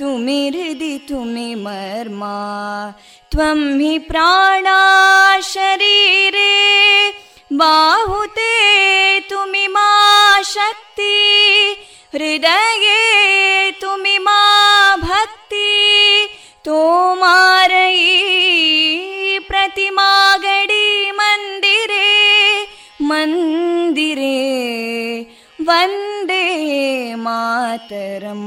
तुमि धर्मा तुमि हृदि तुमि मर्मा त्वं हि प्राणा शरीरे बाहुते तुमि मा शक्ति हृदये तुमि मा भक्ति तोमारयी प्रतिमागडी मन्दिरे मन्दिरे वन्दे मातरम्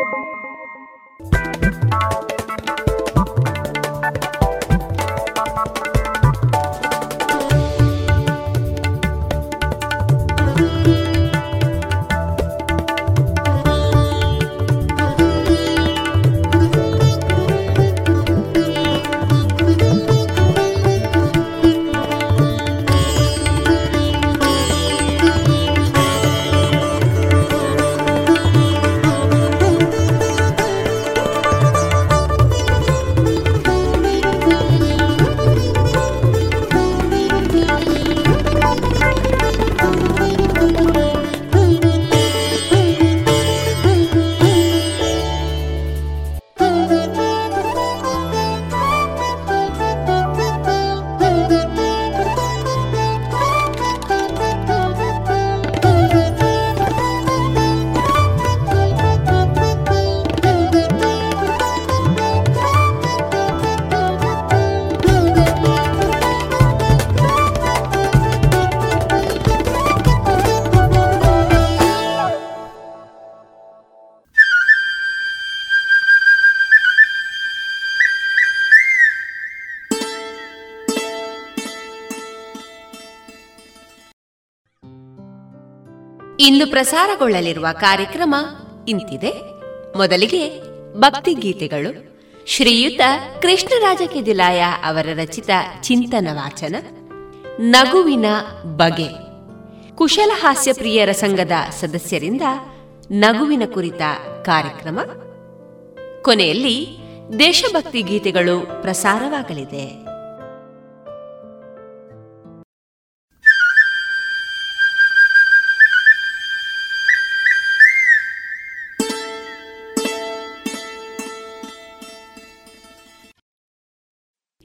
ಇಂದು ಪ್ರಸಾರಗೊಳ್ಳಲಿರುವ ಕಾರ್ಯಕ್ರಮ ಇಂತಿದೆ. ಮೊದಲಿಗೆ ಭಕ್ತಿ ಗೀತೆಗಳು. ಶ್ರೀಯುತ ಕೃಷ್ಣರಾಜ ಕೆದಿಲಾಯ ಅವರ ರಚಿತ ಚಿಂತನ ವಾಚನ. ನಗುವಿನ ಬಗೆ. ಕುಶಲ ಹಾಸ್ಯ ಪ್ರಿಯರ ಸಂಘದ ಸದಸ್ಯರಿಂದ ನಗುವಿನ ಕುರಿತ ಕಾರ್ಯಕ್ರಮ. ಕೊನೆಯಲ್ಲಿ ದೇಶಭಕ್ತಿ ಗೀತೆಗಳು ಪ್ರಸಾರವಾಗಲಿದೆ.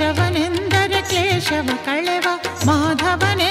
वनेन्दरे क्लेशम कलेव माधवने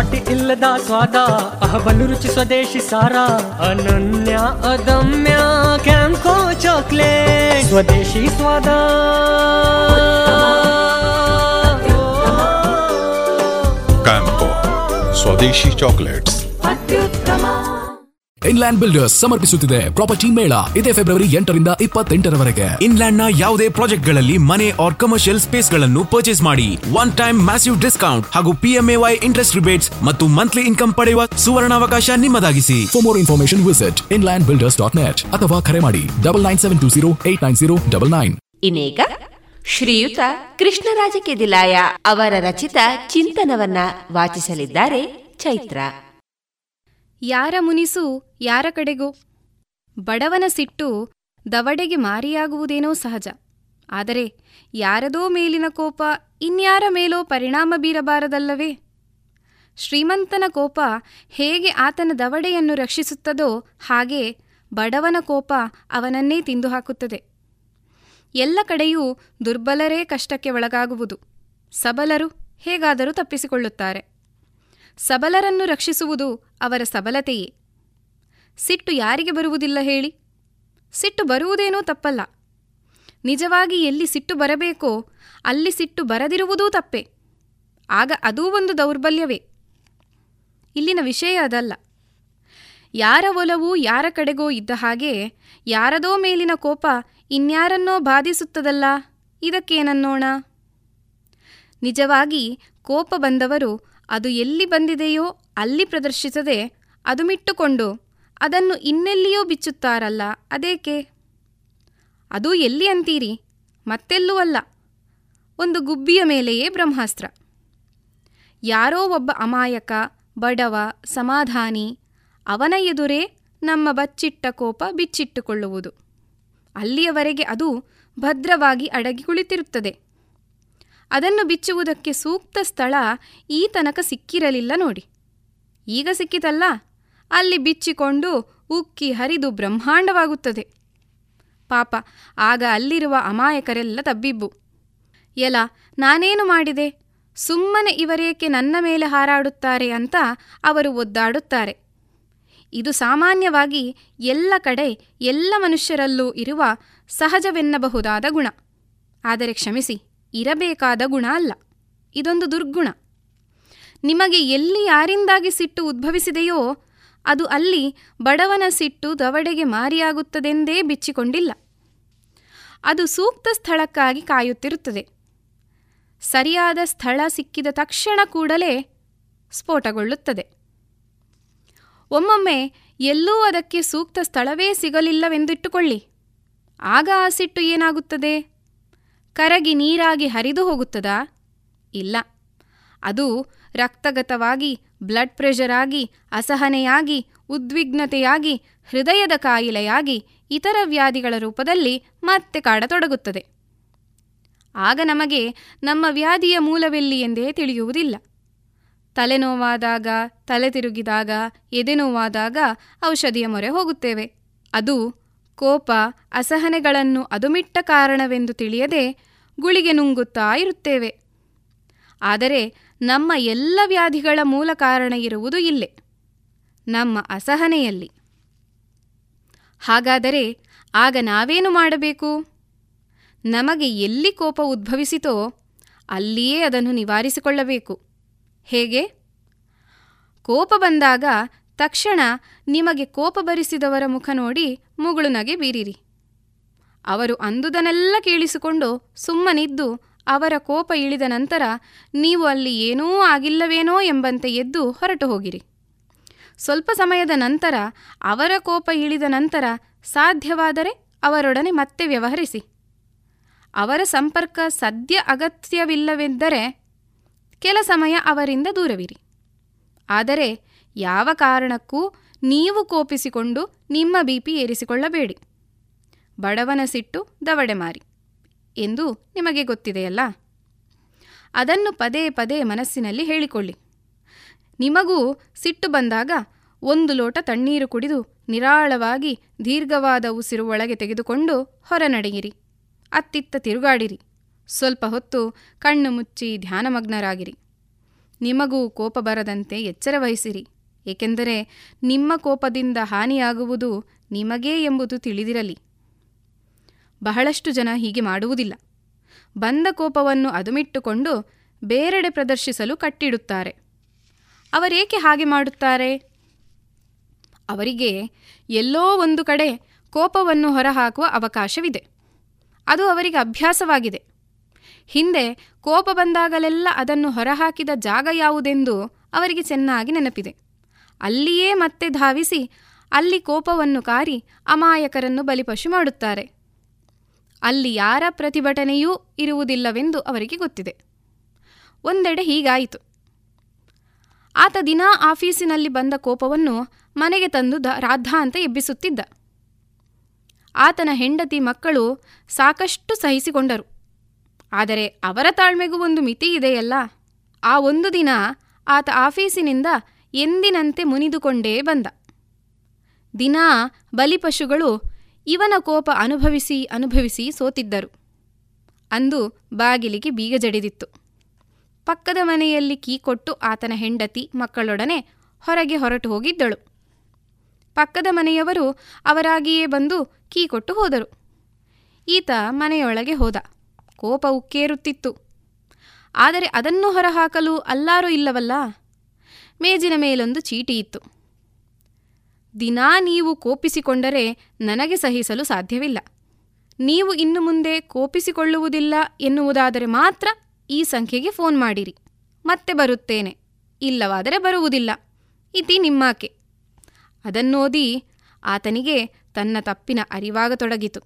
ಸರಿಸಾಟಿ ಇಲ್ಲದ ಸ್ವಾದ ಅಹಬಲು ರುಚಿ ಸ್ವದೇಶಿ ಸಾರ ಅನನ್ಯ ಅದಮ್ಯ ಕ್ಯಾಂಕೋ ಚಾಕ್ಲೇಟ್ ಸ್ವದೇಶಿ ಸ್ವಾದ ಕ್ಯಾಂಪೋ ಸ್ವದೇಶಿ ಚಾಕ್ಲೇಟ್ಸ್ ಇನ್ಲ್ಯಾಂಡ್ ಬಿಲ್ಡರ್ಸ್ ಸಮರ್ಪಿಸುತ್ತಿದೆ. ಪ್ರಾಪರ್ಟಿ ಮೇಳ. ಇದೇ ಫೆಬ್ರವರಿ ಎಂಟರಿಂದ ಇಪ್ಪತ್ತೆಂಟರವರೆಗೆ. ಇನ್ಲ್ಯಾಂಡ್ನ ಯಾವುದೇ ಪ್ರಾಜೆಕ್ಟ್ಗಳಲ್ಲಿ ಮನೆ ಆರ್ ಕಮರ್ಷಿಯಲ್ ಸ್ಪೇಸ್ಗಳನ್ನು ಪರ್ಚೇಸ್ ಮಾಡಿ. ಒನ್ ಟೈಮ್ ಮ್ಯಾಸಿವ್ ಡಿಸ್ಕೌಂಟ್ ಹಾಗೂ ಪಿಎಂಎವೈ ಇಂಟ್ರೆಸ್ಟ್ ರಿಬೇಟ್ಸ್ ಮತ್ತು ಮಂತ್ಲಿ ಇನ್ಕಮ್ ಪಡೆಯುವ ಸುವರ್ಣಾವಕಾಶ ನಿಮ್ಮದಾಗಿಸಿ. For more information visit Inland Builders dot net ಅಥವಾ ಕರೆ ಮಾಡಿ double nine seven two zero eight nine zero double nine ಇನ್ನೀಗ ಶ್ರೀಯುತ ಕೃಷ್ಣರಾಜ ಕೆದಿಲಾಯ ಅವರ ರಚಿತ ಚಿಂತನವನ್ನ ವಾಚಿಸಲಿದ್ದಾರೆ ಚೈತ್ರ. ಯಾರ ಮುನಿಸು ಯಾರ ಕಡೆಗೋ? ಬಡವನ ಸಿಟ್ಟು ದವಡೆಗೆ ಮಾರಿಯಾಗುವುದೇನೋ ಸಹಜ. ಆದರೆ ಯಾರದೋ ಮೇಲಿನ ಕೋಪ ಇನ್ಯಾರ ಮೇಲೋ ಪರಿಣಾಮ ಬೀರಬಾರದಲ್ಲವೇ? ಶ್ರೀಮಂತನ ಕೋಪ ಹೇಗೆ ಆತನ ದವಡೆಯನ್ನು ರಕ್ಷಿಸುತ್ತದೋ ಹಾಗೆ ಬಡವನ ಕೋಪ ಅವನನ್ನೇ ತಿಂದು ಹಾಕುತ್ತದೆ ಎಲ್ಲ ಕಡೆಯೂ ದುರ್ಬಲರೇ ಕಷ್ಟಕ್ಕೆ ಒಳಗಾಗುವುದು. ಸಬಲರು ಹೇಗಾದರೂ ತಪ್ಪಿಸಿಕೊಳ್ಳುತ್ತಾರೆ. ಸಬಲರನ್ನು ರಕ್ಷಿಸುವುದು ಅವರ ಸಬಲತೆಯೇ. ಸಿಟ್ಟು ಯಾರಿಗೆ ಬರುವುದಿಲ್ಲ ಹೇಳಿ. ಸಿಟ್ಟು ಬರುವುದೇನೂ ತಪ್ಪಲ್ಲ. ನಿಜವಾಗಿ ಎಲ್ಲಿ ಸಿಟ್ಟು ಬರಬೇಕೋ ಅಲ್ಲಿ ಸಿಟ್ಟು ಬರದಿರುವುದೂ ತಪ್ಪೆ. ಆಗ ಅದೂ ಒಂದು ದೌರ್ಬಲ್ಯವೇ. ಇಲ್ಲಿನ ವಿಷಯ ಅದಲ್ಲ. ಯಾರ ಒಲವು ಯಾರ ಕಡೆಗೋ ಇದ್ದ ಹಾಗೆ ಯಾರದೋ ಮೇಲಿನ ಕೋಪ ಇನ್ಯಾರನ್ನೋ ಬಾಧಿಸುತ್ತದಲ್ಲ, ಇದಕ್ಕೇನನ್ನೋಣ? ನಿಜವಾಗಿ ಕೋಪ ಬಂದವರು ಅದು ಎಲ್ಲಿ ಬಂದಿದೆಯೋ ಅಲ್ಲಿ ಪ್ರದರ್ಶಿಸದೆ ಅದು ಮಿಟ್ಟುಕೊಂಡು ಅದನ್ನು ಇನ್ನೆಲ್ಲಿಯೋ ಬಿಚ್ಚುತ್ತಾರಲ್ಲ, ಅದೇಕೆ? ಅದು ಎಲ್ಲಿ ಅಂತೀರಿ? ಮತ್ತೆಲ್ಲೂ ಅಲ್ಲ. ಒಂದು ಗುಬ್ಬಿಯ ಮೇಲೆಯೇ ಬ್ರಹ್ಮಾಸ್ತ್ರ. ಯಾರೋ ಒಬ್ಬ ಅಮಾಯಕ, ಬಡವ, ಸಮಾಧಾನಿ, ಅವನ ಎದುರೇ ನಮ್ಮ ಬಚ್ಚಿಟ್ಟ ಕೋಪ ಬಿಚ್ಚಿಟ್ಟುಕೊಳ್ಳುವುದು. ಅಲ್ಲಿಯವರೆಗೆ ಅದು ಭದ್ರವಾಗಿ ಅಡಗಿ ಕುಳಿತಿರುತ್ತದೆ. ಅದನ್ನು ಬಿಚ್ಚುವುದಕ್ಕೆ ಸೂಕ್ತ ಸ್ಥಳ ಈ ತನಕ ಸಿಕ್ಕಿರಲಿಲ್ಲ ನೋಡಿ. ಈಗ ಸಿಕ್ಕಿತಲ್ಲ, ಅಲ್ಲಿ ಬಿಚ್ಚಿಕೊಂಡು ಉಕ್ಕಿ ಹರಿದು ಬ್ರಹ್ಮಾಂಡವಾಗುತ್ತದೆ. ಪಾಪ, ಆಗ ಅಲ್ಲಿರುವ ಅಮಾಯಕರೆಲ್ಲ ತಬ್ಬಿಬ್ಬು. ಎಲ, ನಾನೇನು ಮಾಡಿದೆ? ಸುಮ್ಮನೆ ಇವರೇಕೆ ನನ್ನ ಮೇಲೆ ಹಾರಾಡುತ್ತಾರೆ ಅಂತ ಅವರು ಒದ್ದಾಡುತ್ತಾರೆ. ಇದು ಸಾಮಾನ್ಯವಾಗಿ ಎಲ್ಲ ಕಡೆ ಎಲ್ಲ ಮನುಷ್ಯರಲ್ಲೂ ಇರುವ ಸಹಜವೆನ್ನಬಹುದಾದ ಗುಣ. ಆದರೆ ಕ್ಷಮಿಸಿ ಇರಬೇಕಾದ ಗುಣ ಅಲ್ಲ. ಇದೊಂದು ದುರ್ಗುಣ. ನಿಮಗೆ ಎಲ್ಲಿ ಯಾರಿಂದಾಗಿ ಸಿಟ್ಟು ಉದ್ಭವಿಸಿದೆಯೋ ಅದು ಅಲ್ಲಿ ಬಡವನ ಸಿಟ್ಟು ದವಡೆಗೆ ಮಾರಿಯಾಗುತ್ತದೆಂದೇ ಬಿಚ್ಚಿಕೊಂಡಿಲ್ಲ. ಅದು ಸೂಕ್ತ ಸ್ಥಳಕ್ಕಾಗಿ ಕಾಯುತ್ತಿರುತ್ತದೆ. ಸರಿಯಾದ ಸ್ಥಳ ಸಿಕ್ಕಿದ ತಕ್ಷಣ ಕೂಡಲೇ ಸ್ಫೋಟಗೊಳ್ಳುತ್ತದೆ. ಒಮ್ಮೊಮ್ಮೆ ಎಲ್ಲೂ ಅದಕ್ಕೆ ಸೂಕ್ತ ಸ್ಥಳವೇ ಸಿಗಲಿಲ್ಲವೆಂದಿಟ್ಟುಕೊಳ್ಳಿ. ಆಗ ಆ ಸಿಟ್ಟು ಏನಾಗುತ್ತದೆ? ಕರಗಿ ನೀರಾಗಿ ಹರಿದು ಹೋಗುತ್ತದಾ? ಇಲ್ಲ. ಅದು ರಕ್ತಗತವಾಗಿ, ಬ್ಲಡ್ ಪ್ರೆಷರ್ ಆಗಿ ಅಸಹನೆಯಾಗಿ, ಉದ್ವಿಗ್ನತೆಯಾಗಿ, ಹೃದಯದ ಕಾಯಿಲೆಯಾಗಿ, ಇತರ ವ್ಯಾಧಿಗಳ ರೂಪದಲ್ಲಿ ಮತ್ತೆ ಕಾಡತೊಡಗುತ್ತದೆ. ಆಗ ನಮಗೆ ನಮ್ಮ ವ್ಯಾಧಿಯ ಮೂಲವೆಲ್ಲಿ ಎಂದೇ ತಿಳಿಯುವುದಿಲ್ಲ. ತಲೆನೋವಾದಾಗ ತಲೆ ತಿರುಗಿದಾಗ ಎದೆನೋವಾದಾಗ ಔಷಧಿಯ ಮೊರೆ ಹೋಗುತ್ತೇವೆ. ಅದು ಕೋಪ, ಅಸಹನೆಗಳನ್ನು ಅದುಮಿಟ್ಟ ಕಾರಣವೆಂದು ತಿಳಿಯದೆ ಗುಳಿಗೆ ನುಂಗುತ್ತಾ ಇರುತ್ತೇವೆ. ಆದರೆ ನಮ್ಮ ಎಲ್ಲ ವ್ಯಾಧಿಗಳ ಮೂಲ ಕಾರಣ ಇರುವುದು ಇಲ್ಲೇ, ನಮ್ಮ ಅಸಹನೆಯಲ್ಲಿ. ಹಾಗಾದರೆ ಆಗ ನಾವೇನು ಮಾಡಬೇಕು? ನಮಗೆ ಎಲ್ಲಿ ಕೋಪ ಉದ್ಭವಿಸಿತೋ ಅಲ್ಲಿಯೇ ಅದನ್ನು ನಿವಾರಿಸಿಕೊಳ್ಳಬೇಕು. ಹೇಗೆ? ಕೋಪ ಬಂದಾಗ ತಕ್ಷಣ ನಿಮಗೆ ಕೋಪ ಭರಿಸಿದವರ ಮುಖ ನೋಡಿ ಮುಗುಳುನಗೆ ಬೀರಿರಿ. ಅವರು ಅಂದುದನ್ನೆಲ್ಲ ಕೇಳಿಸಿಕೊಂಡು ಸುಮ್ಮನಿದ್ದು ಅವರ ಕೋಪ ಇಳಿದ ನಂತರ ನೀವು ಅಲ್ಲಿ ಏನೂ ಆಗಿಲ್ಲವೇನೋ ಎಂಬಂತೆ ಎದ್ದು ಹೊರಟು ಹೋಗಿರಿ. ಸ್ವಲ್ಪ ಸಮಯದ ನಂತರ ಅವರ ಕೋಪ ಇಳಿದ ನಂತರ ಸಾಧ್ಯವಾದರೆ ಅವರೊಡನೆ ಮತ್ತೆ ವ್ಯವಹರಿಸಿ. ಅವರ ಸಂಪರ್ಕ ಸದ್ಯ ಅಗತ್ಯವಿಲ್ಲವೆಂದರೆ ಕೆಲ ಸಮಯ ಅವರಿಂದ ದೂರವಿರಿ. ಆದರೆ ಯಾವ ಕಾರಣಕ್ಕೂ ನೀವು ಕೋಪಿಸಿಕೊಂಡು ನಿಮ್ಮ ಬಿಪಿ ಏರಿಸಿಕೊಳ್ಳಬೇಡಿ. ಬಡವನ ಸಿಟ್ಟು ದವಡೆ ಮಾರಿ ಎಂದು ನಿಮಗೆ ಗೊತ್ತಿದೆಯಲ್ಲ? ಅದನ್ನು ಪದೇ ಪದೇ ಮನಸ್ಸಿನಲ್ಲಿ ಹೇಳಿಕೊಳ್ಳಿ. ನಿಮಗೂ ಸಿಟ್ಟು ಬಂದಾಗ ಒಂದು ಲೋಟ ತಣ್ಣೀರು ಕುಡಿದು ನಿರಾಳವಾಗಿ ದೀರ್ಘವಾದ ಉಸಿರು ಒಳಗೆ ತೆಗೆದುಕೊಂಡು ಹೊರನಡೆಯಿರಿ. ಅತ್ತಿತ್ತ ತಿರುಗಾಡಿರಿ. ಸ್ವಲ್ಪ ಹೊತ್ತು ಕಣ್ಣು ಮುಚ್ಚಿ ಧ್ಯಾನಮಗ್ನರಾಗಿರಿ. ನಿಮಗೂ ಕೋಪ ಬರದಂತೆ ಎಚ್ಚರ ವಹಿಸಿರಿ ಏಕೆಂದರೆ ನಿಮ್ಮ ಕೋಪದಿಂದ ಹಾನಿಯಾಗುವುದು ನಿಮಗೇ ಎಂಬುದು ತಿಳಿದಿರಲಿ. ಬಹಳಷ್ಟು ಜನ ಹೀಗೆ ಮಾಡುವುದಿಲ್ಲ. ಬಂದ ಕೋಪವನ್ನು ಅದುಮಿಟ್ಟುಕೊಂಡು ಬೇರೆಡೆ ಪ್ರದರ್ಶಿಸಲು ಕಟ್ಟಿಡುತ್ತಾರೆ. ಅವರೇಕೆ ಹಾಗೆ ಮಾಡುತ್ತಾರೆ? ಅವರಿಗೆ ಎಲ್ಲೋ ಒಂದು ಕಡೆ ಕೋಪವನ್ನು ಹೊರಹಾಕುವ ಅವಕಾಶವಿದೆ. ಅದು ಅವರಿಗೆ ಅಭ್ಯಾಸವಾಗಿದೆ. ಹಿಂದೆ ಕೋಪ ಬಂದಾಗಲೆಲ್ಲ ಅದನ್ನು ಹೊರಹಾಕಿದ ಜಾಗ ಯಾವುದೆಂದು ಅವರಿಗೆ ಚೆನ್ನಾಗಿ ನೆನಪಿದೆ. ಅಲ್ಲಿಯೇ ಮತ್ತೆ ಧಾವಿಸಿ ಅಲ್ಲಿ ಕೋಪವನ್ನು ಕಾರಿ ಅಮಾಯಕರನ್ನು ಬಲಿಪಶು ಮಾಡುತ್ತಾರೆ. ಅಲ್ಲಿ ಯಾರ ಪ್ರತಿಭಟನೆಯೂ ಇರುವುದಿಲ್ಲವೆಂದು ಅವರಿಗೆ ಗೊತ್ತಿದೆ. ಒಂದೆಡೆ ಹೀಗಾಯಿತು. ಆತ ದಿನಾ ಆಫೀಸಿನಲ್ಲಿ ಬಂದ ಕೋಪವನ್ನು ಮನೆಗೆ ತಂದು ದ ಅಂತ ಎಬ್ಬಿಸುತ್ತಿದ್ದ. ಆತನ ಹೆಂಡತಿ ಮಕ್ಕಳು ಸಾಕಷ್ಟು ಸಹಿಸಿಕೊಂಡರು. ಆದರೆ ಅವರ ತಾಳ್ಮೆಗೂ ಒಂದು ಮಿತಿ ಇದೆಯಲ್ಲ. ಆ ಒಂದು ದಿನ ಆತ ಆಫೀಸಿನಿಂದ ಎಂದಿನಂತೆ ಮುನಿದುಕೊಂಡೇ ಬಂದ. ದಿನಾ ಬಲಿಪಶುಗಳು ಇವನ ಕೋಪ ಅನುಭವಿಸಿ ಅನುಭವಿಸಿ ಸೋತಿದ್ದರು. ಅಂದು ಬಾಗಿಲಿಗೆ ಬೀಗ ಜಡಿದಿತ್ತು. ಪಕ್ಕದ ಮನೆಯಲ್ಲಿ ಕೀ ಕೊಟ್ಟು ಆತನ ಹೆಂಡತಿ ಮಕ್ಕಳೊಡನೆ ಹೊರಗೆ ಹೊರಟು ಹೋಗಿದ್ದಳು. ಪಕ್ಕದ ಮನೆಯವರು ಅವರಾಗಿಯೇ ಬಂದು ಕೀ ಕೊಟ್ಟು ಹೋದರು. ಈತ ಮನೆಯೊಳಗೆ ಹೋದ. ಕೋಪ ಉಕ್ಕೇರುತ್ತಿತ್ತು. ಆದರೆ ಅದನ್ನು ಹೊರಹಾಕಲು ಅಲ್ಲಾರೂ ಇಲ್ಲವಲ್ಲ? ಮೇಜಿನ ಮೇಲೊಂದು ಚೀಟಿ ಇತ್ತು. ದಿನಾ ನೀವು ಕೋಪಿಸಿಕೊಂಡರೆ ನನಗೆ ಸಹಿಸಲು ಸಾಧ್ಯವಿಲ್ಲ. ನೀವು ಇನ್ನು ಮುಂದೆ ಕೋಪಿಸಿಕೊಳ್ಳುವುದಿಲ್ಲ ಎನ್ನುವುದಾದರೆ ಮಾತ್ರ ಈ ಸಂಖ್ಯೆಗೆ ಫೋನ್ ಮಾಡಿರಿ. ಮತ್ತೆ ಬರುತ್ತೇನೆ. ಇಲ್ಲವಾದರೆ ಬರುವುದಿಲ್ಲ. ಇತಿ ನಿಮ್ಮಾಕೆ. ಅದನ್ನೋದಿ ಆತನಿಗೆ ತನ್ನ ತಪ್ಪಿನ ಅರಿವಾಗತೊಡಗಿತು.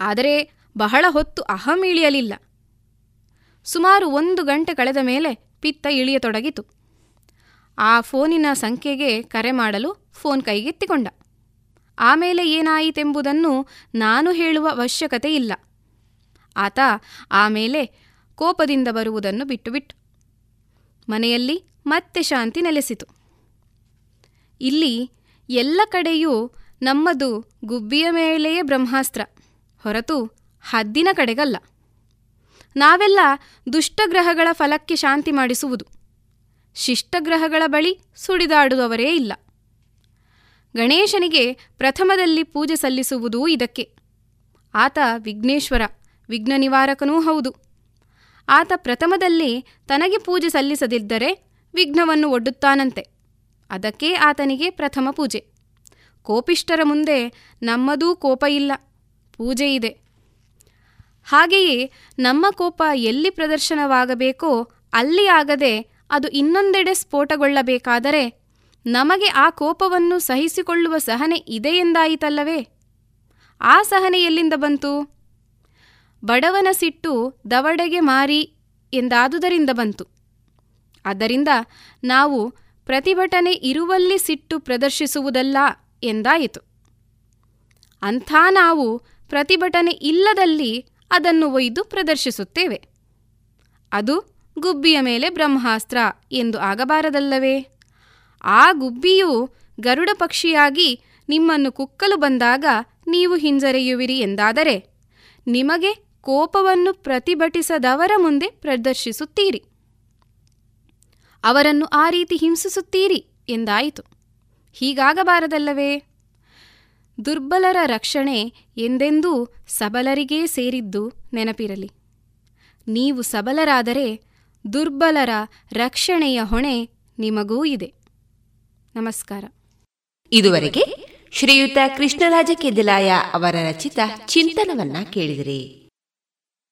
ಆದರೆ ಬಹಳ ಹೊತ್ತು ಅಹಂ ಇಳಿಯಲಿಲ್ಲ. ಸುಮಾರು ಒಂದು ಗಂಟೆ ಕಳೆದ ಮೇಲೆ ಪಿತ್ತ ಇಳಿಯತೊಡಗಿತು. ಆ ಫೋನಿನ ಸಂಖ್ಯೆಗೆ ಕರೆ ಮಾಡಲು ಫೋನ್ ಕೈಗೆತ್ತಿಕೊಂಡ. ಆಮೇಲೆ ಏನಾಯಿತೆಂಬುದನ್ನು ನಾನು ಹೇಳುವ ಅವಶ್ಯಕತೆ ಇಲ್ಲ. ಆತ ಆಮೇಲೆ ಕೋಪದಿಂದ ಬರುವುದನ್ನು ಬಿಟ್ಟುಬಿಟ್ಟು, ಮನೆಯಲ್ಲಿ ಮತ್ತೆ ಶಾಂತಿ ನೆಲೆಸಿತು. ಇಲ್ಲಿ ಎಲ್ಲ ಕಡೆಯೂ ನಮ್ಮದು ಗುಬ್ಬಿಯ ಮೇಲೆಯೇ ಬ್ರಹ್ಮಾಸ್ತ್ರ, ಹೊರತು ಹದ್ದಿನ ಕಡೆಗಲ್ಲ. ನಾವೆಲ್ಲ ದುಷ್ಟಗ್ರಹಗಳ ಫಲಕ್ಕೆ ಶಾಂತಿ ಮಾಡಿಸುವುದು. ಶಿಷ್ಟಗ್ರಹಗಳ ಬಳಿ ಸುಡಿದಾಡುವವರೇ ಇಲ್ಲ. ಗಣೇಶನಿಗೆ ಪ್ರಥಮದಲ್ಲಿ ಪೂಜೆ ಸಲ್ಲಿಸುವುದೂ ಇದಕ್ಕೆ. ಆತ ವಿಘ್ನೇಶ್ವರ, ವಿಘ್ನ ನಿವಾರಕನೂ ಹೌದು. ಆತ ಪ್ರಥಮದಲ್ಲಿ ತನಗೆ ಪೂಜೆ ಸಲ್ಲಿಸದಿದ್ದರೆ ವಿಘ್ನವನ್ನು ಒಡ್ಡುತ್ತಾನಂತೆ. ಅದಕ್ಕೆ ಆತನಿಗೆ ಪ್ರಥಮ ಪೂಜೆ. ಕೋಪಿಷ್ಟರ ಮುಂದೆ ನಮ್ಮದೂ ಕೋಪ ಇಲ್ಲ, ಪೂಜೆ ಇದೆ. ಹಾಗೆಯೇ ನಮ್ಮ ಕೋಪ ಎಲ್ಲಿ ಪ್ರದರ್ಶನವಾಗಬೇಕೋ ಅಲ್ಲಿ ಆಗದೆ ಅದು ಇನ್ನೊಂದೆಡೆ ಸ್ಫೋಟಗೊಳ್ಳಬೇಕಾದರೆ ನಮಗೆ ಆ ಕೋಪವನ್ನು ಸಹಿಸಿಕೊಳ್ಳುವ ಸಹನೆ ಇದೆ ಎಂದಾಯಿತಲ್ಲವೇ ಆ ಸಹನೆ ಎಲ್ಲಿಂದ ಬಂತು? ಬಡವನ ಸಿಟ್ಟು ದವಡೆಗೆ ಮಾರಿ ಎಂದಾದುದರಿಂದ ಬಂತು. ಅದರಿಂದ ನಾವು ಪ್ರತಿಭಟನೆ ಇರುವಲ್ಲಿ ಸಿಟ್ಟು ಪ್ರದರ್ಶಿಸುವುದಲ್ಲ ಎಂದಾಯಿತು. ಅಂಥ ನಾವು ಪ್ರತಿಭಟನೆ ಇಲ್ಲದಲ್ಲಿ ಅದನ್ನು ಒಯ್ದು ಪ್ರದರ್ಶಿಸುತ್ತೇವೆ. ಅದು ಗುಬ್ಬಿಯ ಮೇಲೆ ಬ್ರಹ್ಮಾಸ್ತ್ರ ಎಂದು ಆಗಬಾರದಲ್ಲವೇ? ಆ ಗುಬ್ಬಿಯು ಗರುಡ ಪಕ್ಷಿಯಾಗಿ ನಿಮ್ಮನ್ನು ಕುಕ್ಕಲು ಬಂದಾಗ ನೀವು ಹಿಂಜರಿಯುವಿರಿ ಎಂದಾದರೆ, ನಿಮಗೆ ಕೋಪವನ್ನು ಪ್ರತಿಭಟಿಸದವರ ಮುಂದೆ ಪ್ರದರ್ಶಿಸುತ್ತೀರಿ. ಅವರನ್ನು ಆ ರೀತಿ ಹಿಂಸಿಸುತ್ತೀರಿ ಎಂದಾಯಿತು. ಹೀಗಾಗಬಾರದಲ್ಲವೇ? ದುರ್ಬಲರ ರಕ್ಷಣೆ ಎಂದೆಂದೂ ಸಬಲರಿಗೇ ಸೇರಿದ್ದು ನೆನಪಿರಲಿ. ನೀವು ಸಬಲರಾದರೆ ದುರ್ಬಲರ ರಕ್ಷಣೆಯ ಹೊಣೆ ನಿಮಗೂ ಇದೆ. ನಮಸ್ಕಾರ. ಇದುವರೆಗೆ ಶ್ರೀಯುತ ಕೃಷ್ಣರಾಜ ಕೆದಿಲಾಯ ಅವರ ರಚಿತ ಚಿಂತನವನ್ನ ಕೇಳಿದಿರಿ.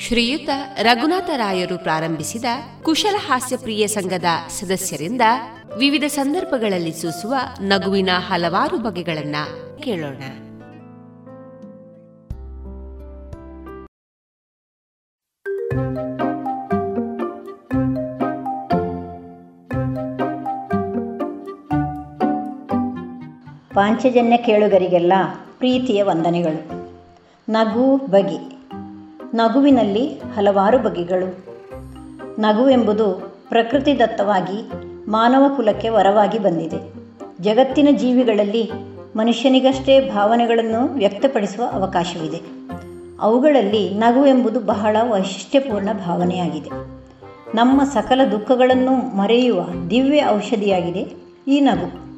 ಶ್ರೀಯುತ ರಘುನಾಥರಾಯರು ಪ್ರಾರಂಭಿಸಿದ ಕುಶಲ ಹಾಸ್ಯಪ್ರಿಯ ಸಂಘದ ಸದಸ್ಯರಿಂದ ವಿವಿಧ ಸಂದರ್ಭಗಳಲ್ಲಿ ಸೂಸುವ ನಗುವಿನ ಹಲವಾರು ಬಗೆಗಳನ್ನ ಕೇಳೋಣ. ಪಾಂಚಜನ್ಯ ಕೇಳುಗರಿಗೆಲ್ಲ ಪ್ರೀತಿಯ ವಂದನೆಗಳು. ನಗು ಬಗೆ. ನಗುವಿನಲ್ಲಿ ಹಲವಾರು ಬಗೆಗಳು. ನಗುವೆಂಬುದು ಪ್ರಕೃತಿದತ್ತವಾಗಿ ಮಾನವ ಕುಲಕ್ಕೆ ವರವಾಗಿ ಬಂದಿದೆ. ಜಗತ್ತಿನ ಜೀವಿಗಳಲ್ಲಿ ಮನುಷ್ಯನಿಗಷ್ಟೇ ಭಾವನೆಗಳನ್ನು ವ್ಯಕ್ತಪಡಿಸುವ ಅವಕಾಶವಿದೆ. ಅವುಗಳಲ್ಲಿ ನಗುವೆಂಬುದು ಬಹಳ ವೈಶಿಷ್ಟ್ಯಪೂರ್ಣ ಭಾವನೆಯಾಗಿದೆ. ನಮ್ಮ ಸಕಲ ದುಃಖಗಳನ್ನು ಮರೆಯುವ ದಿವ್ಯ ಔಷಧಿಯಾಗಿದೆ ಈ ನಗು.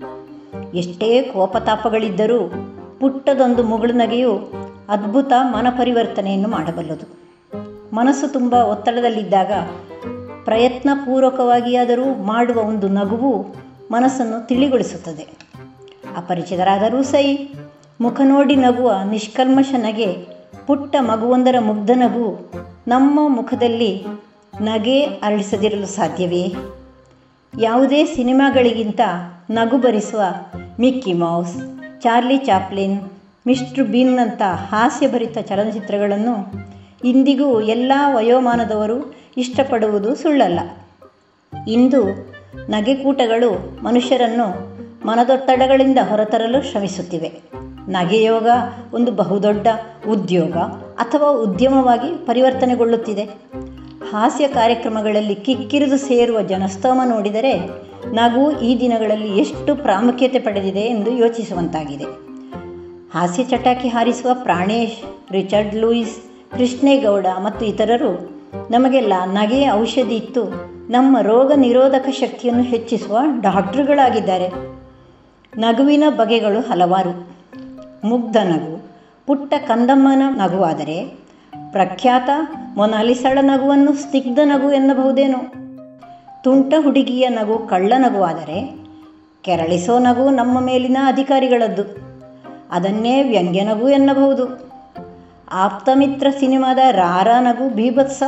ಎಷ್ಟೇ ಕೋಪತಾಪಗಳಿದ್ದರೂ ಪುಟ್ಟದೊಂದು ಮುಗುಳು ನಗೆಯು ಅದ್ಭುತ ಮನಪರಿವರ್ತನೆಯನ್ನು ಮಾಡಬಲ್ಲದು. ಮನಸ್ಸು ತುಂಬ ಒತ್ತಡದಲ್ಲಿದ್ದಾಗ ಪ್ರಯತ್ನಪೂರ್ವಕವಾಗಿಯಾದರೂ ಮಾಡುವ ಒಂದು ನಗುವು ಮನಸ್ಸನ್ನು ತಿಳಿಗೊಳಿಸುತ್ತದೆ. ಅಪರಿಚಿತರಾದರೂ ಸೈ, ಮುಖ ನೋಡಿ ನಗುವ ನಿಷ್ಕಲ್ಮಶ ನಗೆ ಪುಟ್ಟ ಮಗುವೊಂದರ ಮುಗ್ಧ ನಗು ನಮ್ಮ ಮುಖದಲ್ಲಿ ನಗೆ ಅರಳಿಸದಿರಲು ಸಾಧ್ಯವೇ? ಯಾವುದೇ ಸಿನಿಮಾಗಳಿಗಿಂತ ನಗು ಭರಿಸುವ Mickey Mouse, Charlie Chaplin Mister ಬೀನ್ನಂಥ ಹಾಸ್ಯಭರಿತ ಚಲನಚಿತ್ರಗಳನ್ನು ಇಂದಿಗೂ ಎಲ್ಲ ವಯೋಮಾನದವರು ಇಷ್ಟಪಡುವುದು ಸುಳ್ಳಲ್ಲ. ಇಂದು ನಗೆಕೂಟಗಳು ಮನುಷ್ಯರನ್ನು ಮನದೊತ್ತಡಗಳಿಂದ ಹೊರತರಲು ಶ್ರಮಿಸುತ್ತಿವೆ. ನಗೆಯೋಗ ಒಂದು ಬಹುದೊಡ್ಡ ಉದ್ಯೋಗ ಅಥವಾ ಉದ್ಯಮವಾಗಿ ಪರಿವರ್ತನೆಗೊಳ್ಳುತ್ತಿದೆ. ಹಾಸ್ಯ ಕಾರ್ಯಕ್ರಮಗಳಲ್ಲಿ ಕಿಕ್ಕಿರಿದು ಸೇರುವ ಜನಸ್ತೋಮ ನೋಡಿದರೆ ನಗು ಈ ದಿನಗಳಲ್ಲಿ ಎಷ್ಟು ಪ್ರಾಮುಖ್ಯತೆ ಪಡೆದಿದೆ ಎಂದು ಯೋಚಿಸುವಂತಾಗಿದೆ. ಹಾಸ್ಯ ಚಟಾಕಿ ಹಾರಿಸುವ ಪ್ರಾಣೇಶ್, ರಿಚರ್ಡ್ ಲೂಯಿಸ್, ಕೃಷ್ಣೇಗೌಡ ಮತ್ತು ಇತರರು ನಮಗೆಲ್ಲ ನಗೆಯ ಔಷಧಿ ಇತ್ತು. ನಮ್ಮ ರೋಗ ನಿರೋಧಕ ಶಕ್ತಿಯನ್ನು ಹೆಚ್ಚಿಸುವ ಡಾಕ್ಟ್ರುಗಳಾಗಿದ್ದಾರೆ. ನಗುವಿನ ಬಗೆಗಳು ಹಲವಾರು. ಮುಗ್ಧ ನಗು, ಪುಟ್ಟ ಕಂದಮ್ಮನ ನಗುವಾದರೆ ಪ್ರಖ್ಯಾತ ಮೊನಾಲಿಸಳ ನಗುವನ್ನು ಸ್ನಿಗ್ಧ ನಗು ಎನ್ನಬಹುದೇನೋ. ತುಂಟ ಹುಡುಗಿಯ ನಗು ಕಳ್ಳ ನಗುವಾದರೆ ಕೆರಳಿಸೋ ನಗು ನಮ್ಮ ಮೇಲಿನ ಅಧಿಕಾರಿಗಳದ್ದು. ಅದನ್ನೇ ವ್ಯಂಗ್ಯ ನಗು ಎನ್ನಬಹುದು. ಆಪ್ತಮಿತ್ರ ಸಿನಿಮಾದ ರಾರ ನಗು ಬೀಭತ್ಸ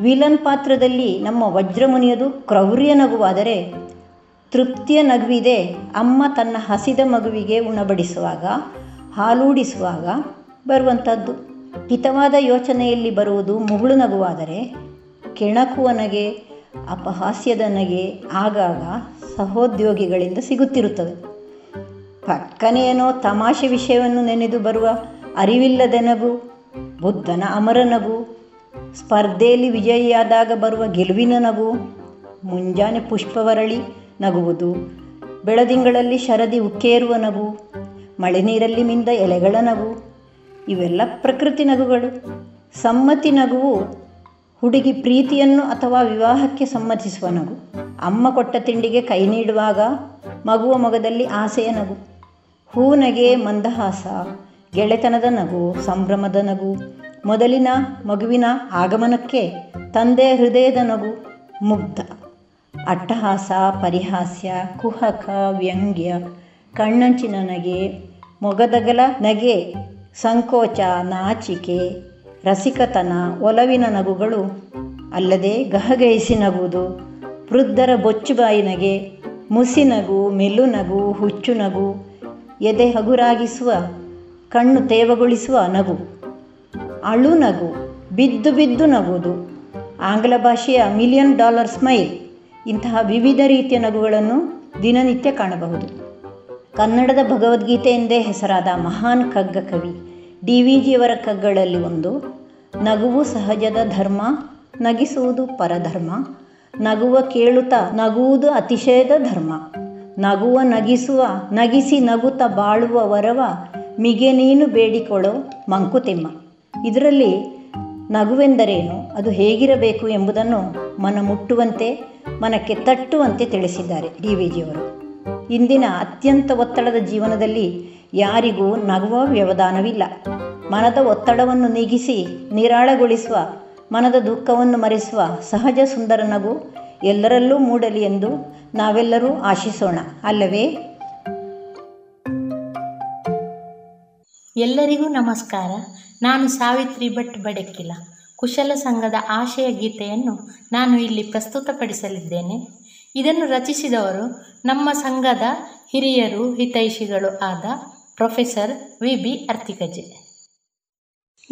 ವಿಲನ್ ಪಾತ್ರದಲ್ಲಿ ನಮ್ಮ ವಜ್ರಮುನಿಯದು ಕ್ರೌರ್ಯ ನಗುವಾದರೆ ತೃಪ್ತಿಯ ನಗುವಿದೆ ಅಮ್ಮ ತನ್ನ ಹಸಿದ ಮಗುವಿಗೆ ಉಣಬಡಿಸುವಾಗ, ಹಾಲೂಡಿಸುವಾಗ ಬರುವಂಥದ್ದು ಹಿತವಾದ ಯೋಚನೆಯಲ್ಲಿ ಬರುವುದು ಮುಗುಳು ನಗುವಾದರೆ ಕೆಣಕುವ ನಗೆ ಅಪಹಾಸ್ಯದ ನಗೆ ಆಗಾಗ ಸಹೋದ್ಯೋಗಿಗಳಿಂದ ಸಿಗುತ್ತಿರುತ್ತದೆ ಪಕ್ಕನೆ ಏನೋ ತಮಾಷೆ ವಿಷಯವನ್ನು ನೆನೆದು ಬರುವ ಅರಿವಿಲ್ಲದ ನಗು ಬುದ್ಧನ ಅಮರ ನಗು ಸ್ಪರ್ಧೆಯಲ್ಲಿ ವಿಜಯಿಯಾದಾಗ ಬರುವ ಗೆಲುವಿನ ನಗು ಮುಂಜಾನೆ ಪುಷ್ಪವರಳಿ ನಗುವುದು, ಬೆಳದಿಂಗಳಲ್ಲಿ ಶರದಿ ಉಕ್ಕೇರುವ ನಗು, ಮಳೆ ನೀರಲ್ಲಿ ಮಿಂದ ಎಲೆಗಳ ನಗು, ಇವೆಲ್ಲ ಪ್ರಕೃತಿ ನಗುಗಳು. ಸಮ್ಮತಿ ನಗುವು ಹುಡುಗಿ ಪ್ರೀತಿಯನ್ನು ಅಥವಾ ವಿವಾಹಕ್ಕೆ ಸಮ್ಮತಿಸುವ ನಗು. ಅಮ್ಮ ಕೊಟ್ಟ ತಿಂಡಿಗೆ ಕೈ ನೀಡುವಾಗ ಮಗುವ ಮೊಗದಲ್ಲಿ ಆಸೆಯ ನಗು. ಹೂನಗೆ ಮಂದಹಾಸ, ಗೆಳೆತನದ ನಗು, ಸಂಭ್ರಮದ ನಗು, ಮೊದಲಿನ ಮಗುವಿನ ಆಗಮನಕ್ಕೆ ತಂದೆ ಹೃದಯದ ನಗು, ಮುಗ್ಧ. ಅಟ್ಟಹಾಸ, ಪರಿಹಾಸ್ಯ, ಕುಹಕ, ವ್ಯಂಗ್ಯ, ಕಣ್ಣಂಚಿನ ನಗೆ, ಮೊಗದಗಲ ನಗೆ, ಸಂಕೋಚ, ನಾಚಿಕೆ, ರಸಿಕತನ, ಒಲವಿನ ನಗುಗಳು ಅಲ್ಲದೆ ಗಹಗಹಿಸಿ ನಗುವುದು, ವೃದ್ಧರ ಬೊಚ್ಚುಬಾಯಿ ನಗೆ, ಮುಸಿ ನಗು, ಮೆಲ್ಲು ನಗು, ಹುಚ್ಚು ನಗು ಎದೆ ಹಗುರಾಗಿಸುವ, ಕಣ್ಣು ತೇವಗೊಳಿಸುವ ನಗು. ಅಳು ನಗು, ಬಿದ್ದು ಬಿದ್ದು ನಗುವುದು. ಆಂಗ್ಲ ಭಾಷೆಯ ಮಿಲಿಯನ್ ಡಾಲರ್ ಸ್ಮೈಲ್. ಇಂತಹ ವಿವಿಧ ರೀತಿಯ ನಗುಗಳನ್ನು ದಿನನಿತ್ಯ ಕಾಣಬಹುದು. ಕನ್ನಡದ ಭಗವದ್ಗೀತೆ ಎಂದೇ ಹೆಸರಾದ ಮಹಾನ್ ಕಗ್ಗ ಕವಿ ಡಿ ವಿ ಜಿಯವರ ಕಗ್ಗಗಳಲ್ಲಿ ಒಂದು. ನಗುವು ಸಹಜದ ಧರ್ಮ, ನಗಿಸುವುದು ಪರಧರ್ಮ. ನಗುವ ಕೇಳುತ್ತಾ ನಗುವುದು ಅತಿಶಯದ ಧರ್ಮ. ನಗುವ ನಗಿಸುವ, ನಗಿಸಿ ನಗುತ್ತ ಬಾಳುವ ವರವ ಮಿಗೆ ನೀನು ಬೇಡಿಕೊಳ್ಳೋ ಮಂಕುತಿಮ್ಮ. ಇದರಲ್ಲಿ ನಗುವೆಂದರೇನು? ಅದು ಹೇಗಿರಬೇಕು ಎಂಬುದನ್ನು ಮನ ಮುಟ್ಟುವಂತೆ ಮನಕ್ಕೆ ತಟ್ಟುವಂತೆ ತಿಳಿಸಿದ್ದಾರೆ ಡಿ ವಿ ಜಿಯವರು ಇಂದಿನ ಅತ್ಯಂತ ಒತ್ತಡದ ಜೀವನದಲ್ಲಿ ಯಾರಿಗೂ ನಗುವ ವ್ಯವಧಾನವಿಲ್ಲ. ಮನದ ಒತ್ತಡವನ್ನು ನೀಗಿಸಿ ನಿರಾಳಗೊಳಿಸುವ, ಮನದ ದುಃಖವನ್ನು ಮರೆಸುವ ಸಹಜ ಸುಂದರ ನಗು ಎಲ್ಲರಲ್ಲೂ ಮೂಡಲಿ ಎಂದು ನಾವೆಲ್ಲರೂ ಆಶಿಸೋಣ ಅಲ್ಲವೇ? ಎಲ್ಲರಿಗೂ ನಮಸ್ಕಾರ. ನಾನು ಸಾವಿತ್ರಿ ಭಟ್ ಬಡಕಿಲ. ಕುಶಲ ಸಂಘದ ಆಶಯ ಗೀತೆಯನ್ನು ನಾನು ಇಲ್ಲಿ ಪ್ರಸ್ತುತಪಡಿಸಲಿದ್ದೇನೆ. ಇದನ್ನು ರಚಿಸಿದವರು ನಮ್ಮ ಸಂಘದ ಹಿರಿಯರು ಹಿತೈಷಿಗಳು ಆದ ಪ್ರೊಫೆಸರ್ ವಿ. ಬಿ. ಅರ್ತಿಕಜೆ.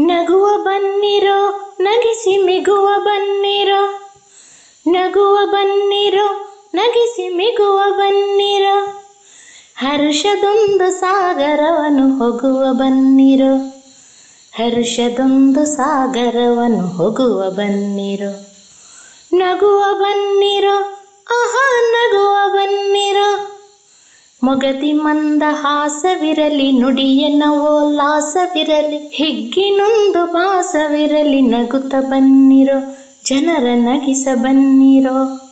ನಗುವ ಬನ್ನಿರೋ ನಗಿಸಿ ಮಿಗುವ ಬನ್ನಿರೋ ನಗುವ ಬನ್ನಿರೋ ನಗಿಸಿ ಮಿಗುವ ಬನ್ನಿರ. ಹರ್ಷದೊಂದು ಸಾಗರವನು ಹೋಗುವ ಬನ್ನಿರ. ಹರ್ಷದೊಂದು ಸಾಗರವನು ಹೋಗುವ ಬನ್ನಿರ. ನಗುವ ಬನ್ನಿರ, ಆಹಾ, ನಗುವ ಬನ್ನಿರ. ಮೊಗದಿ ಮಂದ ಹಾಸವಿರಲಿ ನುಡಿಯನ ಓಲ್ಲಾಸವಿರಲಿ ಹಿಗ್ಗಿನೊಂದು ಭಾಸವಿರಲಿ, ನಗುತ್ತ ಬನ್ನಿರೋ, ಜನರ ನಗಿಸ ಬನ್ನಿರೋ.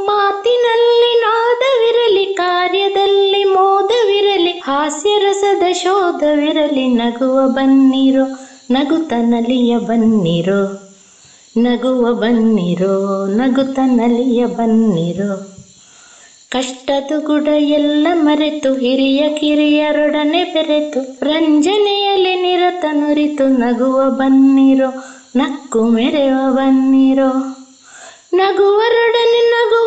ಮಾತಿನಲ್ಲಿ ನಾದವಿರಲಿ, ಕಾರ್ಯದಲ್ಲಿ ಮೋದವಿರಲಿ, ಹಾಸ್ಯರಸದ ಶೋಧವಿರಲಿ, ನಗುವ ಬನ್ನಿರೋ ನಗುತ ನಲಿಯ ಬನ್ನಿರೋ, ನಗುವ ಬನ್ನಿರೋ ನಗುತ ನಲಿಯ ಬನ್ನಿರೋ. ಕಷ್ಟದ ಗುಡ ಎಲ್ಲ ಮರೆತು, ಹಿರಿಯ ಕಿರಿಯರೊಡನೆ ಬೆರೆತು, ರಂಜನೆಯಲ್ಲಿ ನಿರತ ನುರಿತು, ನಗುವ ಬನ್ನಿರೋ, ನಕ್ಕು ಮೆರೆವ ಬನ್ನಿರೋ. ನಗುವರೊಡನೆ ನಗುವರುಂಟು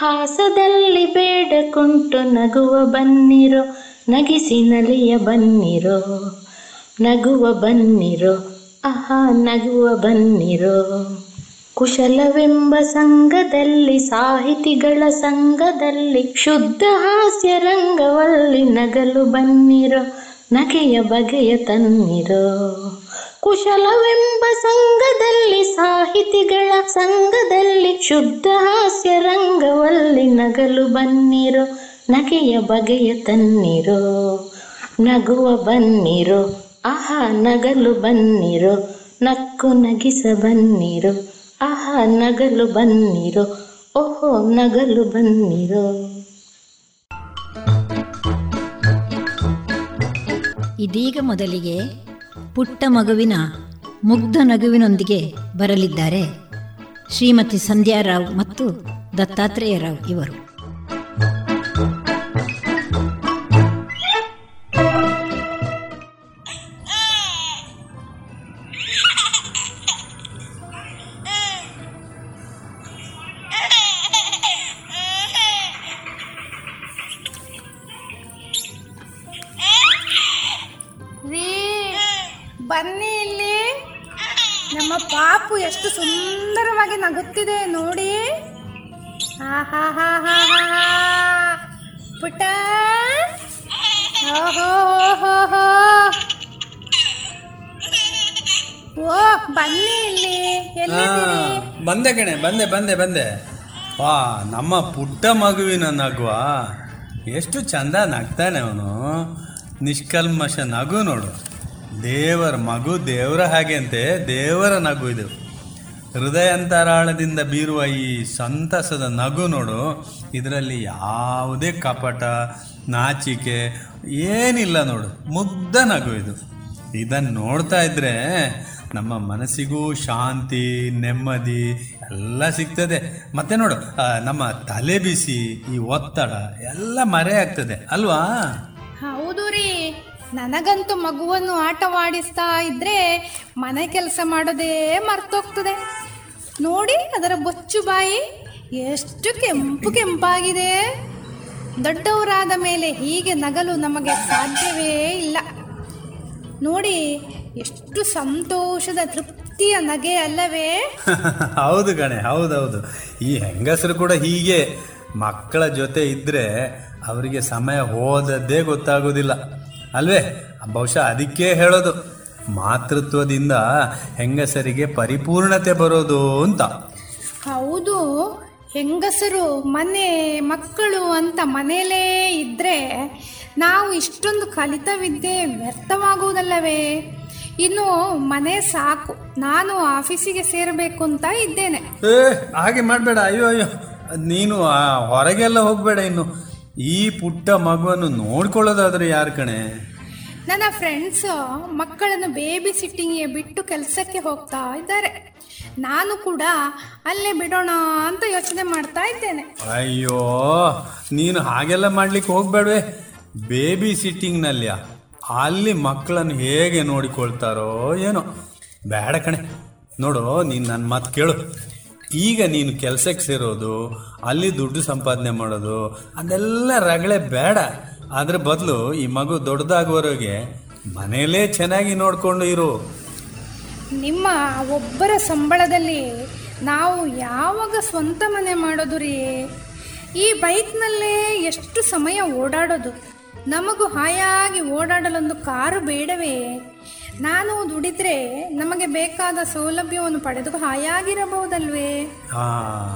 ಹಾಸದಲ್ಲಿ ಬೇಡಕುಂಟು ನಗುವ ಬನ್ನಿರೋ, ನಗಿಸಿ ನಲಿಯ ಬನ್ನಿರೋ, ನಗುವ ಬನ್ನಿರೋ ಅಹ ನಗುವ ಬನ್ನಿರೋ. ಕುಶಲವೆಂಬ ಸಂಘದಲ್ಲಿ, ಸಾಹಿತಿಗಳ ಸಂಘದಲ್ಲಿ, ಶುದ್ಧ ಹಾಸ್ಯ ರಂಗವಲ್ಲಿ ನಗಲು ಬನ್ನಿರೋ, ನಗೆಯ ಬಗೆಯ ತನ್ನಿರೋ. ಕುಶಲವೆಂಬ ಸಂಘದಲ್ಲಿ ಸಾಹಿತಿಗಳ ಸಂಘದಲ್ಲಿ ಶುದ್ಧ ಹಾಸ್ಯ ರಂಗವಲ್ಲಿ ನಗಲು ಬನ್ನಿರೋ, ನಗೆಯ ಬಗೆಯ ತನ್ನಿರೋ, ನಗುವ ಬನ್ನಿರೋ, ಆಹಾ ನಗಲು ಬನ್ನಿರೋ, ನಕ್ಕು ನಗಿಸ ಬನ್ನಿರೋ, ಆಹಾ ನಗಲು ಬನ್ನಿರೋ, ಓಹೋ ನಗಲು ಬನ್ನಿರೋ. ಇದೀಗ ಮೊದಲಿಗೆ ಪುಟ್ಟ ಮಗುವಿನ ಮುಗ್ಧ ನಗುವಿನೊಂದಿಗೆ ಬರಲಿದ್ದಾರೆ ಶ್ರೀಮತಿ ಸಂಧ್ಯಾರಾವ್ ಮತ್ತು ದತ್ತಾತ್ರೇಯ ರಾವ್ ಇವರು. ಬಂದೆ ಕಣೆ, ಬಂದೆ ಬಂದೆ ಬಂದೆ. ವಾ, ನಮ್ಮ ಪುಟ್ಟ ಮಗುವಿನ ನಗುವ. ಎಷ್ಟು ಚಂದ ನಗ್ತಾನೆ ಅವನು. ನಿಷ್ಕಲ್ಮಶ ನಗು ನೋಡು. ದೇವರ ಮಗು ದೇವರ ಹಾಗೆ ಅಂತೆ, ದೇವರ ನಗು ಇದು. ಹೃದಯಾಂತರಾಳದಿಂದ ಬೀರುವ ಈ ಸಂತಸದ ನಗು ನೋಡು. ಇದರಲ್ಲಿ ಯಾವುದೇ ಕಪಟ, ನಾಚಿಕೆ ಏನಿಲ್ಲ ನೋಡು. ಮುಗ್ಧ ನಗು ಇದು. ಇದನ್ನು ನೋಡ್ತಾ ಇದ್ರೆ ನಮ್ಮ ಮನಸ್ಸಿಗೂ ಶಾಂತಿ, ನೆಮ್ಮದಿ ಎಲ್ಲ ಸಿಗ್ತದೆ. ಮತ್ತೆ ನೋಡು ನಮ್ಮ ತಲೆ ಬಿಸಿ, ಈ ಒತ್ತಡ ಎಲ್ಲ ಮರೆ ಆಗ್ತದೆ, ಅಲ್ವಾ? ಹೌದು ರೀ. ನನಗಂತೂ ಮಗುವನ್ನು ಆಟವಾಡಿಸ್ತಾ ಇದ್ರೆ ಮನೆ ಕೆಲಸ ಮಾಡೋದೇ ಮರ್ತೋಗ್ತದೆ. ನೋಡಿ, ಅದರ ಬೊಚ್ಚು ಬಾಯಿ ಎಷ್ಟು ಕೆಂಪು ಕೆಂಪಾಗಿದೆ. ದೊಡ್ಡವರಾದ ಮೇಲೆ ಹೀಗೆ ನಗಲು ನಮಗೆ ಸಾಧ್ಯವೇ ಇಲ್ಲ. ನೋಡಿ ಎಷ್ಟು ಸಂತೋಷದ ತೃಪ್ತಿಯ ನಗೆ ಅಲ್ಲವೇ? ಹೌದು ಕಣೆ ಹೌದೌದು. ಈ ಹೆಂಗಸರು ಕೂಡ ಹೀಗೆ ಮಕ್ಕಳ ಜೊತೆ ಇದ್ರೆ ಅವರಿಗೆ ಸಮಯ ಹೋದದ್ದೇ ಗೊತ್ತಾಗೋದಿಲ್ಲ. ಅಲ್ವೇ? ಬಹುಶಃ ಅದಕ್ಕೆ ಹೇಳೋದು. ಮಾತೃತ್ವದಿಂದ ಹೆಂಗಸರಿಗೆ ಪರಿಪೂರ್ಣತೆ ಬರೋದು ಅಂತ. ಹೌದು. ಹೆಂಗಸರು ಮನೆ ಮಕ್ಕಳು ಅಂತ ಮನೆಯಲ್ಲೇ ಇದ್ರೆ ನಾವು ಇಷ್ಟೊಂದು ಕಲಿತ ವಿದ್ಯೆ ವ್ಯರ್ಥವಾಗುವುದಲ್ಲವೇ ಇನ್ನು ಮನೆ ಸಾಕು. ನಾನು ಆಫೀಸಿಗೆ ಸೇರಬೇಕು ಅಂತ ಇದ್ದೇನೆ. ಏ ಹಾಗೆ ಮಾಡಬೇಡ. ಅಯ್ಯೋ ಅಯ್ಯೋ. ನೀನು ಆ ಹೊರಗೆಲ್ಲ ಹೋಗಬೇಡ ಇನ್ನು. ಈ ಪುಟ್ಟ ಮಗುವನ್ನು ನೋಡ್ಕೊಳ್ಳೋದಾದ್ರೆ ಯಾರು ಕಣೆ? ನನ್ನ ಫ್ರೆಂಡ್ಸ್ ಮಕ್ಕಳನ್ನು ಬೇಬಿ ಸಿಟ್ಟಿಂಗ್ಗೆ ಬಿಟ್ಟು ಕೆಲಸಕ್ಕೆ ಹೋಗ್ತಾ ಇದ್ದಾರೆ. ನಾನು ಕೂಡ ಅಲ್ಲೇ ಬಿಡೋಣ ಅಂತ ಯೋಚನೆ ಮಾಡ್ತಾ ಇದ್ದೇನೆ. ಅಯ್ಯೋ ನೀನು ಹಾಗೆಲ್ಲ ಮಾಡ್ಲಿಕ್ಕೆ ಹೋಗ್ಬೇಡ್ವೆ. ಬೇಬಿ ಸಿಟ್ಟಿಂಗ್ನಲ್ಲಿಯ ಅಲ್ಲಿ ಮಕ್ಕಳನ್ನು ಹೇಗೆ ನೋಡಿಕೊಳ್ತಾರೋ ಏನೋ. ಬೇಡ ಕಣೆ. ನೋಡು, ನೀನು ನನ್ನ ಮಾತು ಕೇಳು. ಈಗ ನೀನು ಕೆಲಸಕ್ಕೆ ಸೇರೋದು, ಅಲ್ಲಿ ದುಡ್ಡು ಸಂಪಾದನೆ ಮಾಡೋದು, ಅದೆಲ್ಲ ರಗಳೆ ಬೇಡ. ಅದ್ರ ಬದಲು ಈ ಮಗು ದೊಡ್ಡದಾಗುವವರೆಗೆ ಮನೆಯಲ್ಲೇ ಚೆನ್ನಾಗಿ ನೋಡಿಕೊಂಡು ಇರು. ನಿಮ್ಮ ಒಬ್ಬರ ಸಂಬಳದಲ್ಲಿ ನಾವು ಯಾವಾಗ ಸ್ವಂತ ಮನೆ ಮಾಡೋದು ರೀ? ಈ ಬೈಕ್ನಲ್ಲೇ ಎಷ್ಟು ಸಮಯ ಓಡಾಡೋದು? ನಮಗೂ ಹಾಯಾಗಿ ಓಡಾಡಲೊಂದು ಕಾರು ಬೇಡವೇ? ನಾನು ದುಡಿದ್ರೆ ನಮಗೆ ಬೇಕಾದ ಸೌಲಭ್ಯವನ್ನು ಪಡೆದು ಹಾಯಾಗಿರಬಹುದಲ್ವೇ? ಆ,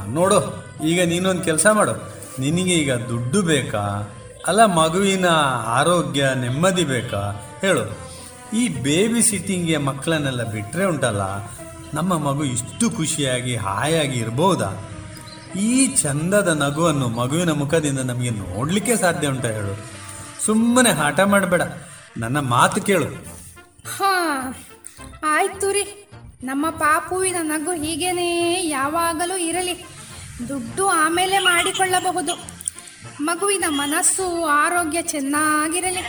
ನೋಡು, ಈಗ ನೀನೊಂದು ಕೆಲಸ ಮಾಡು. ನಿನಗೆ ಈಗ ದುಡ್ಡು ಬೇಕಾ? ಅಲ್ಲ, ಮಗುವಿನ ಆರೋಗ್ಯ ನೆಮ್ಮದಿ ಬೇಕಾ? ಹೇಳು. ಈ ಬೇಬಿ ಸಿಟ್ಟಿಂಗ್ಗೆ ಮಕ್ಕಳನ್ನೆಲ್ಲ ಬಿಟ್ಟರೆ ಉಂಟಲ್ಲ, ನಮ್ಮ ಮಗು ಇಷ್ಟು ಖುಷಿಯಾಗಿ ಹಾಯಾಗಿ ಇರ್ಬೋದಾ? ಈ ಚಂದದ ನಗುವನ್ನು ಮಗುವಿನ ಮುಖದಿಂದ ನಮಗೆ ನೋಡಲಿಕ್ಕೆ ಸಾಧ್ಯ ಉಂಟಾ ಹೇಳು. ಸುಮ್ಮನೆ ಹಠ ಮಾಡಬೇಡ. ನನ್ನ ಮಾತು ಕೇಳು. ಹಾ ಆಯ್ತು ರೀ. ನಮ್ಮ ಪಾಪುವಿನ ನಗು ಹೀಗೇನೇ ಯಾವಾಗಲೂ ಇರಲಿ. ದುಡ್ಡು ಆಮೇಲೆ ಮಾಡಿಕೊಳ್ಳಬಹುದು. ಮಗುವಿನ ಮನಸ್ಸು ಆರೋಗ್ಯ ಚೆನ್ನಾಗಿರಲಿ.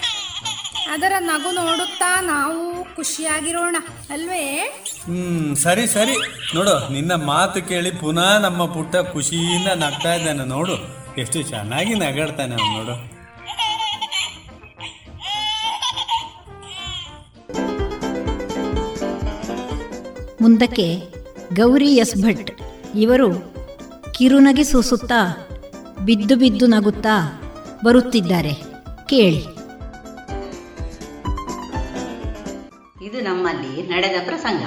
ಅದರ ನಗು ನೋಡುತ್ತಾ ನಾವು ಖುಷಿಯಾಗಿರೋಣ ಅಲ್ವೇ? ಹ್ಮ್ ಸರಿ ಸರಿ. ನೋಡು ನಿನ್ನ ಮಾತು ಕೇಳಿ ಪುನಃ ನಮ್ಮ ಪುಟ್ಟ ಖುಷಿಯಿಂದ ನಗ್ತಾ ಇದ್ದಾನೆ. ನೋಡು ಎಷ್ಟು ಚೆನ್ನಾಗಿ ನಗಾಡ್ತಾನೆ ಅವ್ನು ನೋಡು. ಮುಂದಕ್ಕೆ ಗೌರಿ ಎಸ್ ಭಟ್. ಇವರು ಕಿರುನಗೆ ಸೂಸುತ್ತಾ, ಬಿದ್ದು ಬಿದ್ದು ನಗುತ್ತಾ ಬರುತ್ತಿದ್ದಾರೆ. ಕೇಳಿ. ಇದು ನಮ್ಮಲ್ಲಿ ನಡೆದ ಪ್ರಸಂಗ.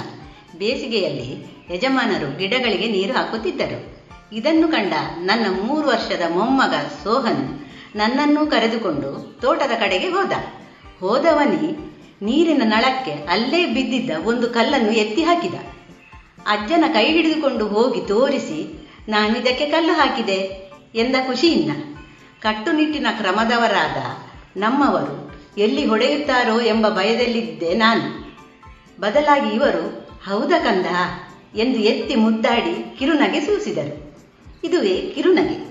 ಬೇಸಿಗೆಯಲ್ಲಿ ಯಜಮಾನರು ಗಿಡಗಳಿಗೆ ನೀರು ಹಾಕುತ್ತಿದ್ದರು. ಇದನ್ನು ಕಂಡ ನನ್ನ ಮೂರು ವರ್ಷದ ಮೊಮ್ಮಗ ಸೋಹನ್ ನನ್ನನ್ನು ಕರೆದುಕೊಂಡು ತೋಟದ ಕಡೆಗೆ ಹೋದ. ಹೋದವನಿ ನೀರಿನ ನಳಕ್ಕೆ ಅಲ್ಲೇ ಬಿದ್ದಿದ್ದ ಒಂದು ಕಲ್ಲನ್ನು ಎತ್ತಿ ಹಾಕಿದ. ಅಜ್ಜನ ಕೈ ಹಿಡಿದುಕೊಂಡು ಹೋಗಿ ತೋರಿಸಿ ನಾನು ಇದಕ್ಕೆ ಕಲ್ಲು ಹಾಕಿದೆ ಎಂದ ಖುಷಿಯಿಂದ. ಕಟ್ಟುನಿಟ್ಟಿನ ಕ್ರಮದವರಾದ ನಮ್ಮವರು ಎಲ್ಲಿ ಹೊಡೆಯುತ್ತಾರೋ ಎಂಬ ಭಯದಲ್ಲಿದ್ದೆ ನಾನು. ಬದಲಾಗಿ ಇವರು, ಹೌದ ಕಂದ? ಎಂದು ಎತ್ತಿ ಮುದ್ದಾಡಿ ಕಿರುನಗೆ ಸೂಸಿದರು. ಇದುವೇ ಕಿರುನಗೆ.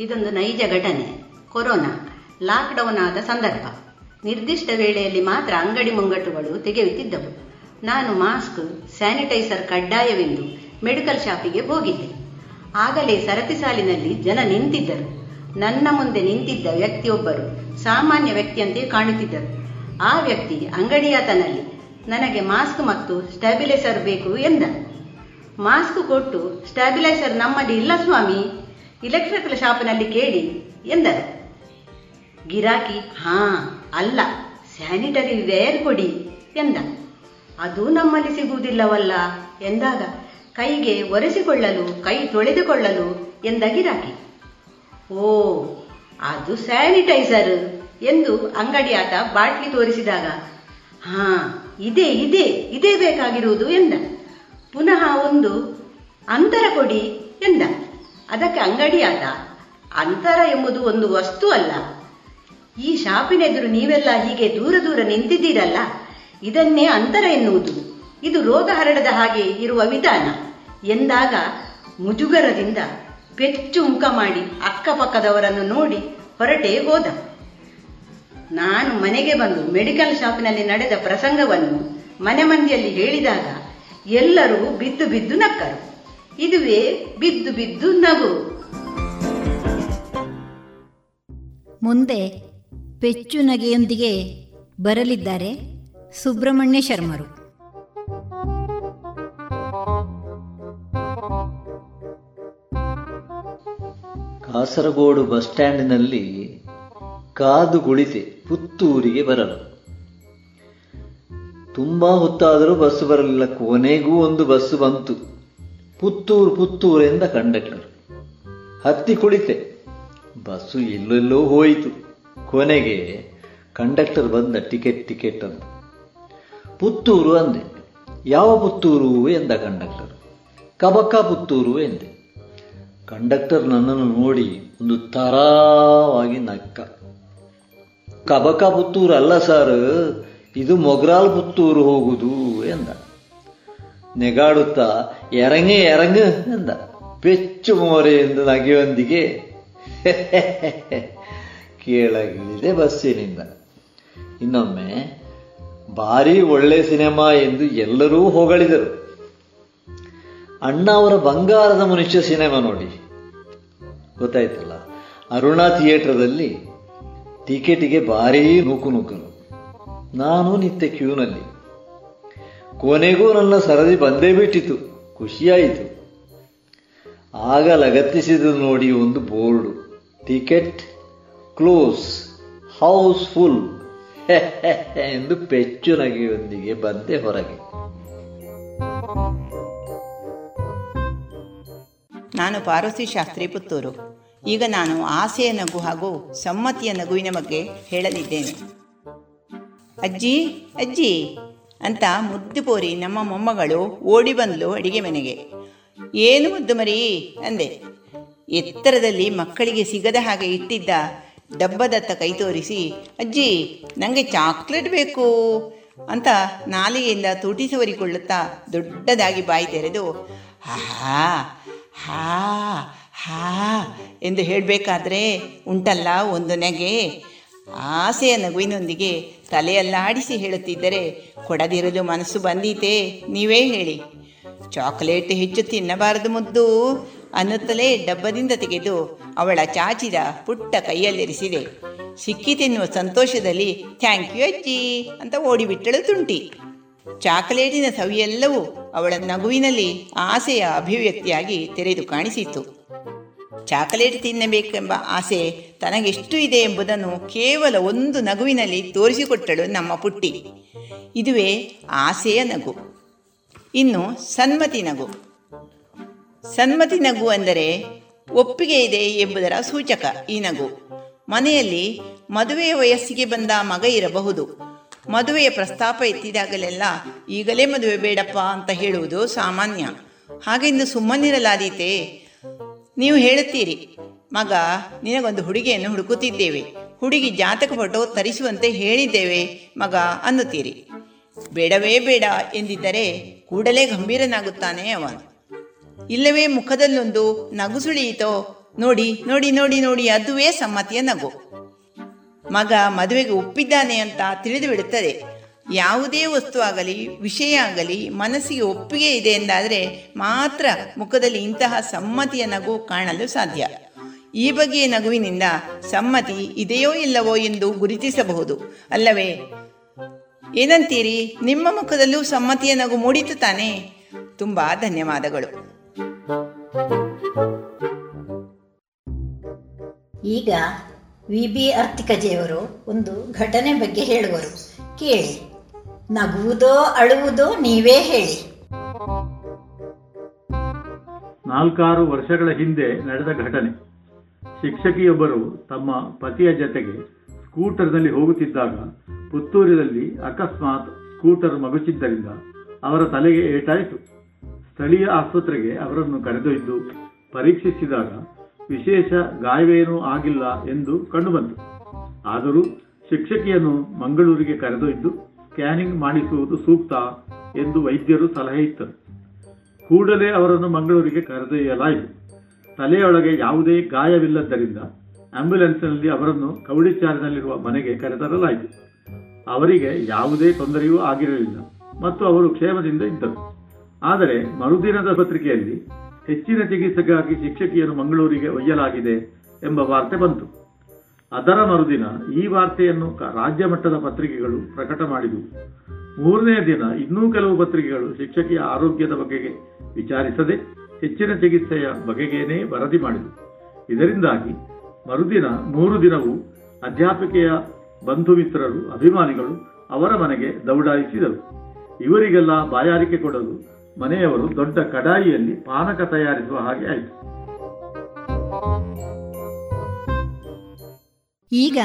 ಇದೊಂದು ನೈಜ ಘಟನೆ, ಕೊರೋನಾ ಲಾಕ್ಡೌನ್ ಆದ ಸಂದರ್ಭ. ನಿರ್ದಿಷ್ಟ ವೇಳೆಯಲ್ಲಿ ಮಾತ್ರ ಅಂಗಡಿ ಮುಂಗಟ್ಟುಗಳು ತೆಗೆಯುತ್ತಿದ್ದವು. ನಾನು ಮಾಸ್ಕ್, ಸ್ಯಾನಿಟೈಸರ್ ಕಡ್ಡಾಯವೆಂದು ಮೆಡಿಕಲ್ ಶಾಪಿಗೆ ಹೋಗಿದ್ದೆ. ಆಗಲೇ ಸರತಿ ಸಾಲಿನಲ್ಲಿ ಜನ ನಿಂತಿದ್ದರು. ನನ್ನ ಮುಂದೆ ನಿಂತಿದ್ದ ವ್ಯಕ್ತಿಯೊಬ್ಬರು ಸಾಮಾನ್ಯ ವ್ಯಕ್ತಿಯಂತೆ ಕಾಣುತ್ತಿದ್ದರು. ಆ ವ್ಯಕ್ತಿ ಅಂಗಡಿಯಾತನಲ್ಲಿ, ನನಗೆ ಮಾಸ್ಕ್ ಮತ್ತು ಸ್ಟ್ಯಾಬಿಲೈಸರ್ ಬೇಕು ಎಂದ. ಮಾಸ್ಕ್ ಕೊಟ್ಟು ಸ್ಟ್ಯಾಬಿಲೈಸರ್ ನಮ್ಮಲ್ಲಿ ಇಲ್ಲ ಸ್ವಾಮಿ, ಇಲೆಕ್ಟ್ರಿಕಲ್ ಶಾಪಿನಲ್ಲಿ ಕೇಳಿ ಎಂದರು. ಗಿರಾಕಿ, ಹಾ, ಅಲ್ಲ, ಸ್ಯಾನಿಟರಿ ವೇರ್ ಕೊಡಿ ಎಂದ. ಅದು ನಮ್ಮಲ್ಲಿ ಸಿಗುವುದಿಲ್ಲವಲ್ಲ ಎಂದಾಗ, ಕೈಗೆ ಒರೆಸಿಕೊಳ್ಳಲು, ಕೈ ತೊಳೆದುಕೊಳ್ಳಲು ಎಂದ ಗಿರಾಕಿ ಓ, ಅದು ಸ್ಯಾನಿಟೈಸರ್ ಎಂದು ಅಂಗಡಿಯಾತ ಬಾಟ್ಲಿ ತೋರಿಸಿದಾಗ, ಹಾ, ಇದೇ ಇದೇ ಇದೇ ಬೇಕಾಗಿರುವುದು ಎಂದ. ಪುನಃ ಒಂದು ಅಂತರ ಕೊಡಿ ಎಂದ. ಅದಕ್ಕೆ ಅಂಗಡಿಯಾತ ಅಂತರ ಎಂಬುದು ಒಂದು ವಸ್ತು ಅಲ್ಲ. ಈ ಶಾಪಿನೆದುರು ನೀವೆಲ್ಲ ಹೀಗೆ ದೂರ ದೂರ ನಿಂತಿದ್ದೀರಲ್ಲ ಇದನ್ನೇ ಅಂತರ ಎನ್ನುವುದು. ಇದು ರೋಗ ಹರಡದ ಹಾಗೆ ಇರುವ ವಿಧಾನ. ಎಂದಾಗ ಮುಜುಗರದಿಂದ ಪೆಚ್ಚು ಮುಖ ಮಾಡಿ ಅಕ್ಕಪಕ್ಕದವರನ್ನು ನೋಡಿ ಹೊರಟೇ ಹೋದ. ನಾನು ಮನೆಗೆ ಬಂದು ಮೆಡಿಕಲ್ ಶಾಪಿನಲ್ಲಿ ನಡೆದ ಪ್ರಸಂಗವನ್ನು ಮನೆ ಮಂದಿಯಲ್ಲಿ ಹೇಳಿದಾಗ ಎಲ್ಲರೂ ಬಿದ್ದು ಬಿದ್ದು ನಕ್ಕರು. ಇದುವೇ ಬಿದ್ದು ಬಿದ್ದು ನಗು. ಮುಂದೆ ಪೆಚ್ಚು ನಗೆಯೊಂದಿಗೆ ಬರಲಿದ್ದಾರೆ. ಸುಬ್ರಹ್ಮಣ್ಯ ಶರ್ಮರು. ಕಾಸರಗೋಡು ಬಸ್ ಸ್ಟ್ಯಾಂಡಿನಲ್ಲಿ ಕಾದು ಕುಳಿತೆ ಪುತ್ತೂರಿಗೆ ಬರಲು. ತುಂಬಾ ಹೊತ್ತಾದರೂ ಬಸ್ಸು ಬರಲಿಲ್ಲ. ಕೊನೆಗೂ ಒಂದು ಬಸ್ಸು ಬಂತು. ಪುತ್ತೂರು ಪುತ್ತೂರು ಎಂದ ಕಂಡಕ್ಟರ್. ಹತ್ತಿ ಕುಳಿತೆ. ಬಸ್ಸು ಎಲ್ಲೆಲ್ಲೋ ಹೋಯಿತು. ಕೊನೆಗೆ ಕಂಡಕ್ಟರ್ ಬಂದ ಟಿಕೆಟ್ ಟಿಕೆಟ್ ಅಂತ. ಪುತ್ತೂರು ಅಂದೆ. ಯಾವ ಪುತ್ತೂರು ಎಂದ ಕಂಡಕ್ಟರ್? ಕಬಕ ಪುತ್ತೂರು ಎಂದೆ. ಕಂಡಕ್ಟರ್ ನನ್ನನ್ನು ನೋಡಿ ಒಂದು ತರಾವಾಗಿ ನಕ್ಕ. ಕಬಕ ಪುತ್ತೂರು ಅಲ್ಲ ಸರ್, ಇದು ಮೊಗ್ರಾಲ್ ಪುತ್ತೂರು ಹೋಗುದು ಎಂದ. ನೆಗಾಡುತ್ತಾ, ಎರಂಗೆ, ಎರಂಗ ಎಂದ. ಪೆಚ್ಚು ಎಂದು ನಗೆಯೊಂದಿಗೆ ಕೇಳಗಿಳಿದೆ ಬಸ್ಸಿನಿಂದ. ಇನ್ನೊಮ್ಮೆ ಭಾರಿ ಒಳ್ಳೆ ಸಿನಿಮಾ ಎಂದು ಎಲ್ಲರೂ ಹೊಗಳಿದರು. ಅಣ್ಣ ಅವರ ಬಂಗಾರದ ಮನುಷ್ಯ ಸಿನಿಮಾ ನೋಡಿ. ಗೊತ್ತಾಯ್ತಲ್ಲ? ಅರುಣಾ ಥಿಯೇಟರ್ದಲ್ಲಿ ಟಿಕೆಟಿಗೆ ಭಾರೀ ನೂಕು ನೂಕನು. ನಾನು ನಿತ್ಯ ಕ್ಯೂನಲ್ಲಿ. ಕೊನೆಗೂ ನನ್ನ ಸರದಿ ಬಂದೇ ಬಿಟ್ಟಿತು. ಖುಷಿಯಾಯಿತು. ಆಗ ಲಗತ್ತಿಸಿದ ನೋಡಿ ಒಂದು board. Ticket close house full ಎಂದು ಪೆಚ್ಚು ನಗೆಯೊಂದಿಗೆ ಬಂದೆ ಹೊರಗೆ. ನಾನು ಪಾರ್ವತಿ ಶಾಸ್ತ್ರಿ ಪುತ್ತೂರು. ಈಗ ನಾನು ಆಸೆಯ ನಗು ಹಾಗೂ ಸಮ್ಮತಿಯ ನಗುವಿನ ಬಗ್ಗೆ ಹೇಳಲಿದ್ದೇನೆ. ಅಜ್ಜಿ ಅಜ್ಜಿ, ಅಂತ ಮುದ್ದು ಪೋರಿ ನಮ್ಮ ಮೊಮ್ಮಗಳು ಓಡಿ ಬಂದಲು ಅಡಿಗೆ ಮನೆಗೆ. ಏನು ಮುದ್ದು ಮರಿ, ಅಂದೆ. ಎತ್ತರದಲ್ಲಿ ಮಕ್ಕಳಿಗೆ ಸಿಗದ ಹಾಗೆ ಇಟ್ಟಿದ್ದ ಡಬ್ಬದತ್ತ ಕೈ ತೋರಿಸಿ, ಅಜ್ಜಿ ನನಗೆ ಚಾಕ್ಲೇಟ್ ಬೇಕು ಅಂತ ನಾಲಿಗೆಯಿಂದ ತುಟಿಸವರಿಕೊಳ್ಳುತ್ತಾ ದೊಡ್ಡದಾಗಿ ಬಾಯಿ ತೆರೆದು, ಹಾ ಹಾ ಹಾ ಎಂದು ಹೇಳಬೇಕಾದ್ರೆ ಉಂಟಲ್ಲ ಒಂದು ನೆಗೆ. ಆಸೆಯ ನಗುವಿನೊಂದಿಗೆ ತಲೆಯಲ್ಲಾಡಿಸಿ ಹೇಳುತ್ತಿದ್ದರೆ ಕೊಡದಿರಲು ಮನಸ್ಸು ಬಂದೀತೆ. ನೀವೇ ಹೇಳಿ, ಚಾಕ್ಲೇಟ್ ಹೆಚ್ಚು ತಿನ್ನಬಾರದು ಮುದ್ದು. ಅನ್ನುತ್ತಲೇ ಡಬ್ಬದಿಂದ ತೆಗೆದು ಅವಳ ಚಾಚಿದ ಪುಟ್ಟ ಕೈಯಲ್ಲಿರಿಸಿದೆ. ಸಿಕ್ಕಿ ತಿನ್ನುವ ಸಂತೋಷದಲ್ಲಿ, ಥ್ಯಾಂಕ್ ಯು ಅಜ್ಜಿ ಅಂತ ಓಡಿಬಿಟ್ಟಳು ತುಂಟಿ. ಚಾಕಲೇಟಿನ ಸವಿಯೆಲ್ಲವೂ ಅವಳ ನಗುವಿನಲ್ಲಿ ಆಸೆಯ ಅಭಿವ್ಯಕ್ತಿಯಾಗಿ ತೆರೆದು ಕಾಣಿಸಿತು ಚಾಕಲೇಟ್ ತಿನ್ನಬೇಕೆಂಬ ಆಸೆ ತನಗೆಷ್ಟು ಇದೆ ಎಂಬುದನ್ನು ಕೇವಲ ಒಂದು ನಗುವಿನಲ್ಲಿ ತೋರಿಸಿಕೊಟ್ಟಳು ನಮ್ಮ ಪುಟ್ಟಿ. ಇದುವೇ ಆಸೆಯ ನಗು. ಇನ್ನು ಸನ್ಮತಿ ನಗು. ಸನ್ಮತಿ ನಗು ಅಂದರೆ ಒಪ್ಪಿಗೆ ಇದೆ ಎಂಬುದರ ಸೂಚಕ ಈ ನಗು. ಮನೆಯಲ್ಲಿ ಮದುವೆಯ ವಯಸ್ಸಿಗೆ ಬಂದ ಮಗ ಇರಬಹುದು. ಮದುವೆಯ ಪ್ರಸ್ತಾಪ ಎತ್ತಿದಾಗಲೆಲ್ಲ ಈಗಲೇ ಮದುವೆ ಬೇಡಪ್ಪ ಅಂತ ಹೇಳುವುದು ಸಾಮಾನ್ಯ. ಹಾಗೆಂದು ಸುಮ್ಮನಿರಲಾದೀತೆ. ನೀವು ಹೇಳುತ್ತೀರಿ, ಮಗ, ನಿನಗೊಂದು ಹುಡುಗಿಯನ್ನು ಹುಡುಕುತ್ತಿದ್ದೇವೆ. ಹುಡುಗಿ ಜಾತಕ ಫೋಟೋ ತರಿಸುವಂತೆ ಹೇಳಿದ್ದೇವೆ, ಮಗ, ಅನ್ನುತ್ತೀರಿ. ಬೇಡವೇ ಬೇಡ ಎಂದಿದ್ದರೆ ಕೂಡಲೇ ಗಂಭೀರನಾಗುತ್ತಾನೆ ಅವನು. ಇಲ್ಲವೇ ಮುಖದಲ್ಲೊಂದು ನಗು ಸುಳಿಯಿತೋ ನೋಡಿ ನೋಡಿ ನೋಡಿ ನೋಡಿ, ಅದುವೇ ಸಮ್ಮತಿಯ ನಗು. ಮಗ ಮದುವೆಗೆ ಒಪ್ಪಿದ್ದಾನೆ ಅಂತ ತಿಳಿದು ಬಿಡುತ್ತದೆ. ಯಾವುದೇ ವಸ್ತು ಆಗಲಿ, ವಿಷಯ ಆಗಲಿ, ಮನಸ್ಸಿಗೆ ಒಪ್ಪಿಗೆ ಇದೆ ಎಂದಾದರೆ ಮಾತ್ರ ಮುಖದಲ್ಲಿ ಇಂತಹ ಸಮ್ಮತಿಯ ನಗು ಕಾಣಲು ಸಾಧ್ಯ. ಈ ಬಗೆಯ ನಗುವಿನಿಂದ ಸಮ್ಮತಿ ಇದೆಯೋ ಇಲ್ಲವೋ ಎಂದು ಗುರುತಿಸಬಹುದು. ಅಲ್ಲವೇ? ಏನಂತೀರಿ? ನಿಮ್ಮ ಮುಖದಲ್ಲೂ ಸಮ್ಮತಿಯ ನಗು ಮೂಡಿತು ತಾನೇ? ತುಂಬ ಧನ್ಯವಾದಗಳು. ಈಗ ವಿ ಬಿ ಅರ್ತಿಕಜೆಯವರು ಒಂದು ಘಟನೆ ಬಗ್ಗೆ ಹೇಳುವರು. ಕೇಳಿ. ನಗುವುದೋ ಅಳುವುದೋ ನೀವೇ ಹೇಳಿ. ನಾಲ್ಕಾರು ವರ್ಷಗಳ ಹಿಂದೆ ನಡೆದ ಘಟನೆ. ಶಿಕ್ಷಕಿಯೊಬ್ಬರು ತಮ್ಮ ಪತಿಯ ಜತೆಗೆ ಸ್ಕೂಟರ್ನಲ್ಲಿ ಹೋಗುತ್ತಿದ್ದಾಗ ಪುತ್ತೂರಿನಲ್ಲಿ ಅಕಸ್ಮಾತ್ ಸ್ಕೂಟರ್ ಮಗುಚಿದ್ದರಿಂದ ಅವರ ತಲೆಗೆ ಏಟಾಯಿತು. ಸ್ಥಳೀಯ ಆಸ್ಪತ್ರೆಗೆ ಅವರನ್ನು ಕರೆದೊಯ್ದು ಪರೀಕ್ಷಿಸಿದಾಗ ವಿಶೇಷ ಗಾಯವೇನೂ ಆಗಿಲ್ಲ ಎಂದು ಕಂಡುಬಂತು. ಆದರೂ ಶಿಕ್ಷಕಿಯನ್ನು ಮಂಗಳೂರಿಗೆ ಕರೆದೊಯ್ದು ಸ್ಕ್ಯಾನಿಂಗ್ ಮಾಡಿಸುವುದು ಸೂಕ್ತ ಎಂದು ವೈದ್ಯರು ಸಲಹೆ ಇತ್ತರು. ಕೂಡಲೇ ಅವರನ್ನು ಮಂಗಳೂರಿಗೆ ಕರೆದೊಯ್ಯಲಾಯಿತು. ತಲೆಯೊಳಗೆ ಯಾವುದೇ ಗಾಯವಿಲ್ಲದ್ದರಿಂದ ಆಂಬ್ಯುಲೆನ್ಸ್ನಲ್ಲಿ ಅವರನ್ನು ಕವಡಿಚಾರಿನಲ್ಲಿರುವ ಮನೆಗೆ ಕರೆತರಲಾಯಿತು. ಅವರಿಗೆ ಯಾವುದೇ ತೊಂದರೆಯೂ ಆಗಿರಲಿಲ್ಲ ಮತ್ತು ಅವರು ಕ್ಷೇಮದಿಂದ ಇದ್ದರು. ಆದರೆ ಮರುದಿನದ ಪತ್ರಿಕೆಯಲ್ಲಿ ಹೆಚ್ಚಿನ ಚಿಕಿತ್ಸೆಗಾಗಿ ಶಿಕ್ಷಕಿಯನ್ನು ಮಂಗಳೂರಿಗೆ ಒಯ್ಯಲಾಗಿದೆ ಎಂಬ ವಾರ್ತೆ ಬಂತು. ಅದರ ಮರುದಿನ ಈ ವಾರ್ತೆಯನ್ನು ರಾಜ್ಯ ಮಟ್ಟದ ಪತ್ರಿಕೆಗಳು ಪ್ರಕಟ ಮಾಡಿದವು. ಮೂರನೆಯ ದಿನ ಇನ್ನೂ ಕೆಲವು ಪತ್ರಿಕೆಗಳು ಶಿಕ್ಷಕಿಯ ಆರೋಗ್ಯದ ಬಗೆಗೆ ವಿಚಾರಿಸದೆ ಹೆಚ್ಚಿನ ಚಿಕಿತ್ಸೆಯ ಬಗೆಗೇನೆ ವರದಿ ಮಾಡಿದವು. ಇದರಿಂದಾಗಿ ಮರುದಿನ ಮೂರು ದಿನವೂ ಅಧ್ಯಾಪಿಕೆಯ ಬಂಧು ಮಿತ್ರರು, ಅಭಿಮಾನಿಗಳು ಅವರ ಮನೆಗೆ ದೌಡಾಯಿಸಿದರು. ಇವರಿಗೆಲ್ಲ ಬಾಯಾರಿಕೆ ಕೊಡಲು ಮನೆಯವರು ದೊಡ್ಡ ಕಡಾಯಿಯಲ್ಲಿ ಪಾನಕ ತಯಾರಿಸುವ ಹಾಗೆ ಆಯಿತು. ಈಗ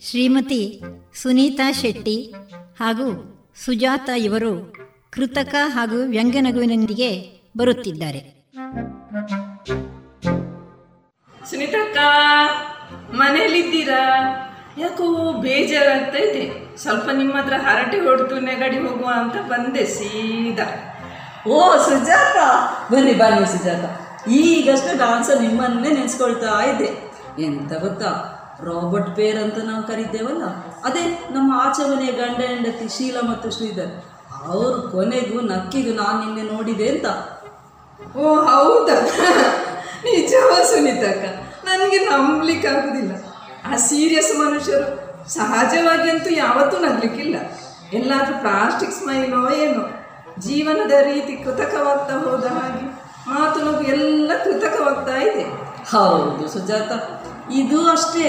ಶ್ರೀಮತಿ ಸುನೀತಾ ಶೆಟ್ಟಿ ಹಾಗೂ ಸುಜಾತ ಇವರು ಕೃತಕ ಹಾಗೂ ವ್ಯಂಗ್ಯನಗುವಿನೊಂದಿಗೆ ಬರುತ್ತಿದ್ದಾರೆ. ಸುನೀತಕ್ಕ ಮನೇಲಿದ್ದೀರಾ ಯಾಕೋ ಬೇಜಾರಾಗ್ತಾ ಇದೆ. ಸ್ವಲ್ಪ ನಿಮ್ಮ ಹತ್ರ ಹರಟೆ ಹೊಡೆದು ನೆಗಡಿ ಹೋಗುವ ಅಂತ ಬಂದೆ ಸೀದಾ. ಓ, ಸುಜಾತ. ಬನ್ನಿ ಬನ್ನಿ ಸುಜಾತ. ಈಗಷ್ಟೇ ಡಾನ್ಸ ನಿಮ್ಮನ್ನೇ ನೆನೆಸ್ಕೊಳ್ತಾ ಇದ್ದೆ. ಎಂತ ಗೊತ್ತಾ? ರಾಬರ್ಟ್ ಪೇರ್ ಅಂತ ನಾವು ಕರಿತೇವಲ್ಲ? ಅದೇ ನಮ್ಮ ಆಚರಣೆಯ ಗಂಡ ಹೆಂಡತಿ ಶೀಲ ಮತ್ತು ಶ್ರೀಧರ್. ಅವರು ಕೊನೆಗೂ ನಕ್ಕಿಗೂ ನಾನು ನಿನ್ನೆ ನೋಡಿದೆ ಅಂತ. ಓ, ಹೌದಾ? ನಿಜವ ಸುನೀತಕ್ಕ ನನಗೆ ನಂಬಲಿಕ್ಕೆ ಆಗುದಿಲ್ಲ. ಆ ಸೀರಿಯಸ್ ಮನುಷ್ಯರು ಸಹಜವಾಗಿ ಅಂತೂ ಯಾವತ್ತೂ ನಗ್ಲಿಕ್ಕಿಲ್ಲ. ಎಲ್ಲಾದರೂ ಪ್ಲಾಸ್ಟಿಕ್ ಸ್ಮೈಲೋ ಏನೋ. ಜೀವನದ ರೀತಿ ಕೃತಕವಾಗ್ತಾ ಹೋದ ಹಾಗೆ ಮಾತು ನಗು ಎಲ್ಲ ಕೃತಕವಾಗ್ತಾ ಇದೆ ಹೌದು ಸುಜಾತ ಇದು ಅಷ್ಟೇ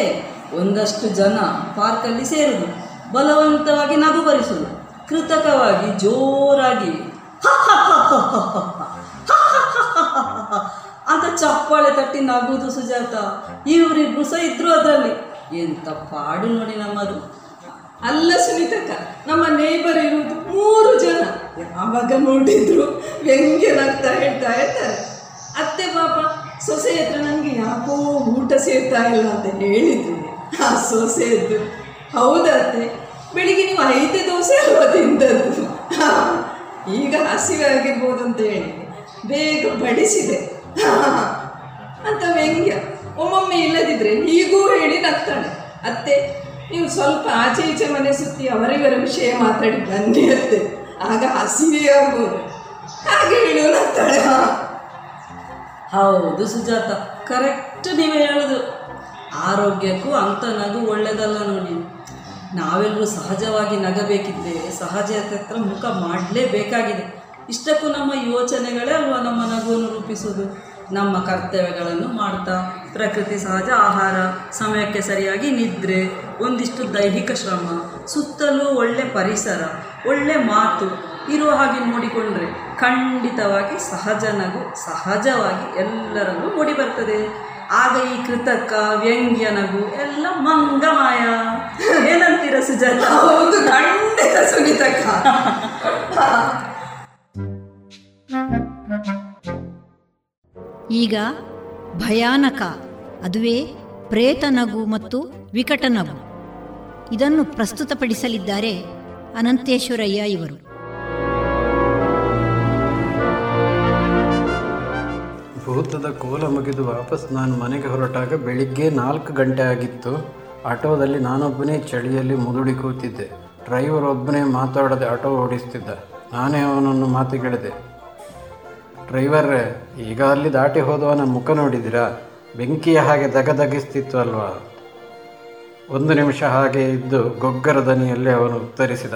ಒಂದಷ್ಟು ಜನ ಪಾರ್ಕಲ್ಲಿ ಸೇರುದು ಬಲವಂತವಾಗಿ ನಗು ಬರಿಸುದು ಕೃತಕವಾಗಿ ಜೋರಾಗಿ ಅಂತ ಚಪ್ಪಾಳೆ ತಟ್ಟಿ ನಗುದು ಸುಜಾತ ಇವರಿಬ್ರು ಸಹ ಇದ್ರು ಅದರಲ್ಲಿ ಎಂತ ಪಾಡು ನೋಡಿ ನಮ್ಮದು ಅಲ್ಲ ಸುನೀತಕ್ಕ ನಮ್ಮ ನೇಬರ್ ಇರುವುದು ಮೂರು ಜನ ಯಾವಾಗ ನೋಡಿದ್ರು ವ್ಯಂಗ್ಯನಾಗ್ತಾ ಹೇಳ್ತಾ ಇರ್ತಾರೆ ಅತ್ತೆ ಪಾಪ ಸೊಸೆ ಹತ್ರ ನನಗೆ ಯಾಕೋ ಊಟ ಸೇರ್ತಾ ಇಲ್ಲ ಅಂತ ಹೇಳಿದ್ರು. ಆ ಸೊಸೆಯದ್ದು ಹೌದಾ ಹೌದತ್ತೆ ಬೆಳಿಗ್ಗೆ ನೀವು ಐದೇ ದೋಸೆ ಅಲ್ವಾ ತಿಂದದ್ದು? ಈಗ ಹಸಿವೆ ಆಗಿರ್ಬೋದು ಅಂತ ಹೇಳಿ ಬೇಗ ಬಡಿಸಿದೆ. ಅಂತ ವ್ಯಂಗ್ಯ. ಒಮ್ಮೊಮ್ಮೆ ಇಲ್ಲದಿದ್ರೆ ಹೀಗೂ ಹೇಳಿ ನಗ್ತಾಳೆ. ಅತ್ತೆ, ನೀವು ಸ್ವಲ್ಪ ಆಚೆ ಈಚೆ ಮನೆ ಸುತ್ತಿ ಅವರಿವರ ವಿಷಯ ಮಾತಾಡಿ ಬನ್ನಿ ಅತ್ತೆ. ಆಗ ಹಸಿವೆ ಆಗ್ಬೋದು ಹಾಗೆ ಹೇಳುವಂತಾಳೆ ಹೌದು ಸುಜಾತ ಕರೆಕ್ಟ್ ನೀವು ಹೇಳೋದು. ಆರೋಗ್ಯಕ್ಕೂ ಅಂಥ ನಗು ಒಳ್ಳೆಯದಲ್ಲ ನೋಡಿ. ನಾವೆಲ್ಲರೂ ಸಹಜವಾಗಿ ನಗಬೇಕಿದ್ದೆ ಸಹಜ ಹತ್ರ ಮುಖ ಮಾಡಲೇಬೇಕಾಗಿದೆ. ಇಷ್ಟಕ್ಕೂ ನಮ್ಮ ಯೋಚನೆಗಳೇ ಅಲ್ವಾ ನಮ್ಮ ನಗುವನ್ನು ರೂಪಿಸೋದು ನಮ್ಮ ಕರ್ತವ್ಯಗಳನ್ನು ಮಾಡ್ತಾ, ಪ್ರಕೃತಿ ಸಹಜ ಆಹಾರ, ಸಮಯಕ್ಕೆ ಸರಿಯಾಗಿ ನಿದ್ರೆ, ಒಂದಿಷ್ಟು ದೈಹಿಕ ಶ್ರಮ, ಸುತ್ತಲೂ ಒಳ್ಳೆ ಪರಿಸರ ಒಳ್ಳೆ ಮಾತು ಇರುವ ಹಾಗೆ ನೋಡಿಕೊಂಡ್ರೆ ಖಂಡಿತವಾಗಿ ಸಹಜ ನಗು ಸಹಜವಾಗಿ ಎಲ್ಲರಲ್ಲೂ ಮೂಡಿ ಬರ್ತದೆ. ಆಗ ಈ ಕೃತಕ ವ್ಯಂಗ್ಯ ನಗು ಎಲ್ಲ ಮಂಗಮಾಯ. ಏನಂತೀರ ಸುಜಾತ? ಹೌದು ಖಂಡಿತ ಸುನಿತಕ್ಕ ಈಗ ಭಯಾನಕ ಅದುವೇ ಪ್ರೇತ ನಗು ಮತ್ತು ವಿಕಟ ನಗು. ಇದನ್ನು ಪ್ರಸ್ತುತಪಡಿಸಲಿದ್ದಾರೆ ಅನಂತೇಶ್ವರಯ್ಯ ಇವರು. ಭೂತದ ಕೋಲ ಮುಗಿದು ವಾಪಸ್ ನಾನು ಮನೆಗೆ ಹೊರಟಾಗ ಬೆಳಿಗ್ಗೆ ನಾಲ್ಕು ಗಂಟೆ ಆಗಿತ್ತು. ಆಟೋದಲ್ಲಿ ನಾನೊಬ್ಬನೇ ಚಳಿಯಲ್ಲಿ ಮುದುಡಿ ಕೂತಿದ್ದೆ. ಡ್ರೈವರ್ ಒಬ್ಬನೇ ಮಾತಾಡದೆ ಆಟೋ ಓಡಿಸ್ತಿದ್ದ. ನಾನೇ ಅವನನ್ನು ಮಾತುಗಳಿದೆ. ಡ್ರೈವರ್, ಈಗ ಅಲ್ಲಿ ದಾಟಿ ಹೋದವನ ಮುಖ ನೋಡಿದಿರಾ ಬೆಂಕಿಯ ಹಾಗೆ ದಗದಗಿಸ್ತಿತ್ತು ಅಲ್ವಾ? ಒಂದು ನಿಮಿಷ ಹಾಗೆ ಇದ್ದು ಗೊಗ್ಗರ ದನಿಯಲ್ಲಿ ಅವನು ಉತ್ತರಿಸಿದ,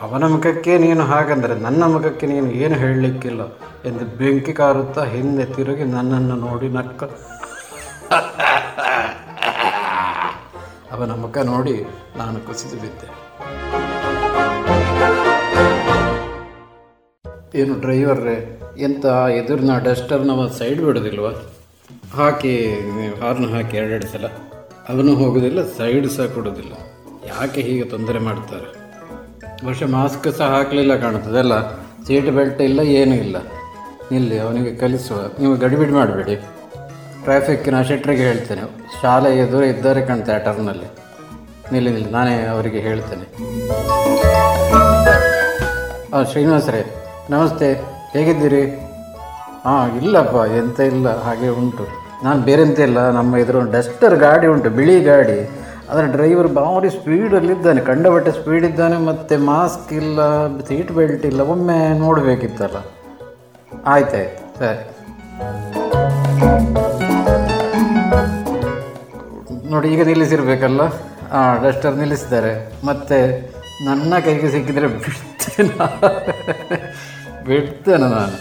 ಅವನ ಮುಖಕ್ಕೆ ನೀನು ಹಾಗಂದರೆ ನನ್ನ ಮುಖಕ್ಕೆ ನೀನು ಏನು ಹೇಳಲಿಕ್ಕಿಲ್ಲ ಎಂದು ಬೆಂಕಿ ಕಾರುತ್ತಾ ಹಿಂದೆ ತಿರುಗಿ ನನ್ನನ್ನು ನೋಡಿ ನಕ್ಕ. ಅವನ ಮುಖ ನೋಡಿ ನಾನು ಕುಸಿದು ಬಿದ್ದೆ. ಏನು ಡ್ರೈವರ್ರೇ, ಎಂತ ಎದುರಿನ ಡಸ್ಟರ್ನವ ಸೈಡ್ ಬಿಡೋದಿಲ್ವ? ಹಾಕಿ ಹಾರ್ನ್ ಹಾಕಿ ಎರಡೆರಡು ಸಲ. ಅವನು ಹೋಗೋದಿಲ್ಲ, ಸೈಡ್ ಸಹ ಕೊಡೋದಿಲ್ಲ. ಯಾಕೆ ಹೀಗೆ ತೊಂದರೆ ಮಾಡ್ತಾರೆ? ವರ್ಷ ಮಾಸ್ಕ್ ಸಹ ಹಾಕಲಿಲ್ಲ ಕಾಣುತ್ತದಲ್ಲ ಸೀಟ್ ಬೆಲ್ಟ್ ಇಲ್ಲ, ಏನೂ ಇಲ್ಲ. ನಿಲ್ಲಿ, ಅವನಿಗೆ ಕಲಿಸುವ. ನೀವು ಗಡಿಬಿಡಿ ಮಾಡಬೇಡಿ. ಟ್ರಾಫಿಕ್ಕಿನ ಶೆಟ್ರಿಗೆ ಹೇಳ್ತೇನೆ. ಶಾಲೆ ಎದುರು ಇದ್ದಾರೆ ಆ ಟರ್ನಲ್ಲಿ ನಿಲ್ಲಿ ನಿಲ್ಲಿ, ನಾನೇ ಅವರಿಗೆ ಹೇಳ್ತೇನೆ. ಹಾಂ ಶ್ರೀನಿವಾಸರೇ ನಮಸ್ತೆ. ಹೇಗಿದ್ದೀರಿ? ಹಾಂ ಇಲ್ಲಪ್ಪ, ಎಂತ ಇಲ್ಲ, ಹಾಗೆ ಉಂಟು. ನಾನು ಬೇರೆ ಎಂತ ಇಲ್ಲ, ನಮ್ಮ ಎದುರು ಡಸ್ಟರ್ ಗಾಡಿ ಉಂಟು, ಬಿಳಿ ಗಾಡಿ. ಅದರ ಡ್ರೈವರ್ ಭಾರಿ ಸ್ಪೀಡಲ್ಲಿದ್ದಾನೆ ಕಂಡಬಟ್ಟೆ ಸ್ಪೀಡ್ ಇದ್ದಾನೆ, ಮತ್ತು ಮಾಸ್ಕ್ ಇಲ್ಲ ಸೀಟ್ ಬೆಲ್ಟ್ ಇಲ್ಲ, ಒಮ್ಮೆ ನೋಡಬೇಕಿತ್ತಲ್ಲ. ಆಯ್ತಾಯ್ತು, ಸರಿ. ನೋಡಿ, ಈಗ ನಿಲ್ಲಿಸಿರ್ಬೇಕಲ್ಲ? ಹಾಂ ಡಸ್ಟರ್ ನಿಲ್ಲಿಸಿದ್ದಾರೆ. ಮತ್ತು ನನ್ನ ಕೈಗೆ ಸಿಕ್ಕಿದರೆ ಬಿಡ್ತೇನೆ? ಬಿಡ್ತೇನೆ ನಾನು?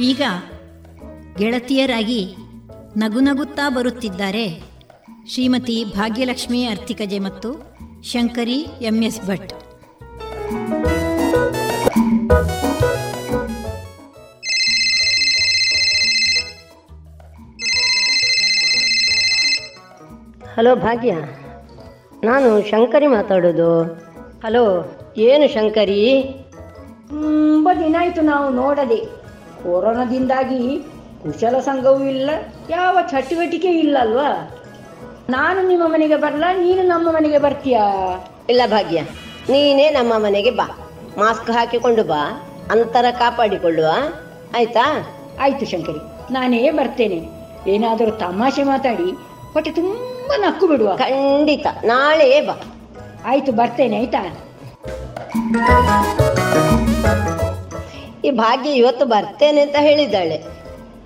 ಈಗ ಗೆಳತಿಯರಾಗಿ ನಗು ನಗುತ್ತಾ ಬರುತ್ತಿದ್ದಾರೆ ಶ್ರೀಮತಿ ಭಾಗ್ಯಲಕ್ಷ್ಮಿ ಅರ್ತಿಕಜೆ ಮತ್ತು Shankari M S Bhat. Hello Bhagya ನಾನು ಶಂಕರಿ ಮಾತಾಡೋದು. ಹಲೋ ಏನು ಶಂಕರಿ? ತುಂಬ ದಿನ ಆಯಿತು ನಾವು ನೋಡದೆ. ಕೊರೋನಾದಿಂದಾಗಿ ಕುಶಲ ಸಂಘವೂ ಇಲ್ಲ ಯಾವ ಚಟುವಟಿಕೆ ಇಲ್ಲ ಅಲ್ವಾ ನಾನು ನಿಮ್ಮ ಮನೆಗೆ ಬರಲ್ಲ ನೀನು ನಮ್ಮ ಮನೆಗೆ ಬರ್ತೀಯಾ? ಇಲ್ಲ ಭಾಗ್ಯ ನೀನೇ ನಮ್ಮ ಮನೆಗೆ ಬಾ. ಮಾಸ್ಕ್ ಹಾಕಿಕೊಂಡು ಬಾ ಅಂತರ ಕಾಪಾಡಿಕೊಳ್ಳುವ. ಆಯ್ತಾ? ಆಯ್ತು ಶಂಕರಿ ನಾನೇ ಬರ್ತೇನೆ. ಏನಾದರೂ ತಮಾಷೆ ಮಾತಾಡಿ ಹೊಟ್ಟೆ ತುಂಬ ನಕ್ಕು ಬಿಡುವ. ಖಂಡಿತ ನಾಳೆ ಬಾ. ಆಯ್ತು ಬರ್ತೇನೆ ಆಯ್ತಾ? ಈ ಭಾಗ್ಯ ಇವತ್ತು ಬರ್ತೇನೆ ಅಂತ ಹೇಳಿದ್ದಾಳೆ.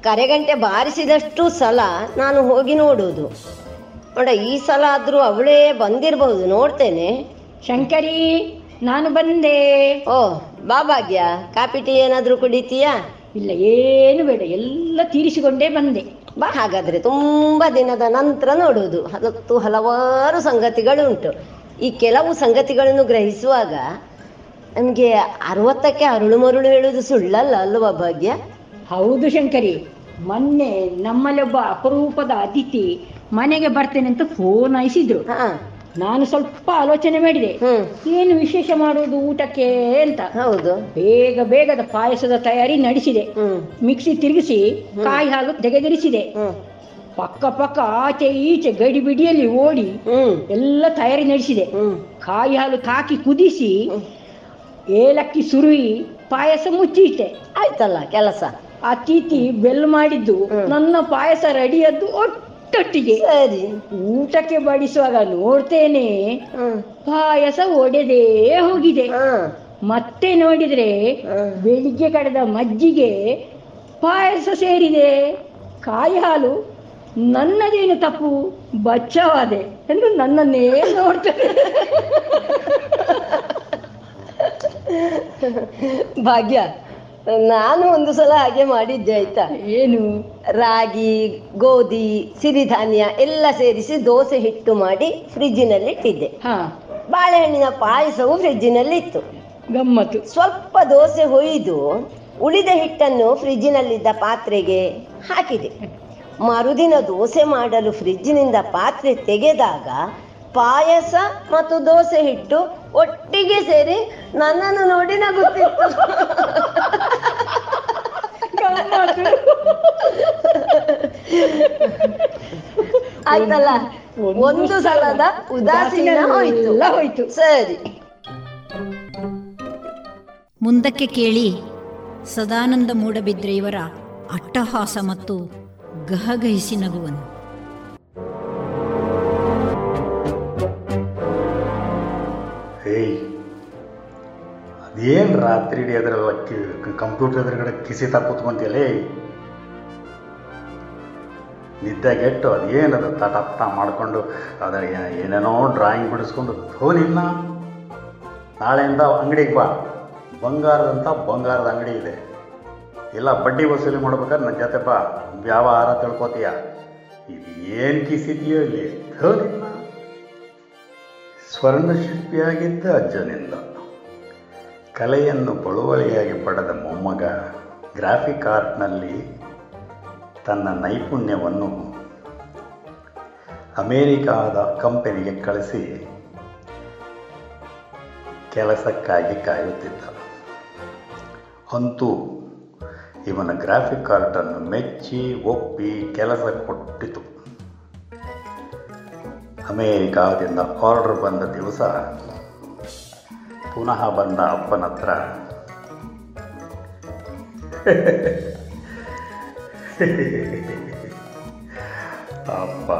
ಕರೆಗಂಟೆ ಬಾರಿಸಿದಷ್ಟು ಸಲ ನಾನು ಹೋಗಿ ನೋಡುವುದು. ನೋಡ ಈ ಸಲ ಆದರೂ ಅವಳೇ ಬಂದಿರಬಹುದು ನೋಡ್ತೇನೆ. ಶಂಕರಿ ನಾನು ಬಂದೆ. ಓ ಬಾ ಭಾಗ್ಯ ಕಾಪಿ ಟೀ ಏನಾದರೂ ಕುಡಿತೀಯಾ? ಇಲ್ಲ ಏನು ಬೇಡ ಎಲ್ಲ ತೀರಿಸಿಕೊಂಡೇ ಬಂದೆ. ಬಾ ಹಾಗಾದ್ರೆ ತುಂಬಾ ದಿನದ ನಂತರ ನೋಡುವುದು. ಹಲತ್ತು ಹಲವಾರು ಸಂಗತಿಗಳುಂಟು. ಈ ಕೆಲವು ಸಂಗತಿಗಳನ್ನು ಗ್ರಹಿಸುವಾಗ ನಮಗೆ ಅರವತ್ತಕ್ಕೆ ಅರುಳು ಮರುಳು ಹೇಳುವುದು ಸುಳ್ಳಲ್ಲ ಅಲ್ವಾ ಭಾಗ್ಯ? ಹೌದು ಶಂಕರಿ. ಮೊನ್ನೆ ನಮ್ಮಲ್ಲೊಬ್ಬ ಅಪರೂಪದ ಅತಿಥಿ ಮನೆಗೆ ಬರ್ತೇನೆ ಅಂತ ಫೋನ್ ಹಾಯಿಸಿದ್ರು. ನಾನು ಸ್ವಲ್ಪ ಆಲೋಚನೆ ಮಾಡಿದೆ. ಏನು ವಿಶೇಷ ಮಾಡುವುದು ಊಟಕ್ಕೆ ಅಂತ. ಹೌದು. ಬೇಗ ಬೇಗದ ಪಾಯಸದ ತಯಾರಿ ನಡೆಸಿದೆ. ಮಿಕ್ಸಿ ತಿರುಗಿಸಿ ಕಾಯಿ ಹಾಲು ತೆಗೆದಿರಿಸಿದೆ. ಪಕ್ಕ ಪಕ್ಕ ಆಚೆ ಈಚೆ ಗಡಿ ಬಿಡಿಯಲ್ಲಿ ಓಡಿ ಎಲ್ಲ ತಯಾರಿ ನಡೆಸಿದೆ. ಕಾಯಿ ಹಾಲು ಹಾಕಿ ಕುದಿಸಿ ಏಲಕ್ಕಿ ಸುರುವಿ ಪಾಯಸ ಮುಚ್ಚಿಟ್ಟೆ ಆಯ್ತಲ್ಲ ಕೆಲಸ. ಅತಿಥಿ ಬೆಲ್ ಮಾಡಿದ್ದು ನನ್ನ ಪಾಯಸ ರೆಡಿಯದ್ದು ಒಟ್ಟೊಟ್ಟಿಗೆ. ಸರಿ. ಊಟಕ್ಕೆ ಬಡಿಸುವಾಗ ನೋಡ್ತೇನೆ ಪಾಯಸ ಒಡೆದೇ ಹೋಗಿದೆ. ಮತ್ತೆ ನೋಡಿದ್ರೆ ಬೆಳಿಗ್ಗೆ ಕಡೆದ ಮಜ್ಜಿಗೆ ಪಾಯಸ ಸೇರಿದೆ. ಕಾಯಿ ಹಾಲು ನನ್ನದೇನು ತಪ್ಪು? ಬಚ್ಚವಾದೆ. ಎಂದು ನನ್ನನ್ನೇ ನೋಡ್ತೇನೆ ಭಾಗ್ಯ ನಾನು ಒಂದು ಸಲ ಹಾಗೆ ಮಾಡಿದ್ದೆ ಆಯ್ತಾ? ಏನು? ರಾಗಿ ಗೋಧಿ ಸಿರಿಧಾನ್ಯ ಎಲ್ಲ ಸೇರಿಸಿ ದೋಸೆ ಹಿಟ್ಟು ಮಾಡಿ ಫ್ರಿಜ್ಜಿನಲ್ಲಿ ಇಟ್ಟಿದ್ದೆ. ಬಾಳೆಹಣ್ಣಿನ ಪಾಯಸವು ಫ್ರಿಜ್ಜಿನಲ್ಲಿ ಇತ್ತು. ಗಮ್ಮತ್ತು. ಸ್ವಲ್ಪ ದೋಸೆ ಹೊಯ್ದು ಉಳಿದ ಹಿಟ್ಟನ್ನು ಫ್ರಿಜ್ಜಿನಲ್ಲಿದ್ದ ಪಾತ್ರೆಗೆ ಹಾಕಿದೆ. ಮರುದಿನ ದೋಸೆ ಮಾಡಲು ಫ್ರಿಜ್ಜಿನಿಂದ ಪಾತ್ರೆ ತೆಗೆದಾಗ ಪಾಯಸ ಮತ್ತು ದೋಸೆ ಹಿಟ್ಟು ಒಟ್ಟಿಗೆ ಸೇರಿ ನನ್ನನ್ನು ನೋಡಿ ನಗುತ್ತಿತ್ತು. ಆಯ್ತಲ್ಲ? ಒಂದು ಸಲದ ಉದಾಸೀನ ಹೋಯ್ತು. ಹೋಯ್ತು. ಸರಿ. ಮುಂದಕ್ಕೆ ಕೇಳಿ ಸದಾನಂದ ಮೂಡಬಿದ್ರೆ ಇವರ ಅಟ್ಟಹಾಸ ಮತ್ತು ಗಹಗಹಿಸಿ ನಗುವನ್ನು ಹೇಯ್ ಅದೇನು ರಾತ್ರಿ ಇಡೀ ಅದರಲ್ಲ ಕಂಪ್ಯೂಟರ್ ಎದುರುಗಡೆ ಕಿಸಿತಾ ಕೂತ್ಕೊಂತಿಯಲ್ಲೇ ನಿದ್ದೆಗೆಟ್ಟು ಅದೇನದು ತಟಪ್ಪ ಮಾಡಿಕೊಂಡು ಅದರ ಏನೇನೋ ಡ್ರಾಯಿಂಗ್ ಬಿಡಿಸ್ಕೊಂಡು ಹೋನಿಲ್ಲ ನಾಳೆಯಿಂದ ಅಂಗಡಿಗೆ ಬಾ. ಬಂಗಾರದಂಥ ಬಂಗಾರದ ಅಂಗಡಿ ಇದೆ. ಇಲ್ಲ, ಬಡ್ಡಿ ವಸೂಲಿ ಮಾಡ್ಬೇಕಾದ್ರೆ ನನ್ನ ಜೊತೆ ಬಾ. ವ್ಯವಹಾರ ತಿಳ್ಕೊತೀಯ. ಇದು ಏನು ಕಿಸಿದೆಯೋ ಇಲ್ಲಿ ಸ್ವರ್ಣಶಿಲ್ಪಿಯಾಗಿದ್ದ ಅಜ್ಜನಿಂದ. ಕಲೆಯನ್ನು ಬಳುವಳಿಯಾಗಿ ಪಡೆದ ಮೊಮ್ಮಗ ಗ್ರಾಫಿಕ್ ಆರ್ಟ್ನಲ್ಲಿ ತನ್ನ ನೈಪುಣ್ಯವನ್ನು ಅಮೇರಿಕಾದ ಕಂಪನಿಗೆ ಕಳಿಸಿ ಕೆಲಸಕ್ಕಾಗಿ ಕಾಯುತ್ತಿದ್ದ. ಅಂತೂ ಇವನ ಗ್ರಾಫಿಕ್ ಆರ್ಟನ್ನು ಮೆಚ್ಚಿ ಒಪ್ಪಿ ಕೆಲಸ ಕೊಟ್ಟಿತು. ಅಮೇರಿಕಾದಿಂದ ಆರ್ಡರ್ ಬಂದ ದಿವಸ ಪುನಃ ಬಂದ ಅಪ್ಪನ ಹತ್ರ. ಅಪ್ಪ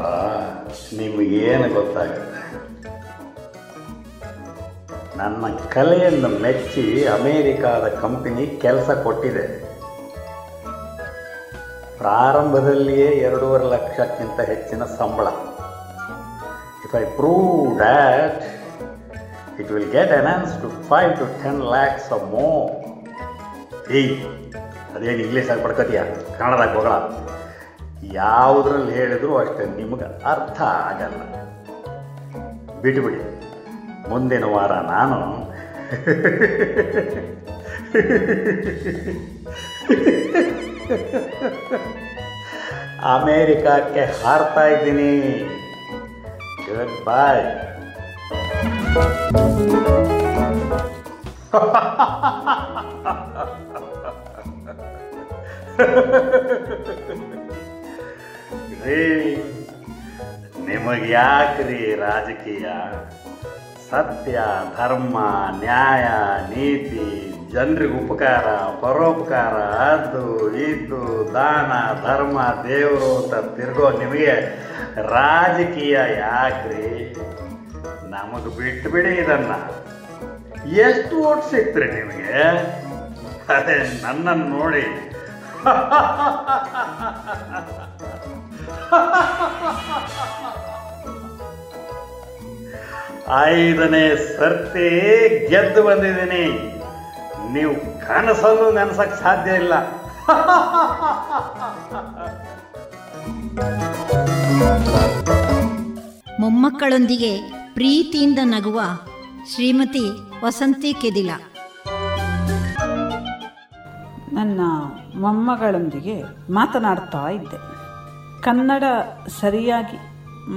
ನಿಮಗೇನು ಗೊತ್ತಾಗುತ್ತೆ? ನನ್ನ ಕಲೆಯನ್ನು ಮೆಚ್ಚಿ ಅಮೇರಿಕಾದ ಕಂಪನಿ ಕೆಲಸ ಕೊಟ್ಟಿದೆ. ಪ್ರಾರಂಭದಲ್ಲಿಯೇ ಎರಡೂವರೆ ಲಕ್ಷಕ್ಕಿಂತ ಹೆಚ್ಚಿನ ಸಂಬಳ. If I prove that it will get announce to five to ten lakhs of ಮೋ ಏಯ್, ಅದೇನು ಇಂಗ್ಲೀಷಾಗಿ ಪಡ್ಕೋತೀಯ? ಕನ್ನಡದಾಗ ಹೋಗಳ ಯಾವುದ್ರಲ್ಲಿ ಹೇಳಿದ್ರು ಅಷ್ಟೇ ನಿಮಗೆ ಅರ್ಥ ಆಗಲ್ಲ. ಬಿಟ್ಬಿಡಿ. ಮುಂದಿನ ವಾರ ನಾನು ಅಮೇರಿಕಾಕ್ಕೆ ಹಾರ್ತಾ ಇದ್ದೀನಿ. ಗುಡ್ ಬಾಯ್ ರೀ ನಿಮಗೆ ಯಾಕ್ರಿ ರಾಜಕೀಯ ಸತ್ಯ ಧರ್ಮ ನ್ಯಾಯ ನೀತಿ ಜನರಿಗೆ ಉಪಕಾರ ಪರೋಪಕಾರ ಅದು ಇದು ದಾನ ಧರ್ಮ ದೇವರು ಅಂತ ತಿರ್ಗೋ ನಿಮಗೆ ರಾಜಕೀಯ ಯಾಕ್ರಿ? ನಮಗೆ ಬಿಟ್ಟು ಬಿಡಿ ಇದನ್ನ. ಎಷ್ಟು ಓಟ್ ಸಿಕ್ತ್ರಿ ನಿಮಗೆ? ಅದೇ ನನ್ನನ್ನು ನೋಡಿ. ಐದನೇ ಸರ್ತಿ ಗೆದ್ದು ಬಂದಿದ್ದೀನಿ. ನೀವು ಕನಸಲ್ಲೂ ನೆನೆಸಕ್ ಸಾಧ್ಯ ಇಲ್ಲ. ಮೊಮ್ಮಕ್ಕಳೊಂದಿಗೆ ಪ್ರೀತಿಯಿಂದ ನಗುವ ಶ್ರೀಮತಿ ವಸಂತಿ ಕೆದಿಲ. ನನ್ನ ಮೊಮ್ಮಗಳೊಂದಿಗೆ ಮಾತನಾಡ್ತಾ ಇದ್ದೆ. ಕನ್ನಡ ಸರಿಯಾಗಿ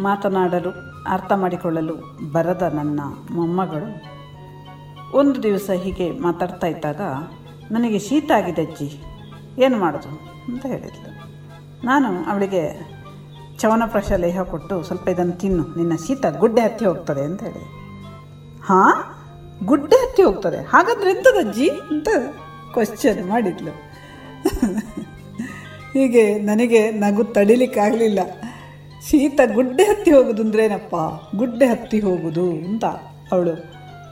ಮಾತನಾಡಲು, ಅರ್ಥ ಮಾಡಿಕೊಳ್ಳಲು ಬರದ ನನ್ನ ಮೊಮ್ಮಗಳು ಒಂದು ದಿವಸ ಹೀಗೆ ಮಾತಾಡ್ತಾ ಇದ್ದಾಗ, ನನಗೆ ಶೀತ ಆಗಿದೆ ಅಜ್ಜಿ, ಏನು ಮಾಡೋದು? ಅಂತ ಹೇಳಿದ್ಲು. ನಾನು ಅವಳಿಗೆ ಚವನಪ್ರಾಶ ಲೇಹ ಕೊಟ್ಟು ಸ್ವಲ್ಪ ಇದನ್ನು ತಿನ್ನು. ನಿನ್ನ ಶೀತ ಗುಡ್ಡೆ ಹತ್ತಿ ಹೋಗ್ತದೆ ಅಂತ ಹೇಳಿ. ಹಾಂ? ಗುಡ್ಡೆ ಹತ್ತಿ ಹೋಗ್ತದೆ? ಹಾಗಾದ್ರೆ ಎಂಥದಜ್ಜಿ ಅಂತ ಕ್ವಶನ್ ಮಾಡಿದ್ಲು. ಹೀಗೆ ನನಗೆ ನಗು ತಡಿಲಿಕ್ಕಾಗಲಿಲ್ಲ. ಶೀತ ಗುಡ್ಡೆ ಹತ್ತಿ ಹೋಗುದು ಅಂದ್ರೇನಪ್ಪ ಗುಡ್ಡೆ ಹತ್ತಿ ಹೋಗುದು ಅಂತ ಅವಳು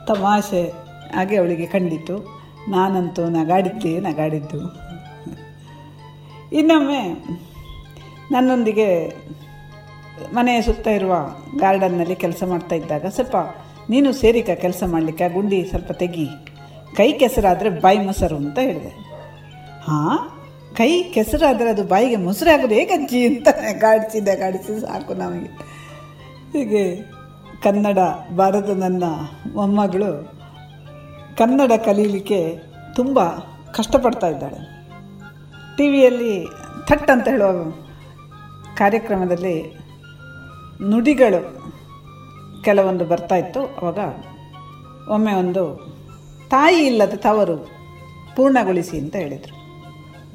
ತಮಾಷೆ ಹಾಗೆ ಅವಳಿಗೆ ಕಂಡಿತು. ನಾನಂತೂ ನಗಾಡಿದ್ದೆ ನಗಾಡಿದ್ದು. ಇನ್ನೊಮ್ಮೆ ನನ್ನೊಂದಿಗೆ ಮನೆಯ ಸುತ್ತ ಇರುವ ಗಾರ್ಡನ್ನಲ್ಲಿ ಕೆಲಸ ಮಾಡ್ತಾ ಇದ್ದಾಗ ಸ್ವಲ್ಪ ನೀನು ಸೇರಿಕ ಕೆಲಸ ಮಾಡಲಿಕ್ಕೆ ಗುಂಡಿ ಸ್ವಲ್ಪ ತೆಗಿ. ಕೈ ಕೆಸರಾದರೆ ಬಾಯಿ ಮೊಸರು ಅಂತ ಹೇಳಿದೆ. ಹಾಂ, ಕೈ ಕೆಸರಾದರೆ ಅದು ಬಾಯಿಗೆ ಮೊಸರು ಹೇಗಜ್ಜಿ ಅಂತ ಗಾಡಿಸಿದೆ, ಗಾಡಿಸಿ ಸಾಕು ನಮಗೆ. ಹೀಗೆ ಕನ್ನಡ ಬಾರದ ನನ್ನ ಮೊಮ್ಮಗಳು ಕನ್ನಡ ಕಲೀಲಿಕ್ಕೆ ತುಂಬ ಕಷ್ಟಪಡ್ತಾ ಇದ್ದಾಳೆ. ಟಿ ವಿಯಲ್ಲಿ ಥಟ್ ಅಂತ ಹೇಳುವ ಕಾರ್ಯಕ್ರಮದಲ್ಲಿ ನುಡಿಗಳು ಕೆಲವೊಂದು ಬರ್ತಾ ಇತ್ತು. ಅವಾಗ ಒಮ್ಮೆ ಒಂದು ತಾಯಿ ಇಲ್ಲದ ತವರು ಪೂರ್ಣಗೊಳಿಸಿ ಅಂತ ಹೇಳಿದರು.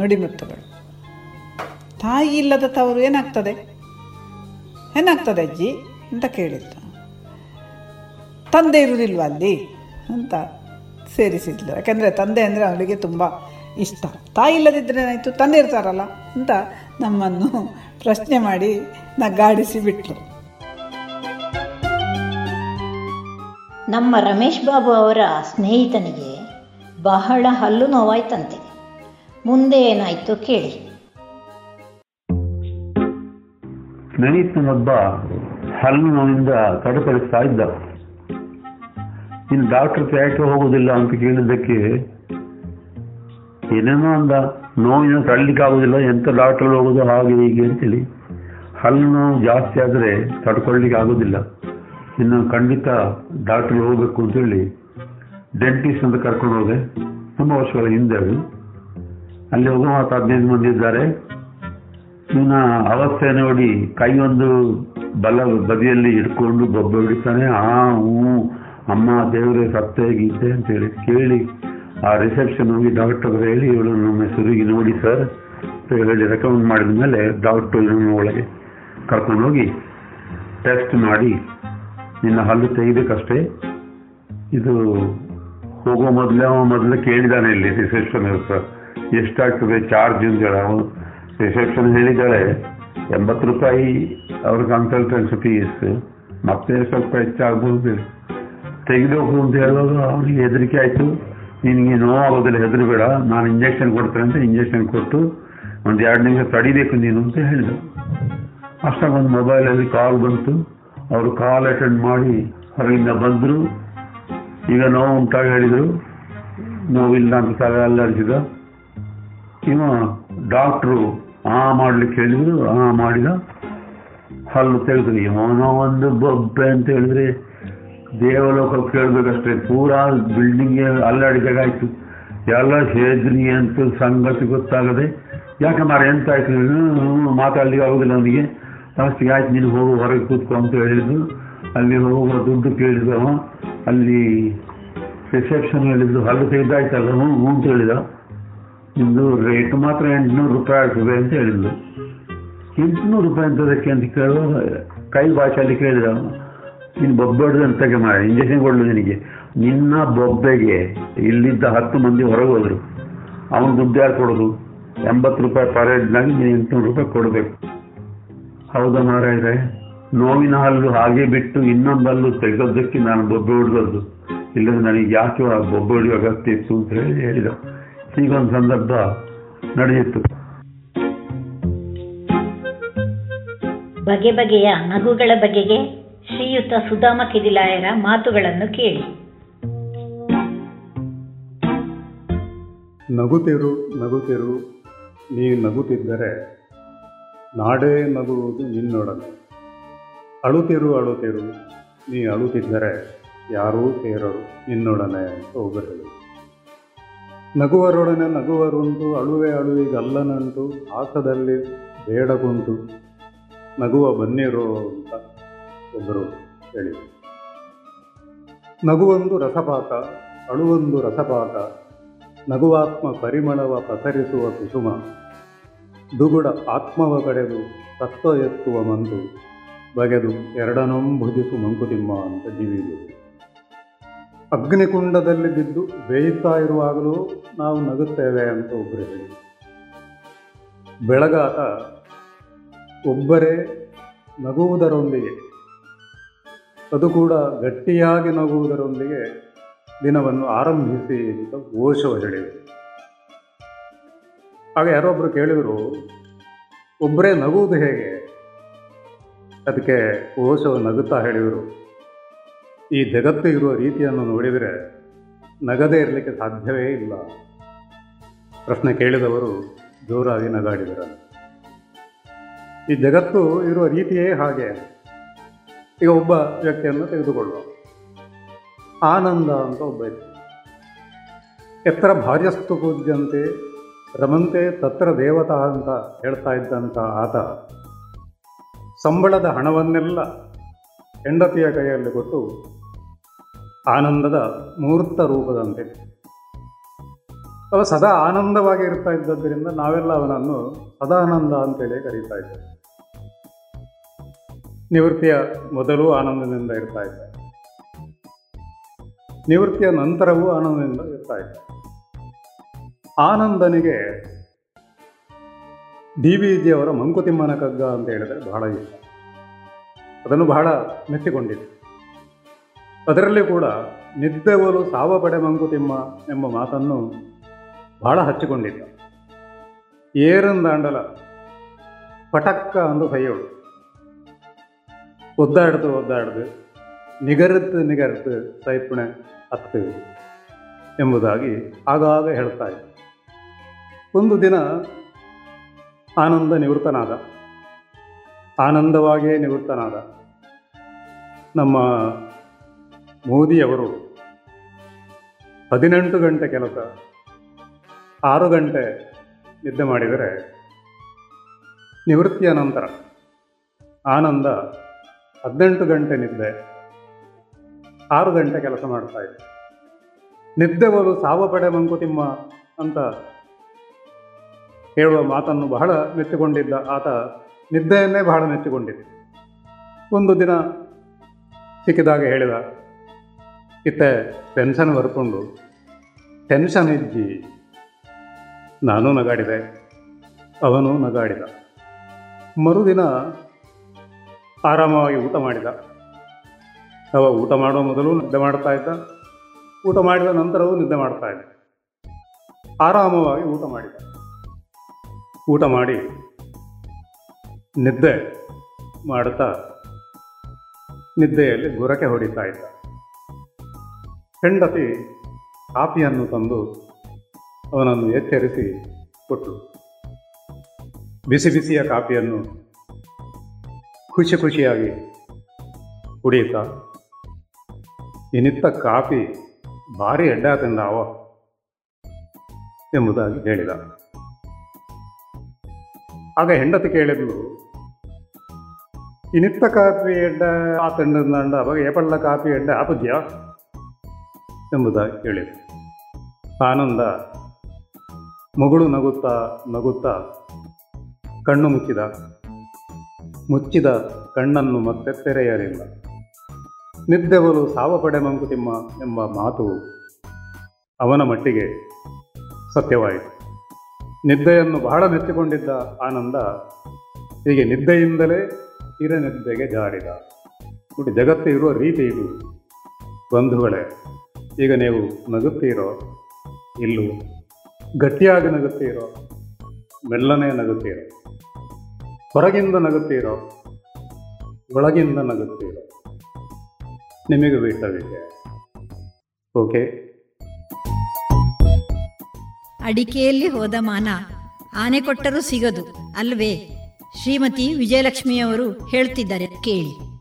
ನುಡಿಮುತ್ತುಗಳು. ತಾಯಿ ಇಲ್ಲದ ತವರು ಏನಾಗ್ತದೆ? ಏನಾಗ್ತದೆ ಅಜ್ಜಿ ಅಂತ ಕೇಳಿದ್ದು ತಂದೆ ಇರುವುದಿಲ್ವ ಅಲ್ಲಿ ಅಂತ ಸೇರಿಸಿದ್ಲು ಯಾಕೆಂದರೆ ತಂದೆ ಅಂದರೆ ಅವಳಿಗೆ ತುಂಬ ಇಷ್ಟ. ತಾಯಿ ಇಲ್ಲದಿದ್ದರೆ ಏನಾಯಿತು? ತಂದೆ ಇರ್ತಾರಲ್ಲ ಅಂತ ನಮ್ಮನ್ನು ಪ್ರಶ್ನೆ ಮಾಡಿ ನಗಾಡಿಸಿ ಬಿಟ್ಲು ನಮ್ಮ ರಮೇಶ್ ಬಾಬು ಅವರ ಸ್ನೇಹಿತನಿಗೆ ಬಹಳ ಹಲ್ಲು ನೋವಾಯ್ತಂತೆ. ಮುಂದೆ ಏನಾಯ್ತು ಕೇಳಿ ಸ್ನೇಹಿತನೊಬ್ಬ ಹಲ್ಲು ನೋವಿಂದ ತಡಪಡಿಸ್ತಾ ಇದ್ದ. ಇನ್ನು ಡಾಕ್ಟರ್ ಯಾಕೆ ಹೋಗುದಿಲ್ಲ ಅಂತ ಕೇಳಿದ್ದಕ್ಕೆ ಏನೇನೋ ಅಂದ. ನೋವಿನ ತಡ್ಲಿಕ್ಕೆ ಆಗುದಿಲ್ಲ ಎಂತ ಡಾಕ್ಟರ್ ಹೋಗುದು ಹಾಗೆ ಹೀಗೆ ಅಂತೇಳಿ. ಹಲ್ಲು ನೋವು ಜಾಸ್ತಿ ಆದರೆ ತಡ್ಕೊಳ್ಳಿಕ್ಕೆ ಆಗುದಿಲ್ಲ ಇನ್ನು ಖಂಡಿತ ಡಾಕ್ಟರ್ ಹೋಗ್ಬೇಕು ಅಂತೇಳಿ ಡೆಂಟಿಸ್ಟ್ ಅಂತ ಕರ್ಕೊಂಡು ಹೋದೆ. ತುಂಬ ವರ್ಷಗಳ ಹಿಂದೆ ಅದು. ಅಲ್ಲಿ ಹೋಗುವ ಹದಿನೈದು ಮಂದಿ ಇದ್ದಾರೆ. ಇವನ ಅವಸ್ಥೆ ನೋಡಿ ಕೈ ಒಂದು ಬಲ ಬದಿಯಲ್ಲಿ ಹಿಡ್ಕೊಂಡು ಬೊಬ್ಬೆ ಹಿಡಿತಾನೆ, ಆ ಹೂ ಅಮ್ಮ, ದೇವರೇ ಸತ್ತೆ ಗೀತೆ ಅಂತೇಳಿ ಕೇಳಿ ಆ ರಿಸೆಪ್ಷನ್ ಹೋಗಿ ಡಾಕ್ಟರ್ ಹೇಳಿ, ಇವಳು ನಮ್ಮ ಹೆಸರಿಗೆ ನೋಡಿ ಸರ್ ಹೇಳಿ ರೆಕಮೆಂಡ್ ಮಾಡಿದ ಮೇಲೆ ಡಾಕ್ಟರ್ ಒಳಗೆ ಕರ್ಕೊಂಡು ಹೋಗಿ ಟೆಸ್ಟ್ ಮಾಡಿ ನಿನ್ನ ಹಲ್ಲು ತೆಗಿಬೇಕಷ್ಟೇ. ಇದು ಹೋಗೋ ಮೊದಲೇ ಅವ ಮೊದಲೇ ಕೇಳಿದಾನೆ ಇಲ್ಲಿ ರಿಸೆಪ್ಷನ್ ಹತ್ರ. ಎಷ್ಟಾಗ್ತದೆ ಚಾರ್ಜ್ ಅಂತೇಳಿ ಅವನು ರಿಸೆಪ್ಷನ್ ಹೇಳಿದ್ದಾಳೆ ಎಂಬತ್ತು ರೂಪಾಯಿ ಅವ್ರ ಕನ್ಸಲ್ಟೆನ್ಸಿ ಫೀಸ್ ಮತ್ತೆ ಸ್ವಲ್ಪ ಹೆಚ್ಚಾಗ್ಬೋದು. ತೆಗೆದೋಗು ಅಂತ ಹೇಳುವಾಗ ಅವನಿಗೆ ಹೆದರಿಕೆ ಆಯಿತು. ನಿನಗೆ ನೋವಾಗೋದಿಲ್ಲ ಹೆದರಬೇಡ. ನಾನು ಇಂಜೆಕ್ಷನ್ ಕೊಡ್ತೇನೆ ಅಂತ ಇಂಜೆಕ್ಷನ್ ಕೊಟ್ಟು ಒಂದು ಎರಡು ನಿಮಿಷ ತಡಿಬೇಕು ನೀನು ಅಂತ ಹೇಳಿದ್ರು ಅಷ್ಟಾಗ ಒಂದು ಮೊಬೈಲಲ್ಲಿ ಕಾಲ್ ಬಂತು. ಅವರು ಕಾಲ್ ಅಟೆಂಡ್ ಮಾಡಿ ಅಲ್ಲಿಂದ ಬಂದರು. ಈಗ ನೋವು ಉಂಟಾಗಿ ಹೇಳಿದರು, ನೋವಿಲ್ಲ ಅಂತ ತಲೆ ಅಲ್ಲಾಡಿಸಿದ ಇವ ಡಾಕ್ಟ್ರು ಆ ಮಾಡ್ಲಿಕ್ಕೆ ಹೇಳಿದ್ರು, ಆ ಮಾಡಿದ. ಹಲ್ಲು ತೆಗೆದ್ರು. ಇವನೋ ಒಂದು ಬೊಬ್ಬೆ ಅಂತ ಹೇಳಿದ್ರೆ ದೇವಲೋಕ ಕೇಳಬೇಕಷ್ಟೇ. ಪೂರಾ ಬಿಲ್ಡಿಂಗ್ಗೆ ಅಲ್ಲಾಡಿದಾಗಾಯ್ತು ಎಲ್ಲ ಹೇಳಿದ್ರಿ ಅಂತ ಸಂಗತಿ ಗೊತ್ತಾಗದೆ. ಯಾಕೆ ಮಾರ ಎಂತ ಆಯ್ತು ನೀನು ಮಾತಾಡ್ಲಿಕ್ಕೆ ಆಗೋದಿಲ್ಲ ಅವನಿಗೆ. ಲಾಸ್ಟಿಗೆ ಆಯ್ತು, ನೀನು ಹೋಗು, ಹೊರಗೆ ಕೂತ್ಕೊ ಅಂತ ಹೇಳಿದ್ರು ಅಲ್ಲಿ ಹೋಗುವ ದುಡ್ಡು ಕೇಳಿದವ ಅಲ್ಲಿ ರಿಸೆಪ್ಷನ್ ಹೇಳಿದ್ದು ಹಲ್ಲು ತೆಗೆದಾಯ್ತಲ್ಲ, ಹ್ಞೂ ಹ್ಞೂ ಅಂತ ಹೇಳಿದ. ನಿಮ್ಮದು ರೇಟ್ ಮಾತ್ರ ಎಂಟುನೂರು ರೂಪಾಯಿ ಆಗ್ತದೆ ಅಂತ ಹೇಳಿದ್ದು ಎಂಟುನೂರು ರೂಪಾಯಿ ಅಂತದಕ್ಕೆ ಅಂತ ಕೇಳುವ ಕೈ ಭಾಷೆಯಲ್ಲಿ ಕೇಳಿದ ನೀನು ಬೊಬ್ಬೆಡ್ದು ಅಂತಗೆ ಮಾಡಿ ಇಂಜೆಕ್ಷನ್ ಕೊಡಲು ನಿನಗೆ. ನಿನ್ನ ಬೊಬ್ಬೆಗೆ ಇಲ್ಲಿದ್ದ ಹತ್ತು ಮಂದಿ ಹೊರಗೆ ಹೋದರು. ಅವನು ದುಡ್ಡು ಯಾರು ಕೊಡೋದು? ಎಂಬತ್ತು ರೂಪಾಯಿ ಪರ್ ಹೆಡ್ನಾಗಿ ನೀನು ಎಂಟುನೂರು ರೂಪಾಯಿ ಕೊಡಬೇಕು. ಹೌದಾ ಮಾರಾಯ್ರೆ ನೋವಿನ ಹಲ್ಲು ಹಾಗೆ ಬಿಟ್ಟು ಇನ್ನೊಂದು ಹಲ್ಲು ತೆಗೆದದ್ದಕ್ಕೆ ನಾನು ಬೊಬ್ಬೆ ಹೊಡೆದದ್ದು. ಇಲ್ಲದೆ ನನಗೆ ಯಾಕೆ ಆ ಬೊಬ್ಬೆ ಹೊಡೆಯುವ ಅಗತ್ಯ ಇತ್ತು ಅಂತ ಹೇಳಿ ಹೇಳಿದ. ಹೀಗೊಂದು ಸಂದರ್ಭ ನಡೆಯಿತು. ಬಗೆ ಬಗೆಯ ನಗುಗಳ ಬಗೆಗೆ ಶ್ರೀಯುತ ಸುಧಾಮ ಕಿದಿಲಾಯರ ಮಾತುಗಳನ್ನು ಕೇಳಿ. ನಗುತ್ತಿರು ನಗುತ್ತಿರು ನೀವು ನಗುತ್ತಿದ್ದರೆ ನಾಡೇ ನಗುವುದು ನಿನ್ನೊಡನೆ. ಅಳುತ್ತಿರು ಅಳುತ್ತಿರು ನೀ ಅಳುತ್ತಿದ್ದರೆ ಯಾರೂ ಸೇರರು ನಿನ್ನೊಡನೆ ಹೇಳಿದರು ನಗುವರೊಡನೆ ನಗುವರುಂಟು, ಅಳುವೆ ಅಳುವಿಗಲ್ಲನಂಟು, ಹಾಸದಲ್ಲಿ ಬೇಡಗುಂಟು ನಗುವ ಬನ್ನಿರೋ ಅಂತ ಒಬ್ಬರು ಹೇಳಿದರು ನಗುವೊಂದು ರಸಪಾಕ ಅಳುವೊಂದು ರಸಪಾಕ ನಗುವಾತ್ಮ ಪರಿಮಳವ ಪಸರಿಸುವ ಕುಸುಮ ದುಗುಡ ಆತ್ಮವ ಕಡೆದು ತತ್ವ ಎತ್ತುವ ಮಂದು ಬಗೆದು ಎರಡನೊಂ ಭುಜಿಸು ಮಂಕುತಿಮ್ಮ ಅಂತ ಜೀವಿಗೆ ಅಗ್ನಿಕುಂಡದಲ್ಲಿ ಬಿದ್ದು ಬೇಯುತ್ತಾ ಇರುವಾಗಲೂ ನಾವು ನಗುತ್ತೇವೆ ಅಂತ ಒಬ್ಬರು ಹೇಳಿ. ಬೆಳಗಾತ, ಒಬ್ಬರೇ ನಗುವುದರೊಂದಿಗೆ, ಅದು ಕೂಡ ಗಟ್ಟಿಯಾಗಿ ನಗುವುದರೊಂದಿಗೆ ದಿನವನ್ನು ಆರಂಭಿಸಿ ಅಂತ ಘೋಷವ ಹೇಳಿದರು ಆಗ ಯಾರೊಬ್ಬರು ಕೇಳಿದರು ಒಬ್ಬರೇ ನಗುವುದು ಹೇಗೆ? ಅದಕ್ಕೆ ಓಶೋ ನಗುತ್ತಾ ಹೇಳಿದರು, ಈ ಜಗತ್ತು ಇರುವ ರೀತಿಯನ್ನು ನೋಡಿದರೆ ನಗದೇ ಇರಲಿಕ್ಕೆ ಸಾಧ್ಯವೇ ಇಲ್ಲ. ಪ್ರಶ್ನೆ ಕೇಳಿದವರು ಜೋರಾಗಿ ನಗಾಡಿದರು. ಈ ಜಗತ್ತು ಇರುವ ರೀತಿಯೇ ಹಾಗೆ. ಈಗ ಒಬ್ಬ ವ್ಯಕ್ತಿಯನ್ನು ತೆಗೆದುಕೊಳ್ಳುವ ಆನಂದ ಅಂತ ಒಬ್ಬ ಇತ್ತು ಎತ್ತರ ಭಾರ್ಯಸ್ತು ಪೂಜ್ಯಂತೆ ರಮಂತೆ ತತ್ರ ದೇವತಾ ಅಂತ ಹೇಳ್ತಾ ಇದ್ದಂಥ ಆತ ಸಂಬಳದ ಹಣವನ್ನೆಲ್ಲ ಹೆಂಡತಿಯ ಕೈಯಲ್ಲಿ ಕೊಟ್ಟು ಆನಂದದ ಮೂರ್ತ ರೂಪದಂತೆ. ಅವ ಸದಾ ಆನಂದವಾಗಿ ಇರ್ತಾ ಇದ್ದದ್ದರಿಂದ ನಾವೆಲ್ಲ ಅವನನ್ನು ಸದಾನಂದ ಅಂತೇಳಿ ಕರೀತಾ ಇದ್ದೇವೆ ನಿವೃತ್ತಿಯ ಮೊದಲು ಆನಂದದಿಂದ ಇರ್ತಾ ಇದ್ದ. ನಿವೃತ್ತಿಯ ನಂತರವೂ ಆನಂದದಿಂದ ಇರ್ತಾ ಇದ್ದ. ಆನಂದನಿಗೆ ಡಿ ವಿ ಜಿಯವರ ಮಂಕುತಿಮ್ಮನ ಕಗ್ಗ ಅಂತ ಹೇಳಿದರೆ ಬಹಳ ಇಷ್ಟ. ಅದನ್ನು ಬಹಳ ಮೆಚ್ಚಿಕೊಂಡಿದೆ ಅದರಲ್ಲಿ ಕೂಡ ನಿದ್ದೆವಲು ಸಾವ ಪಡೆ ಮಂಕುತಿಮ್ಮ ಎಂಬ ಮಾತನ್ನು ಬಹಳ ಹಚ್ಚಿಕೊಂಡಿದ್ದ. ಏರಂದಾಂಡಲ ಪಟಕ್ಕ ಅಂದು ಕೈಯೋಳು ಒದ್ದಾಡ್ದು ಒದ್ದಾಡ್ದು ನಿಗರತ್ತು ನಿಗರತ್ತು ಸೈಪುಣೆ ಹತ್ತು ಎಂಬುದಾಗಿ ಆಗಾಗ ಹೇಳ್ತಾ ಇದ್ದ. ಒಂದು ದಿನ ಆನಂದ ನಿವೃತ್ತನಾದ. ಆನಂದವಾಗಿಯೇ ನಿವೃತ್ತನಾದ. ನಮ್ಮ ಮೋದಿಯವರು ಹದಿನೆಂಟು ಗಂಟೆ ಕೆಲಸ, ಆರು ಗಂಟೆ ನಿದ್ದೆ ಮಾಡಿದರೆ ನಿವೃತ್ತಿಯ ನಂತರ ಆನಂದ ಹದಿನೆಂಟು ಗಂಟೆ ನಿದ್ದೆ, ಆರು ಗಂಟೆ ಕೆಲಸ ಮಾಡ್ತಾ ಇದ್ದ ನಿದ್ದೆ ಬಲು ಸಾವ ಪಡೆ ಮಂಕುತಿಮ್ಮ ಅಂತ ಹೇಳುವ ಮಾತನ್ನು ಬಹಳ ಮೆಚ್ಚಿಕೊಂಡಿದ್ದ ಆತ, ನಿದ್ದೆಯನ್ನೇ ಬಹಳ ಮೆಚ್ಚಿಕೊಂಡಿದ್ದ. ಒಂದು ದಿನ ಸಿಕ್ಕಿದಾಗ ಹೇಳಿದ, ಇತ್ತೆ ಟೆನ್ಷನ್ ಬರ್ಕೊಂಡು ಟೆನ್ಷನ್ ಇಜ್ಜಿ, ನಾನು ನಗಾಡಿದೆ, ಅವನು ನಗಾಡಿದ. ಮರುದಿನ ಆರಾಮವಾಗಿ ಊಟ ಮಾಡಿದ. ಅವ ಊಟ ಮಾಡುವ ಮೊದಲು ನಿದ್ದೆ ಮಾಡ್ತಾ ಇದ್ದ. ಊಟ ಮಾಡಿದ ನಂತರವೂ ನಿದ್ದೆ ಮಾಡ್ತಾ ಇದ್ದ. ಆರಾಮವಾಗಿ ಊಟ ಮಾಡಿದ. ಊಟ ಮಾಡಿ ನಿದ್ದೆ ಮಾಡುತ್ತಾ ನಿದ್ದೆಯಲ್ಲಿ ಗುರಕೆ ಹೊಡಿತಾ ಇದ್ದ. ಹೆಂಡತಿ ಕಾಫಿಯನ್ನು ತಂದು ಅವನನ್ನು ಎಚ್ಚರಿಸಿ ಕೊಟ್ಟು ಬಿಸಿ ಬಿಸಿಯ ಕಾಫಿಯನ್ನು ಖುಷಿ ಖುಷಿಯಾಗಿ ಕುಡಿಯುತ್ತಾ ಇನ್ನಿತ್ತ ಕಾಫಿ ಭಾರಿ ಎಡ್ಡಾತಂದ ಅವ ಎಂಬುದಾಗಿ ಹೇಳಿದ. ಆಗ ಹೆಂಡತಿ ಕೇಳಿದ್ಲು ಇನಿತ್ತ ಕಾಪಿ ಎಡ್ಡ ಆತಂಡ ಅವಾಗ ಏಪಳ್ಳ ಕಾಪಿ ಎಡ್ಡ ಆಪದ್ಯ ಎಂಬುದಾಗಿ ಹೇಳಿದರು ಆನಂದ, ಮಗಳು ನಗುತ್ತಾ ನಗುತ್ತಾ, ಕಣ್ಣು ಮುಚ್ಚಿದ. ಮುಚ್ಚಿದ ಕಣ್ಣನ್ನು ಮತ್ತೆ ತೆರೆಯಲಿಲ್ಲ. ನಿದ್ದೆವಲು ಸಾವ ಪಡೆ ಮಂಕುತಿಮ್ಮ ಎಂಬ ಮಾತು ಅವನ ಮಟ್ಟಿಗೆ ಸತ್ಯವಾಯಿತು. ನಿದ್ದೆಯನ್ನು ಬಹಳ ಮೆಚ್ಚಿಕೊಂಡಿದ್ದ ಆನಂದ ಹೀಗೆ ನಿದ್ದೆಯಿಂದಲೇ ಹಿರನಿದ್ದೆಗೆ ಜಾರಿದ. ನೋಡಿ, ಜಗತ್ತು ಇರುವ ರೀತಿ ಇದು. ಬಂಧುಗಳೇ, ಈಗ ನೀವು ನಗುತ್ತೀರೋ? ಇಲ್ಲೂ. ಗಟ್ಟಿಯಾಗಿ ನಗುತ್ತೀರೋ? ಮೆಲ್ಲನೆ ನಗುತ್ತೀರೋ? ಹೊರಗಿಂದ ನಗುತ್ತೀರೋ? ಒಳಗಿಂದ ನಗುತ್ತೀರೋ? ನಿಮಗೆ ವಿಷಯ ಓಕೆ. ಅಡಿಕೆಯಲ್ಲಿ ಹೋದ ಮಾನ ಆನೆ ಕೊಟ್ಟರೂ ಸಿಗದು, ಅಲ್ವೇ? ಶ್ರೀಮತಿ ವಿಜಯಲಕ್ಷ್ಮಿಯವರು ಹೇಳ್ತಿದ್ದಾರೆ, ಕೇಳಿ.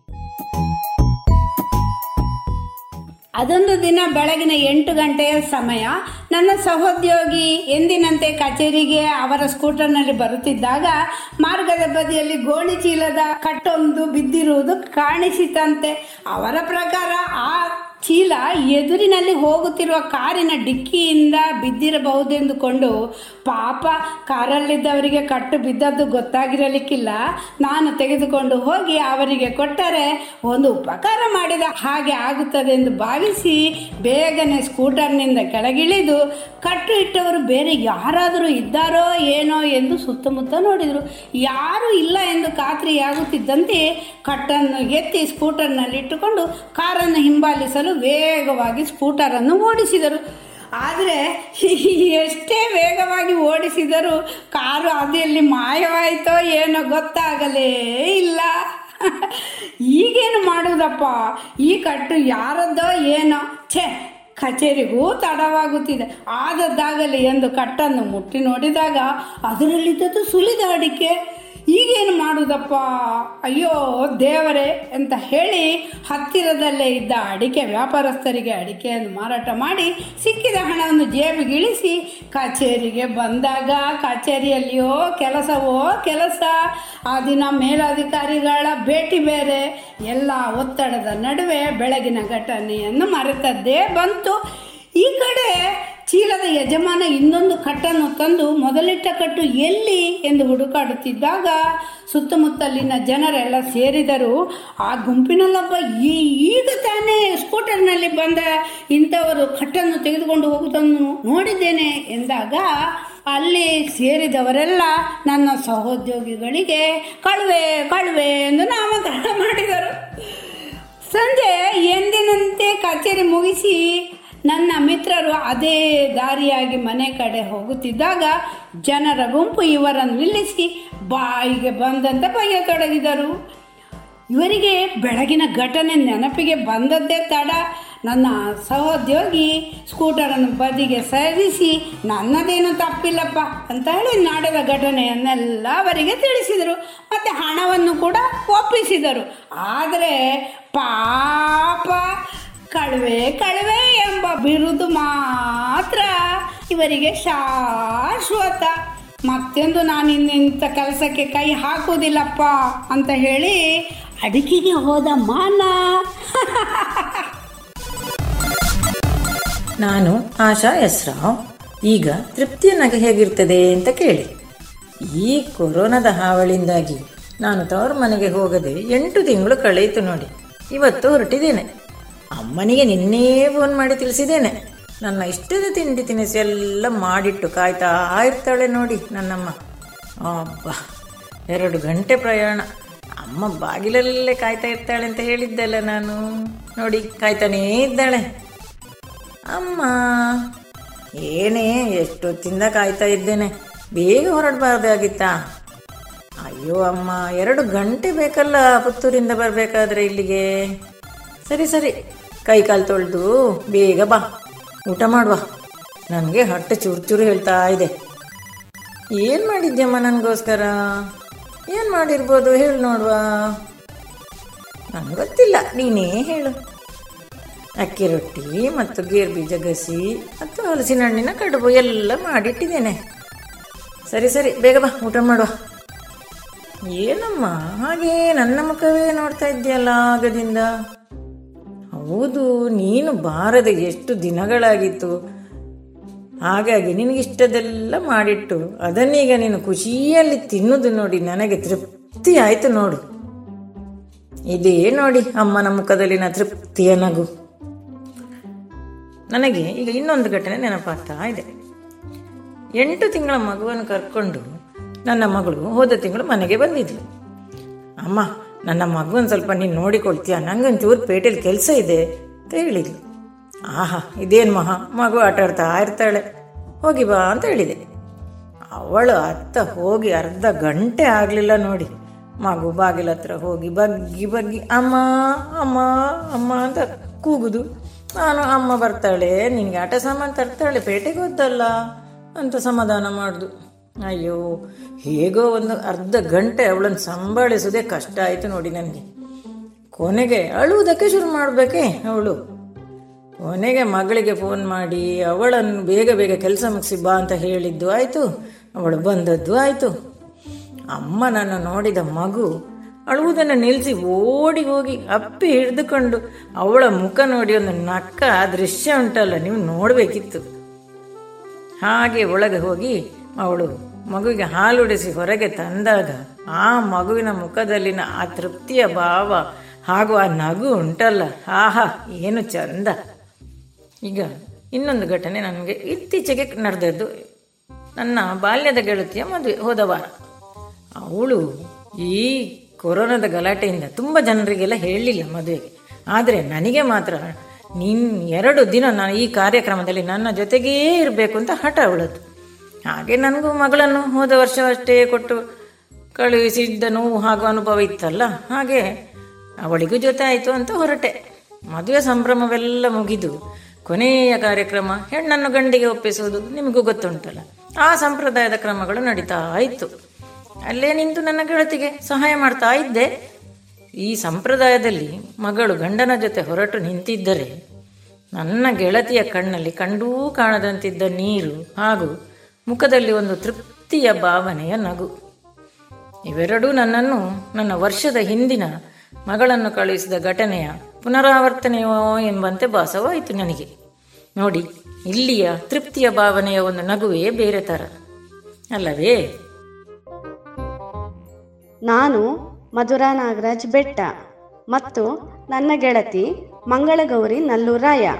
ಅದೊಂದು ದಿನ ಬೆಳಗಿನ ಎಂಟು ಗಂಟೆಯ ಸಮಯ. ನನ್ನ ಸಹೋದ್ಯೋಗಿ ಎಂದಿನಂತೆ ಕಚೇರಿಗೆ ಅವರ ಸ್ಕೂಟರ್ನಲ್ಲಿ ಬರುತ್ತಿದ್ದಾಗ ಮಾರ್ಗದ ಬದಿಯಲ್ಲಿ ಗೋಣಿ ಚೀಲದ ಕಟ್ಟೊಂದು ಬಿದ್ದಿರುವುದು ಕಾಣಿಸಿತಂತೆ. ಅವರ ಪ್ರಕಾರ ಆ ಚೀಲ ಎದುರಿನಲ್ಲಿ ಹೋಗುತ್ತಿರುವ ಕಾರಿನ ಡಿಕ್ಕಿಯಿಂದ ಬಿದ್ದಿರಬಹುದೆಂದುಕೊಂಡು ಪಾಪ ಕಾರಲ್ಲಿದ್ದವರಿಗೆ ಕಟ್ಟು ಬಿದ್ದದ್ದು ಗೊತ್ತಾಗಿರಲಿಕ್ಕಿಲ್ಲ. ನಾನು ತೆಗೆದುಕೊಂಡು ಹೋಗಿ ಅವರಿಗೆ ಕೊಟ್ಟರೆ ಒಂದು ಉಪಕಾರ ಮಾಡಿದ ಹಾಗೆ ಆಗುತ್ತದೆ ಎಂದು ಭಾವಿಸಿ ಬೇಗನೆ ಸ್ಕೂಟರ್ನಿಂದ ಕೆಳಗಿಳಿದು ಕಟ್ಟು ಇಟ್ಟವರು ಬೇರೆ ಯಾರಾದರೂ ಇದ್ದಾರೋ ಏನೋ ಎಂದು ಸುತ್ತಮುತ್ತ ನೋಡಿದರು. ಯಾರೂ ಇಲ್ಲ ಎಂದು ಖಾತ್ರಿಯಾಗುತ್ತಿದ್ದಂತೆ ಕಟ್ಟನ್ನು ಎತ್ತಿ ಸ್ಕೂಟರ್ನಲ್ಲಿಟ್ಟುಕೊಂಡು ಕಾರನ್ನು ಹಿಂಬಾಲಿಸಲು ವೇಗವಾಗಿ ಸ್ಕೂಟರನ್ನು ಓಡಿಸಿದರು. ಆದರೆ ಎಷ್ಟೇ ವೇಗವಾಗಿ ಓಡಿಸಿದರೂ ಕಾರು ಅದೆಲ್ಲಿ ಮಾಯವಾಯಿತೋ ಏನೋ ಗೊತ್ತಾಗಲೇ ಇಲ್ಲ. ಈಗೇನು ಮಾಡುವುದಪ್ಪ ಈ ಕಟ್ಟು ಯಾರದ್ದೋ ಏನೋ. ಛೇ, ಕಚೇರಿಗೂ ತಡವಾಗುತ್ತಿದೆ. ಆದದ್ದಾಗಲಿ ಎಂದು ಕಟ್ಟನ್ನು ಮುಟ್ಟಿ ನೋಡಿದಾಗ ಅದರಲ್ಲಿದ್ದದ್ದು ಸುಲಿದ ಅಡಿಕೆ. ಈಗೇನು ಮಾಡುವುದಪ್ಪ ಅಯ್ಯೋ, ದೇವರೇ ಅಂತ ಹೇಳಿ ಹತ್ತಿರದಲ್ಲೇ ಇದ್ದ ಅಡಿಕೆ ವ್ಯಾಪಾರಸ್ಥರಿಗೆ ಅಡಿಕೆಯನ್ನು ಮಾರಾಟ ಮಾಡಿ ಸಿಕ್ಕಿದ ಹಣವನ್ನು ಜೇಬಿಗಿಳಿಸಿ ಕಚೇರಿಗೆ ಬಂದಾಗ, ಕಚೇರಿಯಲ್ಲಿಯೋ ಕೆಲಸವೋ ಕೆಲಸ, ಆ ದಿನ ಮೇಲಾಧಿಕಾರಿಗಳ ಭೇಟಿ ಬೇರೆ, ಎಲ್ಲ ಒತ್ತಡದ ನಡುವೆ ಬೆಳಗಿನ ಘಟನೆಯನ್ನು ಮರೆತದ್ದೇ ಬಂತು. ಈ ಕಡೆ ಚೀಲದ ಯಜಮಾನ ಇನ್ನೊಂದು ಕಟ್ಟನ್ನು ತಂದು ಮೊದಲಿಟ್ಟ ಕಟ್ಟು ಎಲ್ಲಿ ಎಂದು ಹುಡುಕಾಡುತ್ತಿದ್ದಾಗ ಸುತ್ತಮುತ್ತಲಿನ ಜನರೆಲ್ಲ ಸೇರಿದರು. ಆ ಗುಂಪಿನಲ್ಲೊಬ್ಬ ಈಗ ತಾನೇ ಸ್ಕೂಟರ್ನಲ್ಲಿ ಬಂದ ಇಂಥವರು ಕಟ್ಟನ್ನು ತೆಗೆದುಕೊಂಡು ಹೋಗುವುದನ್ನು ನೋಡಿದ್ದೇನೆ ಎಂದಾಗ ಅಲ್ಲಿ ಸೇರಿದವರೆಲ್ಲ ನನ್ನ ಸಹೋದ್ಯೋಗಿಗಳಿಗೆ ಕಳುವೆ ಕಳುವೆ ಎಂದು ನಾಮಕರಣ ಮಾಡಿದರು. ಸಂಜೆ ಎಂದಿನಂತೆ ಕಚೇರಿ ಮುಗಿಸಿ ನನ್ನ ಮಿತ್ರರು ಅದೇ ದಾರಿಯಾಗಿ ಮನೆ ಕಡೆ ಹೋಗುತ್ತಿದ್ದಾಗ ಜನರ ಗುಂಪು ಇವರನ್ನು ನಿಲ್ಲಿಸಿ ಬಾಯಿಗೆ ಬಂದಂತೆ ಬಯ್ಯತೊಡಗಿದರು ಇವರಿಗೆ ಬೆಳಗಿನ ಘಟನೆ ನೆನಪಿಗೆ ಬಂದದ್ದೇ ತಡ. ನನ್ನ ಸಹೋದ್ಯೋಗಿ ಸ್ಕೂಟರನ್ನು ಬದಿಗೆ ಸರಿಸಿ, ನನ್ನದೇನು ತಪ್ಪಿಲ್ಲಪ್ಪ ಅಂತ ಹೇಳಿ ನಡೆದ ಘಟನೆಯನ್ನೆಲ್ಲ ಅವರಿಗೆ ತಿಳಿಸಿದರು. ಮತ್ತು ಹಣವನ್ನು ಕೂಡ ಒಪ್ಪಿಸಿದರು. ಆದರೆ ಪಾಪ ಕಳುವೆ ಕಳುವೆ ಎಂಬ ಬಿರುದು ಮಾತ್ರ ಇವರಿಗೆ ಶಾಶ್ವತ. ಮತ್ತೆಂದು ನಾನು ಇನ್ನಿಂಥ ಕೆಲಸಕ್ಕೆ ಕೈ ಹಾಕುವುದಿಲ್ಲಪ್ಪ ಅಂತ ಹೇಳಿ ಅಡಿಕೆಗೆ ಹೋದ ಮಾನ. ನಾನು ಆಶಾ ಹೆಸ್ರಾವ್. ಈಗ ತೃಪ್ತಿಯ ನಗೆ ಹೇಗಿರ್ತದೆ ಅಂತ ಕೇಳಿ. ಈ ಕೊರೋನಾದ ಹಾವಳಿಯಿಂದಾಗಿ ನಾನು ತವರು ಮನೆಗೆ ಹೋಗದೆ ಎಂಟು ತಿಂಗಳು ಕಳೆಯಿತು ನೋಡಿ. ಇವತ್ತು ಹೊರಟಿದ್ದೇನೆ. ಅಮ್ಮನಿಗೆ ನಿನ್ನೇ ಫೋನ್ ಮಾಡಿ ತಿಳಿಸಿದ್ದೇನೆ. ನನ್ನ ಇಷ್ಟದ ತಿಂಡಿ ತಿನಿಸು ಎಲ್ಲ ಮಾಡಿಟ್ಟು ಕಾಯ್ತಾ ಇರ್ತಾಳೆ ನೋಡಿ ನನ್ನಮ್ಮ. ಅಬ್ಬ, ಎರಡು ಗಂಟೆ ಪ್ರಯಾಣ. ಅಮ್ಮ ಬಾಗಿಲಲ್ಲೇ ಕಾಯ್ತಾ ಇರ್ತಾಳೆ ಅಂತ ಹೇಳಿದ್ದಲ್ಲ ನಾನು. ನೋಡಿ, ಕಾಯ್ತಾನೇ ಇದ್ದಾಳೆ. ಅಮ್ಮ, ಏನೇ ಎಷ್ಟೊತ್ತಿಂದ ಕಾಯ್ತಾ ಇದ್ದೇನೆ. ಬೇಗ ಹೊರಡಬಾರ್ದಾಗಿತ್ತಾ ಅಯ್ಯೋ ಅಮ್ಮ, ಎರಡು ಗಂಟೆ ಬೇಕಲ್ಲ ಪುತ್ತೂರಿಂದ ಬರಬೇಕಾದ್ರೆ ಇಲ್ಲಿಗೆ. ಸರಿ ಸರಿ. ಕೈ ಕಾಲು ತೊಳೆದು ಬೇಗ ಬಾ. ಊಟ ಮಾಡುವ ನನಗೆ ಹೊಟ್ಟೆ ಚೂರು ಚೂರು ಹೇಳ್ತಾ ಇದೆ. ಏನು ಮಾಡಿದ್ಯಮ್ಮ ನನಗೋಸ್ಕರ? ಏನು ಮಾಡಿರ್ಬೋದು ಹೇಳು ನೋಡುವ. ನನಗೆ ಗೊತ್ತಿಲ್ಲ ನೀನೇ ಹೇಳು. ಅಕ್ಕಿ ರೊಟ್ಟಿ ಮತ್ತು ಗೇರು ಬೀಜ ಗಸಿ ಮತ್ತು ಹಲಸಿನ ಹಣ್ಣಿನ ಕಡುಬು ಎಲ್ಲ ಮಾಡಿಟ್ಟಿದ್ದೇನೆ. ಸರಿ ಸರಿ, ಬೇಗ ಬಾ, ಊಟ ಮಾಡುವ ಏನಮ್ಮ, ಹಾಗೆ ನನ್ನ ಮುಖವೇ ನೋಡ್ತಾ ಇದ್ದೀಯಲ್ಲ ಆಗದಿಂದ? ಹೌದು, ನೀನು ಬಾರದ ಎಷ್ಟು ದಿನಗಳಾಗಿತ್ತು? ಹಾಗಾಗಿ ನಿನಗಿಷ್ಟದೆಲ್ಲ ಮಾಡಿಟ್ಟು ಅದನ್ನೀಗ ನೀನು ಖುಷಿಯಲ್ಲಿ ತಿನ್ನುವುದು ನೋಡಿ ನನಗೆ ತೃಪ್ತಿ ಆಯ್ತು ನೋಡು. ಇದೇ ನೋಡಿ ಅಮ್ಮನ ಮುಖದಲ್ಲಿನ ತೃಪ್ತಿಯ ನಗು. ನನಗೆ ಈಗ ಇನ್ನೊಂದು ಘಟನೆ ನೆನಪಾಗ್ತಾ ಇದೆ. ಎಂಟು ತಿಂಗಳ ಮಗುವನ್ನು ಕರ್ಕೊಂಡು ನನ್ನ ಮಗಳು ಹೋದ ತಿಂಗಳು ಮನೆಗೆ ಬಂದಿದ್ಲು. ಅಮ್ಮ ನನ್ನ ಮಗುವನ್ನು ಸ್ವಲ್ಪ ನೀನು ನೋಡಿಕೊಳ್ತೀಯ? ನಂಗೊಂಚೂರು ಪೇಟೆಯಲ್ಲಿ ಕೆಲಸ ಇದೆ ಅಂತ ಹೇಳಿದ್ಲು. ಆಹಾ, ಇದೇನು ಮಹಾ? ಮಗು ಆಟ ಆಡ್ತಾ ಇರ್ತಾಳೆ. ಹೋಗಿ ಬಾ ಅಂತ ಹೇಳಿದೆ. ಅವಳು ಅತ್ತ ಹೋಗಿ ಅರ್ಧ ಗಂಟೆ ಆಗಲಿಲ್ಲ ನೋಡಿ. ಮಗು ಬಾಗಿಲ ಹತ್ರ ಹೋಗಿ ಬಗ್ಗಿ ಬಗ್ಗಿ, ಅಮ್ಮ ಅಮ್ಮ ಅಮ್ಮ ಅಂತ ಕೂಗುದು. ನಾನು ಅಮ್ಮ ಬರ್ತಾಳೆ, ನಿನಗೆ ಆಟ ಸಾಮಾನು ತರ್ತಾಳೆ, ಪೇಟೆಗೆ ಹೋದಲ್ಲ ಅಂತ ಸಮಾಧಾನ ಮಾಡುದು. ಅಯ್ಯೋ, ಹೇಗೋ ಒಂದು ಅರ್ಧ ಗಂಟೆ ಅವಳನ್ನು ಸಂಭಾಳಿಸೋದೇ ಕಷ್ಟ ಆಯಿತು ನೋಡಿ ನನಗೆ. ಕೊನೆಗೆ ಅಳುವುದಕ್ಕೆ ಶುರು ಮಾಡಬೇಕೇ ಅವಳು. ಕೊನೆಗೆ ಮಗಳಿಗೆ ಫೋನ್ ಮಾಡಿ, ಅವಳನ್ನು ಬೇಗ ಬೇಗ ಕೆಲಸ ಮುಗಿಸಿ ಬಾ ಅಂತ ಹೇಳಿದ್ದು ಆಯಿತು, ಅವಳು ಬಂದದ್ದು ಆಯಿತು. ಅಮ್ಮ ನನ್ನ ನೋಡಿದ ಮಗು ಅಳುವುದನ್ನು ನಿಲ್ಲಿಸಿ ಓಡಿ ಹೋಗಿ ಅಪ್ಪಿ ಹಿಡಿದುಕೊಂಡು ಅವಳ ಮುಖ ನೋಡಿ ಒಂದು ನಕ್ಕ ದೃಶ್ಯ ಉಂಟಲ್ಲ, ನೀವು ನೋಡಬೇಕಿತ್ತು. ಹಾಗೆ ಒಳಗೆ ಹೋಗಿ ಅವಳು ಮಗುವಿಗೆ ಹಾಲುಡಿಸಿ ಹೊರಗೆ ತಂದಾಗ ಆ ಮಗುವಿನ ಮುಖದಲ್ಲಿನ ಆ ತೃಪ್ತಿಯ ಭಾವ ಹಾಗೂ ಆ ನಗು ಉಂಟಲ್ಲ. ಆಹಾ, ಏನು ಚಂದ. ಈಗ ಇನ್ನೊಂದು ಘಟನೆ ನನಗೆ ಇತ್ತೀಚೆಗೆ ನಡೆದದ್ದು. ನನ್ನ ಬಾಲ್ಯದ ಗೆಳತಿಯ ಮದುವೆ ಹೋದ ವಾರ. ಅವಳು ಈ ಕೊರೋನಾದ ಗಲಾಟೆಯಿಂದ ತುಂಬ ಜನರಿಗೆಲ್ಲ ಹೇಳಲಿಲ್ಲ ಮದುವೆಗೆ. ಆದರೆ ನನಗೆ ಮಾತ್ರ ನಿನ್ ಎರಡು ದಿನ ನಾನು ಈ ಕಾರ್ಯಕ್ರಮದಲ್ಲಿ ನನ್ನ ಜೊತೆಗೇ ಇರಬೇಕು ಅಂತ ಹಠ ಅವಳದ್ದು. ಹಾಗೆ ನನಗೂ ಮಗಳನ್ನು ಹೋದ ವರ್ಷವಷ್ಟೇ ಕೊಟ್ಟು ಕಳುಹಿಸಿದ್ದ ನೋವು ಹಾಗೂ ಅನುಭವ ಇತ್ತಲ್ಲ. ಹಾಗೆ ಅವಳಿಗೂ ಜೊತೆ ಆಯಿತು ಅಂತ ಹೊರಟೆ. ಮದುವೆ ಸಂಭ್ರಮವೆಲ್ಲ ಮುಗಿದು ಕೊನೆಯ ಕಾರ್ಯಕ್ರಮ ಹೆಣ್ಣನ್ನು ಗಂಡಿಗೆ ಒಪ್ಪಿಸುವುದು ನಿಮಗೂ ಗೊತ್ತುಂಟಲ್ಲ. ಆ ಸಂಪ್ರದಾಯದ ಕ್ರಮಗಳು ನಡೀತಾ ಇತ್ತು. ಅಲ್ಲೇ ನಿಂತು ನನ್ನ ಗೆಳತಿಗೆ ಸಹಾಯ ಮಾಡ್ತಾ ಇದ್ದೆ. ಈ ಸಂಪ್ರದಾಯದಲ್ಲಿ ಮಗಳು ಗಂಡನ ಜೊತೆ ಹೊರಟು ನಿಂತಿದ್ದರೆ ನನ್ನ ಗೆಳತಿಯ ಕಣ್ಣಲ್ಲಿ ಕಂಡೂ ಕಾಣದಂತಿದ್ದ ನೀರು ಹಾಗೂ ಮುಖದಲ್ಲಿ ಒಂದು ತೃಪ್ತಿಯ ಭಾವನೆಯ ನಗು. ಇವೆರಡೂ ನನ್ನನ್ನು, ನನ್ನ ವರ್ಷದ ಹಿಂದಿನ ಮಗಳನ್ನು ಕಳುಹಿಸಿದ ಘಟನೆಯ ಪುನರಾವರ್ತನೆಯೋ ಎಂಬಂತೆ ಭಾಸವಾಯಿತು ನನಗೆ. ನೋಡಿ, ಇಲ್ಲಿಯ ತೃಪ್ತಿಯ ಭಾವನೆಯ ಒಂದು ನಗುವೇ ಬೇರೆ ಥರ. ಅಲ್ಲವೇ? ನಾನು ಮಧುರಾ ನಾಗರಾಜ್ ಬೆಟ್ಟ ಮತ್ತು ನನ್ನ ಗೆಳತಿ ಮಂಗಳಗೌರಿ ನಲ್ಲೂರಾಯ.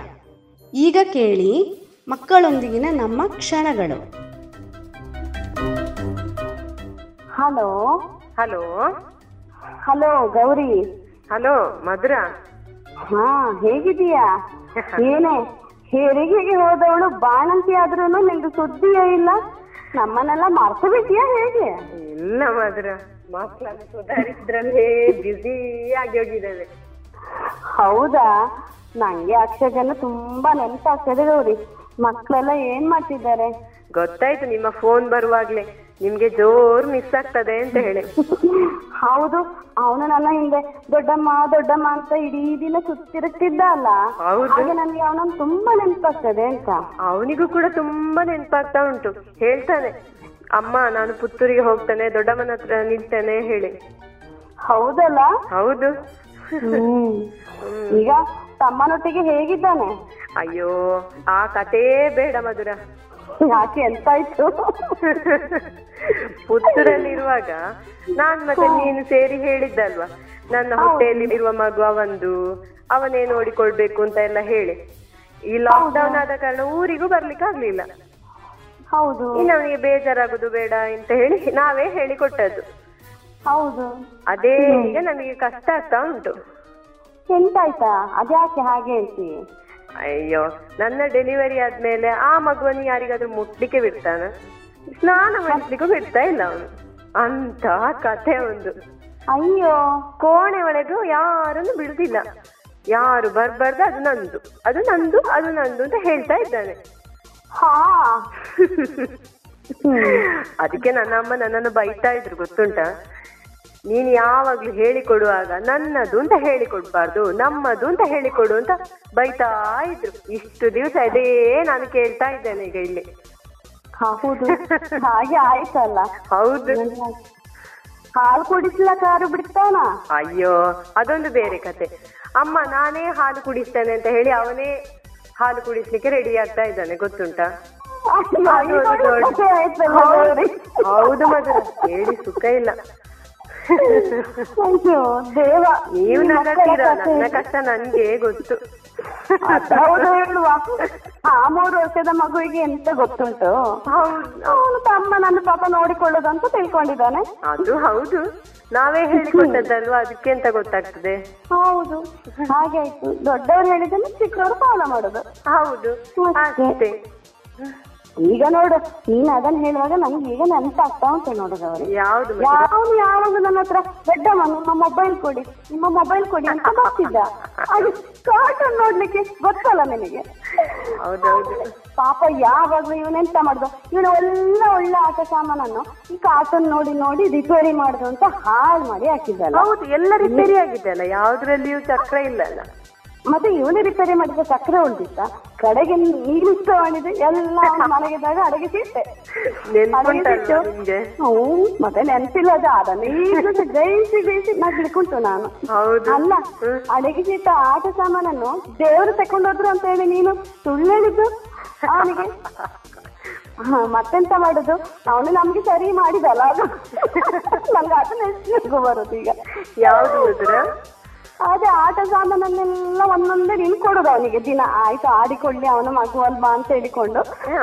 ಈಗ ಕೇಳಿ ಮಕ್ಕಳೊಂದಿಗಿನ ನಮ್ಮ ಕ್ಷಣಗಳು. Hello? Hello? Hello Gauri. Hello Madhura. ಹಾ ಹೇಗಿದೀಯಾ ಏನೇ ಹೆರಿಗೆಗೆ ಹೋದವಳು ಬಾಣಂತಿ ಆದ್ರೂ ನಿಂದು ಸುದ್ದಿಯೇ ಇಲ್ಲ. ನಮ್ಮನ್ನೆಲ್ಲ ಮರ್ತು ಬಿಟ್ಟಿಯಾ ಹೇಗೆ? ಇಲ್ಲ ಮಧುರ. ಮಕ್ಕಳನ್ನು ಸುಧಾರಿಸಿದ್ರಲ್ಲೇ ಬ್ಯುಸಿ ಆಗಿ ಹೋಗಿದ್ದೇವೆ. ಹೌದಾ? ನಂಗೆ ಅಕ್ಷಗನ ತುಂಬಾ ನೆನಪಾಗ್ತದೆ ಗೌರಿ. ಮಕ್ಕಳೆಲ್ಲ ಏನ್ ಮಾಡ್ತಿದ್ದಾರೆ? ಗೊತ್ತಾಯ್ತು ನಿಮ್ಮ ಫೋನ್ ಬರುವಾಗ್ಲೇ. ನಿಮ್ಗೆ ಜೋರ್ ಮಿಸ್ ಆಗ್ತದೆ ಅಂತ ಹೇಳಿ. ಹೌದು ಅವನು ನನ್ನ ಹಿಂದೆ ದೊಡ್ಡಮ್ಮ ದೊಡ್ಡಮ್ಮ ಅಂತ ಇಡೀ ದಿನ ಸುತ್ತಿರುತ್ತಿದ್ದ ಅಲ್ಲ. ಹಾಗೆ ನನ್ಗೆ ಅವನನ್ನು ತುಂಬಾ ನೆನಪಾಗ್ತದೆ ಅಂತ. ಅವನಿಗೂ ಕೂಡ ತುಂಬಾ ನೆನಪಾಗ್ತಾ ಉಂಟು. ಹೇಳ್ತಾನೆ ಅಮ್ಮ ನಾನು ಪುತ್ತೂರಿಗೆ ಹೋಗ್ತಾನೆ ದೊಡ್ಡಮ್ಮನ ಹತ್ರ ನಿಲ್ತೇನೆ ಹೇಳಿ. ಹೌದಲ್ಲ? ಹೌದು. ಈಗ ತಮ್ಮನೊಟ್ಟಿಗೆ ಹೇಗಿದ್ದಾನೆ? ಅಯ್ಯೋ ಆ ಕತೆ ಬೇಡ ಮಧುರ. ಯಾಕೆ ಎಂತಾಯ್ತು? ಪುತ್ತೂರಲ್ಲಿರುವಾಗ ನಾನ್ ಮತ್ತೆ ನೀನು ಸೇರಿ ಹೇಳಿದ್ದಲ್ವಾ? ನನ್ನ ಹೊಟ್ಟೆಯಲ್ಲಿ ಇರುವ ಮಗು ಅವಂದು ಅವನೇ ನೋಡಿಕೊಳ್ಬೇಕು ಅಂತ ಎಲ್ಲ ಹೇಳಿ. ಈ ಲಾಕ್ ಡೌನ್ ಆದ ಕಾರಣ ಊರಿಗೂ ಬರ್ಲಿಕ್ಕೆ ಆಗ್ಲಿಲ್ಲ. ಹೌದು. ಇನ್ನು ಅವನಿಗೆ ಬೇಜಾರಾಗುದು ಬೇಡ ಅಂತ ಹೇಳಿ ನಾವೇ ಹೇಳಿಕೊಟ್ಟದ್ದು. ಹೌದು. ಅದೇ ಈಗ ನಮಗೆ ಕಷ್ಟ ಆಗ್ತಾ ಉಂಟು. ಎಂತಾಯ್ತಾ? ಅದ್ಯಾಕೆ ಹಾಗೆ ಹೇಳ್ತಿ? ಅಯ್ಯೋ ನನ್ನ ಡೆಲಿವರಿ ಆದ್ಮೇಲೆ ಆ ಮಗುವನ್ನು ಯಾರಿಗಾದ್ರೂ ಮುಟ್ಲಿಕ್ಕೆ ಬಿಡ್ತಾನ? ಸ್ನಾನ ಮಾಡಿಸ್ಲಿಕ್ಕೂ ಬಿಡ್ತಾ ಇಲ್ಲ ಅವನು. ಅಂತ ಕಥೆ ಒಂದು. ಅಯ್ಯೋ. ಕೋಣೆ ಒಳಗೂ ಯಾರನ್ನು ಬಿಡುದಿಲ್ಲ. ಯಾರು ಬರ್ಬಾರ್ದು ಅದು ನಂದು. ಅದು ನಂದು ಅದು ನಂದು ಅಂತ ಹೇಳ್ತಾ ಇದ್ದಾನೆ. ಹಾ. ಅದಕ್ಕೆ ನನ್ನ ಅಮ್ಮ ನನ್ನನ್ನು ಬೈತಾ ಇದ್ರು ಗೊತ್ತುಂಟಾ? ನೀನ್ ಯಾವಾಗ್ಲೂ ಹೇಳಿಕೊಡುವಾಗ ನನ್ನದು ಅಂತ ಹೇಳಿಕೊಡ್ಬಾರ್ದು ನಮ್ಮದು ಅಂತ ಹೇಳಿಕೊಡು ಅಂತ ಬೈತಾ ಇದ್ರು. ಇಷ್ಟು ದಿವಸ ಇದೇ ನಾನು ಕೇಳ್ತಾ ಇದ್ದೇನೆ ಈಗ ಇಲ್ಲಿ. ಹೌದು. ಹಾಗೆ ಆಯ್ತಲ್ಲ. ಹೌದು. ಹಾಲು ಕುಡಿಸ್ಲಕ್ಕ ಯಾರು ಬಿಡ್ತಾನ ಅಯ್ಯೋ ಅದೊಂದು ಬೇರೆ ಕತೆ. ಅಮ್ಮ ನಾನೇ ಹಾಲು ಕುಡಿಸ್ತೇನೆ ಅಂತ ಹೇಳಿ ಅವನೇ ಹಾಲು ಕುಡಿಸ್ಲಿಕ್ಕೆ ರೆಡಿ ಆಗ್ತಾ ಇದ್ದಾನೆ ಗೊತ್ತುಂಟ? ಹೌದು. ಮಧುರ ಹೇಳಿ ಸುಖ ಇಲ್ಲ. ನೀವು ನನ್ನ ಕಷ್ಟ ನನ್ಗೆ ಗೊತ್ತು. ಹೌದು ಹೇಳುವ. ಆ ಮೂರು ವರ್ಷದ ಮಗುವಿಗೆ ಎಂತ ಗೊತ್ತುಂಟು? ಅವನು ತಮ್ಮ ನನ್ನ ಪಾಪ ನೋಡಿಕೊಳ್ಳೋದು ಅಂತ ತಿಳ್ಕೊಂಡಿದ್ದಾನೆ. ಅದು ಹೌದು. ನಾವೇ ಹೇಳಿಕೊಟ್ಟದ್ದಲ್ವಾ? ಅದಕ್ಕೆ ಅಂತ ಗೊತ್ತಾಗ್ತದೆ? ಹೌದು. ಹಾಗೆ ಆಯ್ತು. ದೊಡ್ಡವರು ಹೇಳಿದ್ರೆ ಚಿಕ್ಕವರು ಫಾಲೋ ಮಾಡೋದು. ಹೌದು. ಅಷ್ಟೇ ಈಗ ನೋಡು ನೀನ್ ಅದನ್ನ ಹೇಳುವಾಗ ನನ್ಗೆ ಈಗ ನೆನಪಾಗ್ತಾ ಉಂಟು ನೋಡುದು ಅವ್ರಿಗೆ ಯಾವ್ದು ಯಾವನು ಯಾವಾಗ ನನ್ನ ಹತ್ರ ದೊಡ್ಡಮ್ಮ ನಿಮ್ಮ ಮೊಬೈಲ್ ಕೊಡಿ ನಿಮ್ಮ ಮೊಬೈಲ್ ಕೊಡಿ ಅಂತ ಬರ್ತಿದ್ದ. ಅದು ಕಾರ್ಟೂನ್ ನೋಡ್ಲಿಕ್ಕೆ ಗೊತ್ತಲ್ಲ ನಿನಗೆ. ಪಾಪ ಯಾವಾಗ್ಲೂ ಇವನೆಂತ ಮಾಡ್ದು? ಇವನು ಒಳ್ಳೆ ಒಳ್ಳೆ ಆಟ ಸಾಮಾನನ್ನು ಈ ಕಾರ್ಟೂನ್ ನೋಡಿ ನೋಡಿ ರಿಪೇರಿ ಮಾಡುದು ಅಂತ ಹಾಳು ಮಾಡಿ ಹಾಕಿದ್ದಲ್ಲ. ಹೌದು ಎಲ್ಲ ರಿಪೇರಿ ಆಗಿದೆ ಅಲ್ಲ ಯಾವ್ದ್ರಲ್ಲಿಯೂ ಚಕ್ರ ಇಲ್ಲ ಅಲ್ಲ ಮತ್ತೆ ಇವನೇ ರಿಪೇರಿ ಮಾಡಿದ ಸಕ್ಕರೆ ಉಳ್ದಿತ್ತ ಕಡೆಗೆ ನೀರಿಷ್ಟ ಮಾಡಿದೆ ಎಲ್ಲ ಮನೆಗಿದ್ದಾಗ ಅಡಿಗೆ ಸಿಟ್ಟೆ ನಿಮ್ಗೆ ಮತ್ತೆ ನೆನಪಿಲ್ಲ ಅದು ಅದನ್ನ ಈಗ ಜಯಿಸಿ ಬೇಯಿಸಿ ನಗ್ಲಿಕ್ಕುಂಟು ನಾನು. ಅಲ್ಲ ಅಲ್ಲ ಅಡಗಿಸಿಟ್ಟ ಆಟ ಸಾಮಾನನ್ನು ದೇವರು ತಕೊಂಡೋದ್ರು ಅಂತ ಹೇಳಿ ನೀನು ಸುಳ್ಳು ಹೇಳಿದ್ದು ಅವನಿಗೆ? ಹ, ಮತ್ತೆಂತ ಮಾಡುದು? ಅವನು ನಮ್ಗೆ ಸರಿ ಮಾಡಿದಲ್ಲ ಅದು. ನಂಗೆ ಅದನ್ನ ಎಷ್ಟು ಬರುದು ಈಗ? ಯಾವ್ದು ಅದೇ ಆಟ ಸಾಮಾನನ್ನೆಲ್ಲ ಒಂದೊಂದೇ ನೀನು ಕೊಡುದು ಅವನಿಗೆ. ದಿನ ಆಯ್ತು ಆಡಿಕೊಳ್ಳಿ ಅವನ ಮಗು ಅಲ್ವಾ ಅಂತ ಹೇಳಿಕೊಂಡು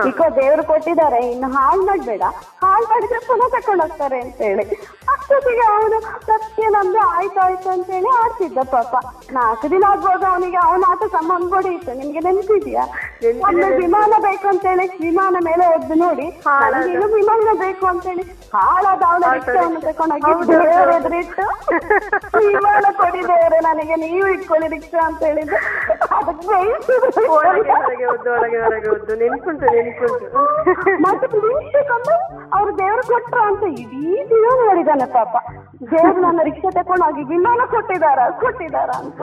ಈಗ ದೇವ್ರು ಕೊಟ್ಟಿದ್ದಾರೆ. ಇನ್ನು ಹಾಳು ಮಾಡ್ಬೇಡ. ಹಾಳು ಮಾಡಿದ್ರೆ ಪುನಃ ತಕೊಂಡು ಹೋಗ್ತಾರೆ ಅಂತ ಹೇಳಿ ಅಷ್ಟೊತ್ತಿಗೆ ಅವನು ಸತ್ಯ ನಂದು ಆಯ್ತು ಆಯ್ತು ಅಂತ ಹೇಳಿ ಆಡ್ತಿದ್ದ ಪಾಪ. ನಾಲ್ಕು ದಿನ ಆಗ್ಬೋದು ಅವನಿಗೆ ಅವನ ಆಟ ಸಂಬಂಧ ಕೊಡಿ ಇತ್ತು ನಿಮ್ಗೆ ನೆನಪಿದ್ಯಾ? ಒಮ್ಮೆ ವಿಮಾನ ಬೇಕು ಅಂತ ಹೇಳಿ ವಿಮಾನ ಮೇಲೆ ಎದ್ದು ನೋಡಿ. ಇನ್ನು ವಿಮಾನ ಬೇಕು ಅಂತ ಹೇಳಿ ಹಾಳಾದ ಅವನ ರಿಕ್ಷಾವನ್ನು ತಕೊಂಡೋಗಿ ದೇವರ ಎದುರಿಟ್ಟು ವಿಮಾನ ಕೊಡಿ ದೇವರೇ ನನಗೆ ನೀವು ಇಟ್ಕೊಳ್ಳಿ ರಿಕ್ಷಾ ಅಂತ ಹೇಳಿದ್ರೆ. ಒಳಗೆ ಹೊರಗೆ ಒದ್ದು ಒಳಗೆ ಹೊರಗೆ ಒದ್ದು ನೆನ್ಪುಂಟು ನೆನ್ಪುಂಟು. ಮತ್ತೆ ಅವ್ರು ದೇವ್ರು ಕೊಟ್ರ ಅಂತ ಇಡೀ ದಿನ ನೋಡಿದಾನೆ ಪಾಪ. ದೇವ್ರು ನನ್ನ ರಿಕ್ಷಾ ತಕೊಂಡು ಹೋಗಿ ವಿಮಾನ ಕೊಟ್ಟಿದಾರ ಕೊಟ್ಟಿದಾರ ಅಂತ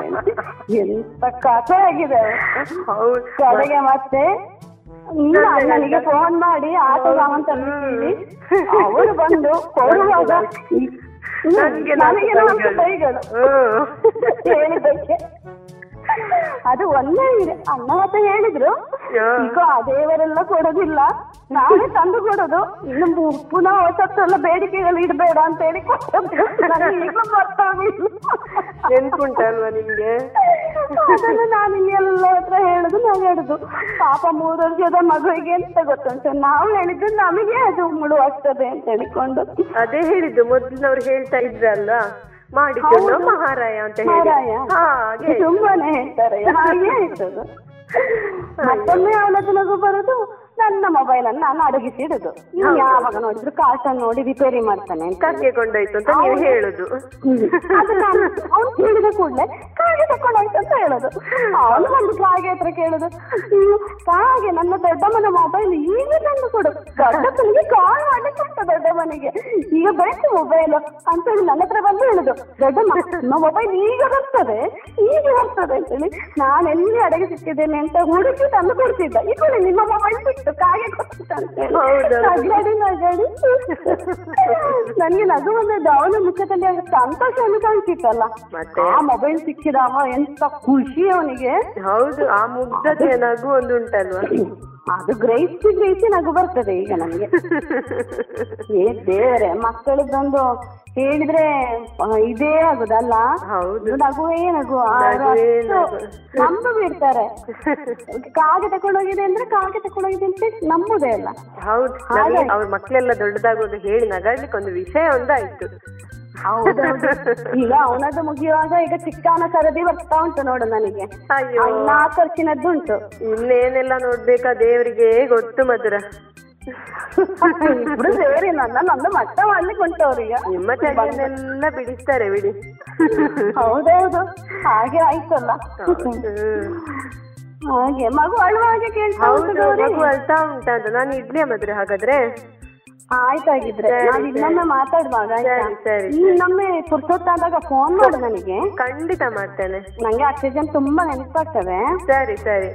ಎಂತ ಕಥೆ ಆಗಿದೆ ಕಡೆಗೆ ಮತ್ತೆ ನನಗೆ ಫೋನ್ ಮಾಡಿ ಆಟೋ ಅಂತ ತಂದಿದ್ದೀವಿ ಅವರು ಬಂದು ಕೊಡುವಾಗ ಈ- ನನ್ಗೆ ನನಗೆ ನಾಲ್ಕು ನಾಲ್ಕು ಕೈಗಳು. ಕೈಗಳು ಹೇಳಿದ್ದಕ್ಕೆ ಅದು ಒಳ್ಳೆ ಇದೆ. ಅಣ್ಣ ಅಂತ ಹೇಳಿದ್ರು ಈಗ ಆ ದೇವರೆಲ್ಲ ಕೊಡೋದಿಲ್ಲ. ನಾವೇ ತಂದು ಕೊಡೋದು. ಇನ್ನು ಪುನಃ ಹೊಸತ್ತೆಲ್ಲ ಬೇಡಿಕೆಗಳು ಇಡಬೇಡ ಅಂತ ಹೇಳಿ ನೆನ್ಪುಂಟಲ್ವಾ ನಿಮ್ಗೆ? ಅದನ್ನು ನಾನು ಎಲ್ಲ ಹತ್ರ ಹೇಳುದು ನಾವು ಹೇಳುದು. ಪಾಪ ಮೂರು ವರ್ಷದ ಮಗುವಿಗೆ ಎಂತ ಗೊತ್ತುಂಟು? ನಾವು ಹೇಳಿದ್ದು ನಮಗೆ ಅದು ಮುಳುವಾಗ್ತದೆ ಅಂತ ಹೇಳಿಕೊಂಡು. ಅದೇ ಹೇಳಿದ್ದು. ಮೊದ್ಲಿನವ್ರು ಹೇಳ್ತಾ ಇದ್ರಲ್ಲ ಮಾಡಿಕೊಂಡು. ಮಹಾರಾಯ ಅಂತ ಹೇಳಿ. ಹಾಗೆ ತುಂಬಾನೇ ಹೇಳ್ತಾರೆ. ಹಾಗೆ ಆಯ್ತದು ಮತ್ತೊಮ್ಮೆ ನಗು ಬರುದು ನನ್ನ ಮೊಬೈಲ್ ಅನ್ನು ನಾನು ಅಡಗಿಸಿಡುದು ಇವ್ನು ಯಾವಾಗ ನೋಡಿದ್ರು ಕಾರ್ಟನ್ ನೋಡಿ ರಿಪೇರಿ ಮಾಡ್ತಾನೆ ಅಂತ. ಕಕ್ಕೆ ಕೊಂಡೋಯ್ತು ಅಂತ ನೀವು ಹೇಳುದು. ಅವ್ನು ಕೇಳಿದ ಕೂಡಲೇ ಕಾಗೆ ತಕೊಂಡೋಯ್ತು ಅಂತ ಹೇಳುದು. ಅವನು ಒಂದು ಕಾಗೆ ಹತ್ರ ಕೇಳುದು. "ಹ್ಮ್, ಕಾಗೆ ನನ್ನ ದೊಡ್ಡಮ್ಮನ ಮೊಬೈಲ್ ಈಗ ತಂದು ಕೊಡು. ದೊಡ್ಡಪ್ಪನಿಗೆ ಕಾಲ್ ಮಾಡ್ಲಿಕ್ಕೆ ದೊಡ್ಡ ದೊಡ್ಡಮ್ಮನಿಗೆ ಈಗ ಬೇಕು ಮೊಬೈಲ್ ಅಂತ ಹೇಳಿ ನನ್ನ ಹತ್ರ ಬಂದು ಹೇಳುದು. ದೊಡ್ಡ ನಮ್ಮ ಮೊಬೈಲ್ ಈಗ ಬರ್ತದೆ ಈಗ ಬರ್ತದೆ ಅಂತ ಹೇಳಿ ನಾನು ಎಲ್ಲಿ ಅಡಗಿ ಸಿಕ್ಕಿದ್ದೇನೆ ಅಂತ ಹುಡುಕಿ ತಂದು ಕೊಡ್ತಿದ್ದ. ಈಗ ನಿಮ್ಮ ಮೊಬೈಲ್ ಸಿಕ್ತು ಕಾಗೆ ನನಗೆ ನಗು ಬಂದದ್ದು. ಅವನ ಮುಖದಲ್ಲಿ ಸಂತೋಷ ಕಾಣಿಸಿತ್ತಲ್ಲ ಆ ಮೊಬೈಲ್ ಸಿಕ್ಕಿದವ ಎಂತ ಖುಷಿ ಅವನಿಗೆ. ಹೌದು ಆ ಮುಗ್ಧತೆ ನಗು ಒಂದು ಉಂಟಲ್ವಾ? ಅದು ಗ್ರಹಿಸಿ ಗ್ರಹಿಸಿ ನಗು ಬರ್ತದೆ ಈಗ ನಮ್ಗೆ. ಏ ದೇವರೇ ಮಕ್ಕಳದೊಂದು ಹೇಳಿದ್ರೆ ಇದೇ ಆಗುದಲ್ಲ? ಹೌದು. ನಗುವೇ ನಗು ನಂಬ ಬಿಡ್ತಾರೆ ಕಾಗೆ ತಕೊಂಡೋಗಿದೆ ಅಂದ್ರೆ ಕಾಗೆ ತಕೊಂಡೋಗಿದೆ ಅಂತ ನಂಬುದೇ ಅಲ್ಲ. ಹೌದು. ಅವ್ರ ಮಕ್ಕಳೆಲ್ಲ ದೊಡ್ಡದಾಗೋದು ಹೇಳಿ ನಗಾಡ್ಲಿಕ್ಕೆ ಒಂದು ವಿಷಯ ಒಂದಾಯ್ತು. ಹೌದೌದು ಈಗ ಅವನದ್ದು ಮುಗಿಯುವಾಗ ಈಗ ಚಿಕ್ಕವನ ಸರದಿ ಬರ್ತಾ ಉಂಟು ನೋಡು ನನಗೆ. ನಾಲ್ಕು ವರ್ಷನದ್ದುಂಟು ಇನ್ನೇನೆಲ್ಲ ನೋಡ್ಬೇಕಾ ದೇವರಿಗೆ? ಗೊತ್ತು ಮಧುರ ಇಬ್ರು ಸೇರಿ ನನ್ನ ನಂದು ಮಟ್ಟ ಮಾಡ್ಲಿಕ್ಕೆ ಉಂಟು ಅವ್ರಿಗೆ. ನಿಮ್ಮ ಚಳಿಯನ್ನೆಲ್ಲ ಬಿಡಿಸ್ತಾರೆ ಬಿಡಿ. ಹೌದೌದು ಹಾಗೆ ಆಯ್ತಲ್ಲ. ಹಾಗೆ ಮಗು ಅಳುವಾಗೆ ಕೇಳ್ತಾ ಉಂಟು ಹೌದು ಮಗು ಅಳ್ತಾ ಉಂಟಾ ಅಂತ. ನಾನು ಇಡ್ಲಿ ಮಧುರ ಹಾಗಾದ್ರೆ. ಆಯ್ತಾಗಿದ್ರೆ ನಾವ್ ಇನ್ನೊಮ್ಮೆ ಮಾತಾಡುವಾಗ ಆಯ್ತಾ? ಸರಿ, ಸರಿ. ಇನ್ನೊಮ್ಮೆ ಪುರ್ಸೊತ್ತಾದಾಗ ಫೋನ್ ಮಾಡು ನನಗೆ. ಖಂಡಿತ ಮಾಡ್ತೇನೆ. ನಂಗೆ ಆಕ್ಸಿಜನ್ ತುಂಬಾ ನೆನಪಾಗ್ತದೆ ಸರಿ ಸರಿ.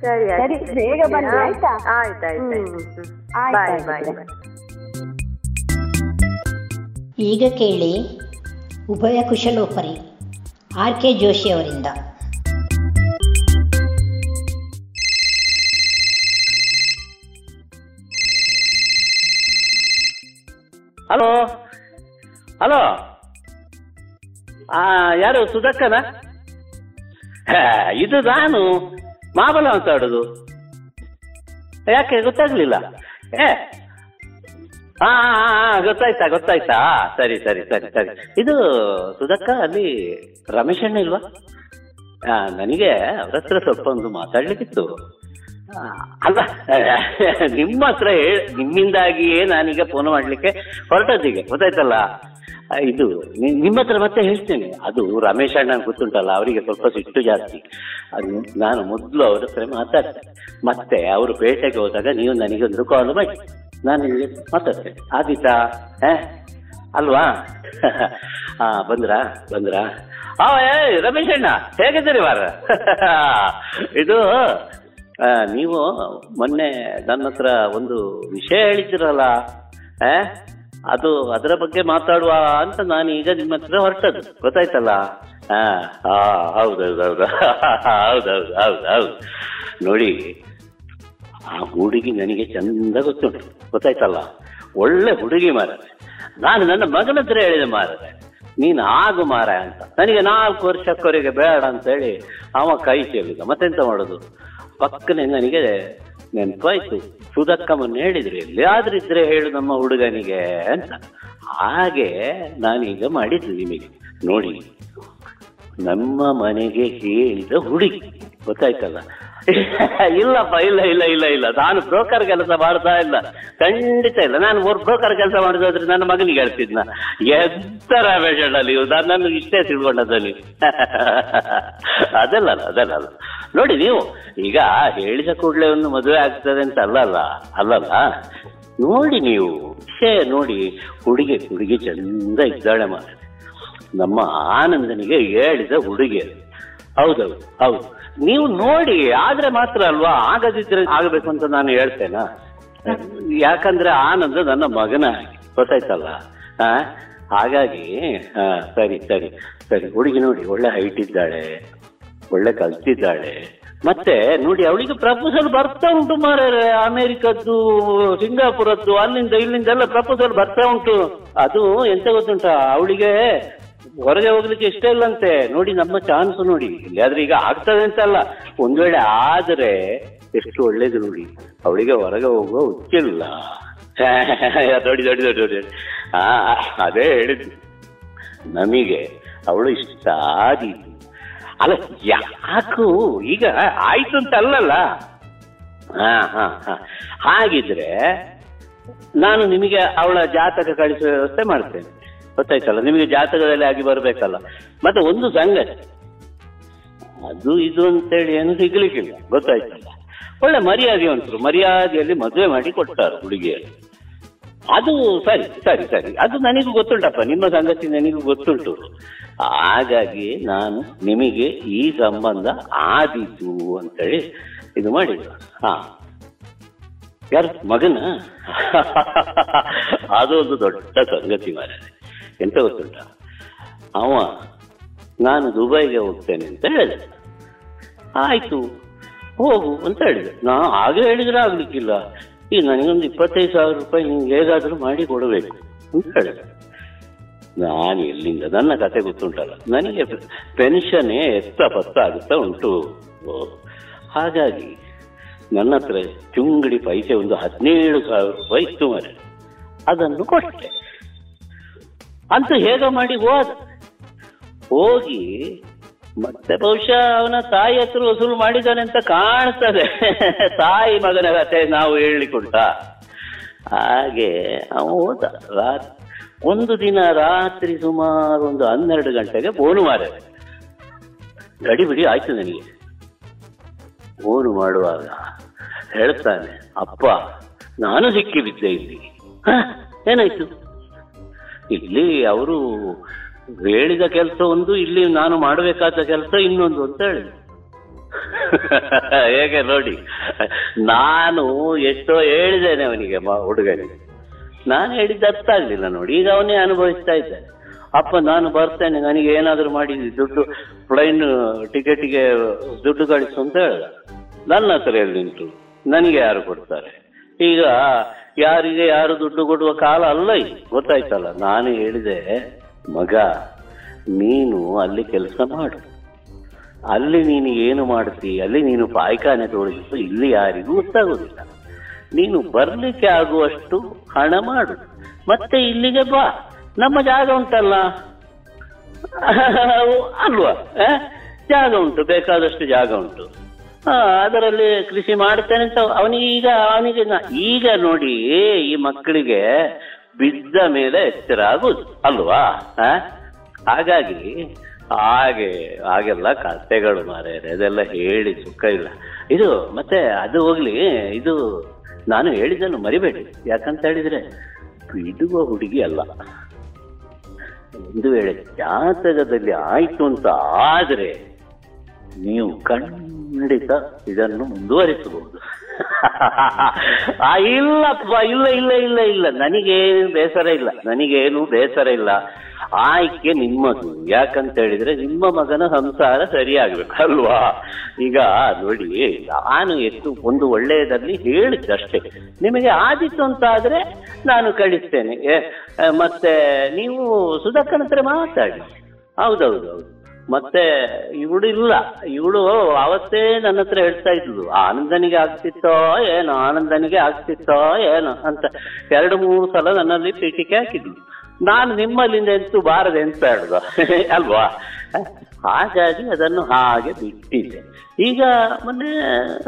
ಸರಿ ಸರಿ, ಬೇಗ ಬನ್ನಿ, ಆಯ್ತಾ? ಆಯ್ತಾಯ್ತು ಈಗ ಕೇಳಿ ಉಭಯ ಕುಶಲೋಪರಿ ಆರ್ ಕೆ ಜೋಶಿ ಅವರಿಂದ. ಆ, ಯಾರು, ಸುಧಕ್ಕನ? ಇದು ನಾನು ಮಾಬಲ ಮಾತಾಡೋದು ಯಾಕೆ, ಗೊತ್ತಾಗ್ಲಿಲ್ಲ? ಏ ಹಾ ಗೊತ್ತಾಯ್ತಾ ಗೊತ್ತಾಯ್ತಾ? ಸರಿ ಸರಿ ಸರಿ ಸರಿ. ಇದು ಸುಧಕ್ಕ, ಅಲ್ಲಿ ರಮೇಶ್ ಅಣ್ಣ ಇಲ್ವಾ? ನನಗೆ ಅವ್ರ ಹತ್ರ ಸ್ವಲ್ಪ ಒಂದು ಮಾತಾಡ್ಲಿಕ್ಕಿತ್ತು. ಅಲ್ಲ, ನಿಮ್ಮ ಹತ್ರ ಹೇಳಿ, ನಿಮ್ಮಿಂದಾಗಿಯೇ ನಾನೀಗ ಫೋನ್ ಮಾಡ್ಲಿಕ್ಕೆ ಹೊರಟದ್ದೀಗೆ, ಗೊತ್ತಾಯ್ತಲ್ಲ? ಇದು ನಿಮ್ಮ ಹತ್ರ ಮತ್ತೆ ಹೇಳ್ತೇನೆ. ಅದು ರಮೇಶ್ ಅಣ್ಣ ಗೊತ್ತುಂಟಲ್ಲ, ಅವರಿಗೆ ಸ್ವಲ್ಪ ಸಿಟ್ಟು ಜಾಸ್ತಿ. ಅದು ನಾನು ಮೊದಲು ಅವರ ಹತ್ರ ಮಾತಾಡ್ತೇನೆ. ಮತ್ತೆ ಅವರು ಪೇಟೆಗೆ ಹೋದಾಗ ನೀವು ನನಗೆ ಒಂದು ಕಾಲ್ ಮಾಡಿ. ನಾನು ನಿಮಗೆ ಮಾತಾಡ್ತೇನೆ. ಆದೀತಾ? ಅಲ್ವಾ? ಹಾ ಬಂದ್ರಾ? ಬಂದ್ರಾ? ಆ ರಮೇಶ್ ಅಣ್ಣ, ಹೇಗಿದ್ದೀರಿ ವಾರ ಇದು ನೀವು ಮೊನ್ನೆ ನನ್ನ ಹತ್ರ ಒಂದು ವಿಷಯ ಹೇಳಿದ್ದೀರಲ್ಲ, ಆ? ಅದು ಅದರ ಬಗ್ಗೆ ಮಾತಾಡುವ ಅಂತ ನಾನು ಈಗ ನಿಮ್ಮ ಹತ್ರ ಹೊರಟದ್ದು. ಗೊತ್ತಾಯ್ತಲ್ಲ? ಹೌದೌದು, ಹೌದು ಹೌದು. ನೋಡಿ, ಆ ಹುಡುಗಿ ನನಗೆ ಚಂದ ಗೊತ್ತುಂಟು. ಗೊತ್ತಾಯ್ತಲ್ಲ? ಒಳ್ಳೆ ಹುಡುಗಿ ಮಾರದೆ ನಾನು ನನ್ನ ಮಗನ ಹತ್ರ ಹೇಳಿದೆ ಮಾರದೆ ನೀನು ಆಗು ಮಾರ ಅಂತ. ನನಗೆ ನಾಲ್ಕು ವರ್ಷಕ್ಕವರೆಗೆ ಬೇಡ ಅಂತ ಹೇಳಿ ಅವ ಕೈ ಚೆಲ್ಲಿದ. ಮತ್ತೆಂತ ಮಾಡೋದು? ಪಕ್ಕನೆ ನನಗೆ ನೆನಪಾಯ್ತು. ಸುಧಕ್ಕಮ್ಮನ್ನು ಹೇಳಿದ್ರು ಎಲ್ಲಿಯಾದ್ರಿದ್ರೆ ಹೇಳು ನಮ್ಮ ಹುಡುಗನಿಗೆ ಅಂತ. ಹಾಗೆ ನಾನೀಗ ಮಾಡಿದ್ದು ನಿಮಗೆ. ನೋಡಿ, ನಮ್ಮ ಮನೆಗೆ ಹೇಳಿದ ಹುಡುಗಿ, ಗೊತ್ತಾಯ್ತಲ್ಲ? ಇಲ್ಲಪ್ಪ, ಇಲ್ಲ ಇಲ್ಲ ಇಲ್ಲ ಇಲ್ಲ. ನಾನು ಬ್ರೋಕರ್ ಕೆಲಸ ಮಾಡ್ತಾ ಇಲ್ಲ. ಖಂಡಿತ ಇಲ್ಲ. ನಾನು ಬ್ರೋಕರ್ ಕೆಲಸ ಮಾಡಿದ್ರೆ ನನ್ನ ಮಗನಿಗೆ ಹೇಳ್ತಿದ್ನ. ಎತ್ತರ ಬೇಷಣ್ಣ ನೀವು ನನ್ನನ್ನು ಇಷ್ಟೇ ತಿಳ್ಕೊಂಡದ್ದು ನೀವು ಅದಲ್ಲ ಅದಲ್ಲ ನೋಡಿ ನೀವು, ಈಗ ಹೇಳಿದ ಕೂಡಲೇ ಒಂದು ಮದುವೆ ಆಗ್ತದೆ ಅಂತ ಅಲ್ಲಲ್ಲ? ಅಲ್ಲಲ್ಲ? ನೋಡಿ ನೀವು ವಿಷಯ ನೋಡಿ, ಹುಡುಗಿ ಹುಡುಗಿ ಚಂದ ಇದ್ದಾಳೆ ಮಾರ ನಮ್ಮ ಆನಂದನಿಗೆ ಹೇಳಿದ ಹುಡುಗಿ. ಹೌದೌದು, ಹೌದು. ನೀವು ನೋಡಿ, ಆದ್ರೆ ಮಾತ್ರ ಅಲ್ವಾ? ಆಗದಿದ್ರೆ ಆಗಬೇಕು ಅಂತ ನಾನು ಹೇಳ್ತೇನಾ. ಯಾಕಂದ್ರೆ ಆನಂದ ನನ್ನ ಮಗನ ಗೊತ್ತಾಯ್ತಲ್ಲ? ಹಾಗಾಗಿ ಸರಿ ಸರಿ ಸರಿ, ಹುಡುಗಿ ನೋಡಿ, ಒಳ್ಳೆ ಹೈಟ್ ಇದ್ದಾಳೆ, ಒಳ್ಳೆ ಕಲ್ತಿದ್ದಾಳೆ. ಮತ್ತೆ ನೋಡಿ, ಅವಳಿಗೆ ಪ್ರಪೋಸಲ್ ಬರ್ತಾ ಉಂಟು ಮಾರ್ರೆ, ಅಮೆರಿಕದ್ದು, ಸಿಂಗಾಪುರದ್ದು, ಅಲ್ಲಿಂದ ಇಲ್ಲಿಂದ ಎಲ್ಲ ಪ್ರಪೋಸಲ್ ಬರ್ತಾ ಉಂಟು. ಅದು ಎಂತ ಗೊತ್ತುಂಟ? ಅವಳಿಗೆ ಹೊರಗೆ ಹೋಗ್ಲಿಕ್ಕೆ ಇಷ್ಟ ಇಲ್ಲಂತೆ. ನೋಡಿ ನಮ್ಮ ಚಾನ್ಸ್ ನೋಡಿ. ಇಲ್ಲಿ ಆದ್ರೆ ಈಗ ಆಗ್ತದೆ ಅಂತ ಅಲ್ಲ. ಒಂದ್ ವೇಳೆ ಆದ್ರೆ ಎಷ್ಟು ಒಳ್ಳೇದು ನೋಡಿ. ಅವಳಿಗೆ ಹೊರಗೆ ಹೋಗುವ ಹುಚ್ಚಿಲ್ಲ. ದೊಡ್ಡ ದೊಡ್ಡ ದೊಡ್ಡ ದೊಡ್ಡ ಹಾ ಅದೇ ಹೇಳಿದ್ವಿ ನಮಗೆ ಅವಳು ಇಷ್ಟ ಆದೀತು. ಅಲ್ಲ, ಯಾಕು ಈಗ ಆಯ್ತು ಅಂತ ಅಲ್ಲಲ್ಲ? ಹಾ ಹಾ ಹಾ. ಹಾಗಿದ್ರೆ ನಾನು ನಿಮಗೆ ಅವಳ ಜಾತಕ ಕಳಿಸುವ ವ್ಯವಸ್ಥೆ ಮಾಡ್ತೇನೆ. ಗೊತ್ತಾಯ್ತಲ್ಲ? ನಿಮಗೆ ಜಾತಕದಲ್ಲಿ ಆಗಿ ಬರಬೇಕಲ್ಲ. ಮತ್ತೆ ಒಂದು ಸಂಗತಿ, ಅದು ಇದು ಅಂತೇಳಿ ಏನು ಸಿಗ್ಲಿಕ್ಕಿಲ್ಲ, ಗೊತ್ತಾಯ್ತಲ್ಲ? ಒಳ್ಳೆ ಮರ್ಯಾದೆ ಉಂಟು. ಮರ್ಯಾದೆಯಲ್ಲಿ ಮದುವೆ ಮಾಡಿ ಕೊಟ್ಟರು ಹುಡುಗಿಯರು. ಅದು ಸರಿ ಸರಿ ಸರಿ. ಅದು ನನಗೂ ಗೊತ್ತುಂಟಪ್ಪ. ನಿಮ್ಮ ಸಂಗತಿ ನನಗೂ ಗೊತ್ತುಂಟು. ಹಾಗಾಗಿ ನಾನು ನಿಮಗೆ ಈ ಸಂಬಂಧ ಆದೀತು ಅಂತೇಳಿ ಇದು ಮಾಡಿದ್ರು ಹಾ. ಯಾರು? ಮಗನ? ಅದೊಂದು ದೊಡ್ಡ ಸಂಗತಿ ಮಾರ ಎಂತ ಗೊತ್ತುಂಟ? ಅವ, ನಾನು ದುಬೈಗೆ ಹೋಗ್ತೇನೆ ಅಂತ ಹೇಳಿದೆ. ಆಯ್ತು, ಹೋಗು ಅಂತ ಹೇಳಿದೆ. ನಾನು ಹಾಗೆ ಹೇಳಿದ್ರೆ ಆಗ್ಲಿಕ್ಕಿಲ್ಲ. ಈ ನನಗೊಂದು ಇಪ್ಪತ್ತೈದು ಸಾವಿರ ರೂಪಾಯಿ ನಿಮ್ಗೆ ಹೇಗಾದ್ರೂ ಮಾಡಿ ಕೊಡಬೇಕು ಅಂತ ಹೇಳಿದೆ. ನಾನು ಎಲ್ಲಿಂದ, ನನ್ನ ಕತೆ ಗೊತ್ತುಂಟಲ್ಲ. ನನಗೆ ಪೆನ್ಷನ್ನೇ ಎತ್ತ ಪತ್ತ ಆಗುತ್ತಾ ಉಂಟು. ಹಾಗಾಗಿ ನನ್ನ ಹತ್ರ ಚುಂಗಡಿ ಪೈಸೆ ಒಂದು ಹದಿನೇಳು ಸಾವಿರ ರೂಪಾಯಿ ಇತ್ತು ಮನೆ ಅದನ್ನು ಕೊಟ್ಟೆ. ಅಂತೂ ಹೇಗ ಮಾಡಿ ಹೋದ? ಹೋಗಿ ಮತ್ತೆ ಬಹುಶಃ ಅವನ ತಾಯಿ ಹತ್ರ ವಸೂಲು ಮಾಡಿದ್ದಾನೆ ಅಂತ ಕಾಣ್ತದೆ. ತಾಯಿ ಮಗನ ಕತೆ ನಾವು ಹೇಳಿಕೊಡ್ತ ಹಾಗೆ ಅವ ಹೋದ. ರಾತ್ ಒಂದು ದಿನ ರಾತ್ರಿ ಸುಮಾರು ಒಂದು ಹನ್ನೆರಡು ಗಂಟೆಗೆ ಫೋನು ಗಡಿ ಬಿಡಿ, ಆಯ್ತು ನನಗೆ. ಫೋನು ಮಾಡುವಾಗ ಹೇಳ್ತಾನೆ, ಅಪ್ಪ, ನಾನು ಸಿಕ್ಕಿ ಬಿದ್ದೆ ಇಲ್ಲಿ? ಏನಾಯ್ತು? ಇಲ್ಲಿ ಅವರು ಹೇಳಿದ ಕೆಲಸ ಒಂದು, ಇಲ್ಲಿ ನಾನು ಮಾಡಬೇಕಾದ ಕೆಲಸ ಇನ್ನೊಂದು ಅಂತ ಹೇಳಿದೆ ಹೇಗೆ ನೋಡಿ, ನಾನು ಎಷ್ಟೋ ಹೇಳಿದ್ದೇನೆ ಅವನಿಗೆ ಹುಡುಗನಿಗೆ. ನಾನು ಹೇಳಿದ್ದು ಅರ್ಥ ಆಗ್ಲಿಲ್ಲ ನೋಡಿ, ಈಗ ಅವನೇ ಅನುಭವಿಸ್ತಾ ಇದ್ದಾನೆ. ಅಪ್ಪ, ನಾನು ಬರ್ತೇನೆ, ನನಗೆ ಏನಾದರೂ ಮಾಡಿ, ದುಡ್ಡು ಪ್ಲೈನ್ ಟಿಕೆಟ್ಗೆ ದುಡ್ಡು ಕಳಿಸು ಅಂತ ಹೇಳ್ದ ನನ್ನ ಹತ್ರ ಎಲ್ಲಿಂಟು ನನಗೆ ಯಾರು ಕೊಡ್ತಾರೆ? ಈಗ ಯಾರಿಗೆ ಯಾರು ದುಡ್ಡು ಕೊಡುವ ಕಾಲ ಅಲ್ಲ ಗೊತ್ತಾಯ್ತಲ್ಲ, ನಾನು ಹೇಳಿದೆ, ಮಗ, ನೀನು ಅಲ್ಲಿ ಕೆಲಸ ಮಾಡು. ಅಲ್ಲಿ ನೀನು ಏನು ಮಾಡ್ತಿ, ಅಲ್ಲಿ ನೀನು ಪಾಯ್ಖಾನೆ ತೋರಿಸಿದ್ರು ಇಲ್ಲಿ ಯಾರಿಗೂ ಗೊತ್ತಾಗೋದಿಲ್ಲ. ನೀನು ಬರ್ಲಿಕ್ಕೆ ಆಗುವಷ್ಟು ಹಣ ಮಾಡು. ಮತ್ತೆ ಇಲ್ಲಿಗೆ ಬಾ. ನಮ್ಮ ಜಾಗ ಉಂಟಲ್ಲ? ಅಲ್ವಾ? ಜಾಗ ಉಂಟು, ಬೇಕಾದಷ್ಟು ಜಾಗ ಉಂಟು. ಅದರಲ್ಲಿ ಕೃಷಿ ಮಾಡ್ತೇನೆ ಅಂತ ಅವನಿಗೆ ಈಗ ಅವನಿಗೆ ಈಗ ನೋಡಿ ಈ ಮಕ್ಕಳಿಗೆ ಬಿದ್ದ ಮೇಲೆ ಎಚ್ಚರ ಆಗುದು ಅಲ್ವಾ? ಹಾಗಾಗಿ ಹಾಗೆ, ಹಾಗೆಲ್ಲ ಕಥೆಗಳು ಮಾರ್ಯಾರೆ ಅದೆಲ್ಲ ಹೇಳಿ ಸುಖ ಇಲ್ಲ. ಇದು, ಮತ್ತೆ ಅದು ಹೋಗ್ಲಿ, ಇದು ನಾನು ಹೇಳಿದ್ದನ್ನು ಮರಿಬೇಡಿ. ಯಾಕಂತ ಹೇಳಿದ್ರೆ, ಬಿಡುವ ಹುಡುಗಿ ಅಲ್ಲ. ಒಂದು ವೇಳೆ ಜಾತಕದಲ್ಲಿ ಆಯ್ತು ಅಂತ ಆದ್ರೆ ನೀವು ಖಂಡಿತ ಇದನ್ನು ಮುಂದುವರಿಸಬಹುದು. ಆ ಇಲ್ಲಪ್ಪ ಇಲ್ಲ ಇಲ್ಲ ಇಲ್ಲ ಇಲ್ಲ. ನನಗೇನು ಬೇಸರ ಇಲ್ಲ. ನನಗೇನು ಬೇಸರ ಇಲ್ಲ. ಆಯ್ಕೆ ನಿಮ್ಮದು. ಯಾಕಂತ ಹೇಳಿದ್ರೆ ನಿಮ್ಮ ಮಗನ ಸಂಸಾರ ಸರಿಯಾಗ್ಬೇಕು, ಅಲ್ವಾ? ಈಗ ನೋಡಿ, ನಾನು ಎಷ್ಟು ಒಂದು ಒಳ್ಳೆಯದಲ್ಲಿ ಹೇಳಿದ್ದಷ್ಟೇ. ನಿಮಗೆ ಆದಿತ್ತು ಅಂತ ಆದ್ರೆ ನಾನು ಕಳಿಸ್ತೇನೆ. ಮತ್ತೆ ನೀವು ಸುಧಾಕರ್ ಹತ್ರ ಮಾತಾಡಿ. ಹೌದೌದು ಹೌದು ಮತ್ತೆ ಇವಳು ಇಲ್ಲ. ಇವಳು ಅವತ್ತೇ ನನ್ನ ಹತ್ರ ಹೇಳ್ತಾ ಇದ್ಲು, ಆನಂದನಿಗೆ ಆಗ್ತಿತ್ತೋ ಏನೋ, ಆನಂದನಿಗೆ ಆಗ್ತಿತ್ತೋ ಏನೋ ಅಂತ ಎರಡು ಮೂರು ಸಲ ನನ್ನಲ್ಲಿ ಪೀಠಿಕೆ ಹಾಕಿದ್ಲು. ನಾನು ನಿಮ್ಮಲ್ಲಿಂದ ಎಂತೂ ಬಾರದೆ ಅಂತ ಹೇಳುದು ಅಲ್ವಾ? ಹಾಗಾಗಿ ಅದನ್ನು ಹಾಗೆ ಬಿಟ್ಟಿದ್ದೆ. ಈಗ ಮೊನ್ನೆ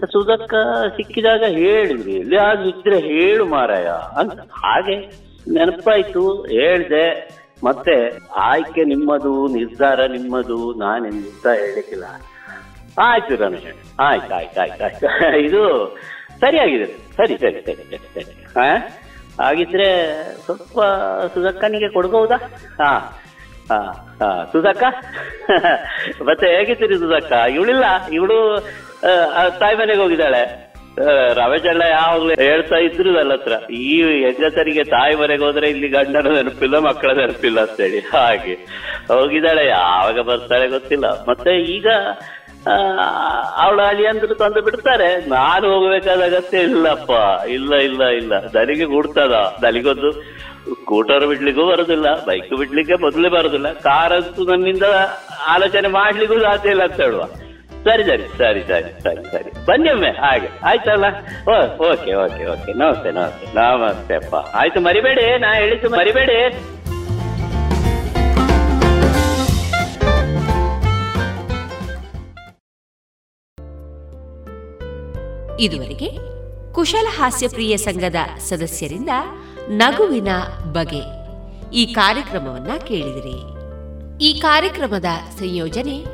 ಸುಧಕ್ಕ ಸಿಕ್ಕಿದಾಗ ಹೇಳಿದ್ರಿ ಎಲ್ಲಿ ಆಗಿದ್ರೆ ಹೇಳು ಮಾರಾಯ ಅಂತ. ಹಾಗೆ ನೆನಪಾಯ್ತು, ಹೇಳ್ದೆ. ಮತ್ತೆ ಆಯ್ಕೆ ನಿಮ್ಮದು, ನಿರ್ಧಾರ ನಿಮ್ಮದು ನಾನೆಂತ ಹೇಳಿಕ್ಕಿಲ್ಲ. ಆಯ್ತು ರಮೇಶ್, ಆಯ್ತು ಆಯ್ತು ಆಯ್ತು ಆಯ್ತು. ಇದು ಸರಿಯಾಗಿದೆ. ಸರಿ ಸರಿ ಸರಿ ಸರಿ ಸರಿ. ಹಾ ಹಾಗಿದ್ರೆ ಸ್ವಲ್ಪ ಸುಧಕ್ಕನಿಗೆ ಕೊಡ್ಬಹುದಾ ಹಾ ಹಾ ಹಾ ಸುಧಕ್ಕ ಮತ್ತೆ ಹೇಗಿದ್ದೀರಿ ಸುಧಕ್ಕ ಇವಳಿಲ್ಲ, ಇವಳು ತಾಯಿ ಮನೆಗೆ ಹೋಗಿದ್ದಾಳೆ. ರಮೇಶ್ ಅಣ್ಣ ಯಾವಾಗ್ಲೂ ಹೇಳ್ತಾ ಇದ್ರು ನನ್ನ ಈ ಹೆಂಗಸರಿಗೆ ತಾಯಿ ಮನೆಗೆ ಹೋದ್ರೆ ಇಲ್ಲಿ ಗಂಡನ ನೆನಪಿಲ್ಲ, ಮಕ್ಕಳ ನೆನಪಿಲ್ಲ ಅಂತೇಳಿ. ಹಾಗೆ. ಹೋಗಿದ್ದಾಳೆ, ಯಾವಾಗ ಬರ್ತಾಳೆ ಗೊತ್ತಿಲ್ಲ. ಮತ್ತೆ ಈಗ ಅವಳ ಅಳಿಯಂದ್ರು ತಂದು ಬಿಡ್ತಾರೆ. ನಾನು ಹೋಗ್ಬೇಕಾದ ಅಗತ್ಯ ಇಲ್ಲಪ್ಪ. ಇಲ್ಲ ಇಲ್ಲ ಇಲ್ಲ. ನನಗೆ ಕೂಡ್ತದ. ನನಗೊಂದು ಸ್ಕೂಟರ್ ಬಿಡ್ಲಿಕ್ಕೂ ಬರುದಿಲ್ಲ, ಬೈಕ್ ಬಿಡ್ಲಿಕ್ಕೆ ಮೊದಲೇ ಬರುದಿಲ್ಲ. ಕಾರ್ ಅಂತೂ ನನ್ನಿಂದ ಆಲೋಚನೆ ಮಾಡ್ಲಿಕ್ಕೂ ಸಾಧ್ಯ ಇಲ್ಲ ಅಂತ ಹೇಳುವ. ಸರಿ ಸರಿ ಸರಿ ಸರಿ ಸರಿ ಸರಿ. ಬನ್ನಿ ಒಮ್ಮೆ, ಹಾಗೆ. ಆಯ್ತಲ್ಲ? ಓ, ಓಕೆ ಓಕೆ ಓಕೆ. ನಮಸ್ತೆ ನಮಸ್ತೆ. ನಮಸ್ತೆ, ಅಪ್ಪ. ಆಯ್ತು, ಮರಿಬೇಡಿ. ನಾ ಹೇಳಿದ್ದು ಮರಿಬೇಡಿ. ಇದುವರೆಗೆ ಕುಶಲ ಹಾಸ್ಯಪ್ರಿಯ ಸಂಘದ ಸದಸ್ಯರಿಂದ ನಗುವಿನ ಬಗೆ. ಈ ಕಾರ್ಯಕ್ರಮವನ್ನ ಕೇಳಿದಿರಿ. ಈ ಕಾರ್ಯಕ್ರಮದ ಸಂಯೋಜನೆ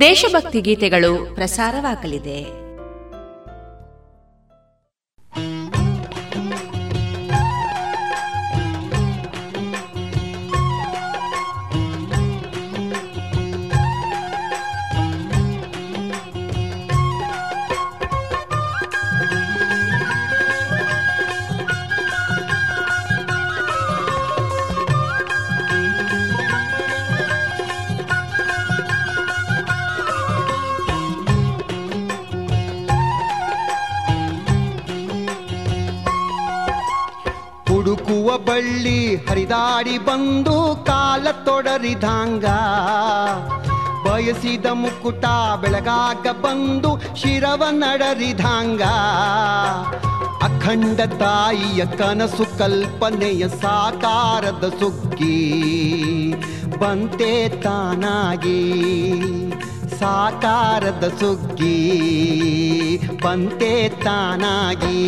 ದೇಶಭಕ್ತಿ ಗೀತೆಗಳು ಪ್ರಸಾರವಾಗಲಿದೆ. ಬಳ್ಳಿ ಹರಿದಾಡಿ ಬಂದು ಕಾಲ ತೊಡರಿದಾಂಗ. ಬಯಸಿದ ಮುಕುಟ ಬೆಳಗಾಗ ಬಂದು ಶಿರವ ನಡರಿದಾಂಗ. ಅಖಂಡ ತಾಯಿಯ ಕನಸು ಕಲ್ಪನೆಯ ಸಾಕಾರದ ಸುಗ್ಗಿ. ಬಂತೆ ತಾನಾಗಿ ಸಾಕಾರದ ಸುಗ್ಗಿ. ಬಂತೆ ತಾನಾಗಿ.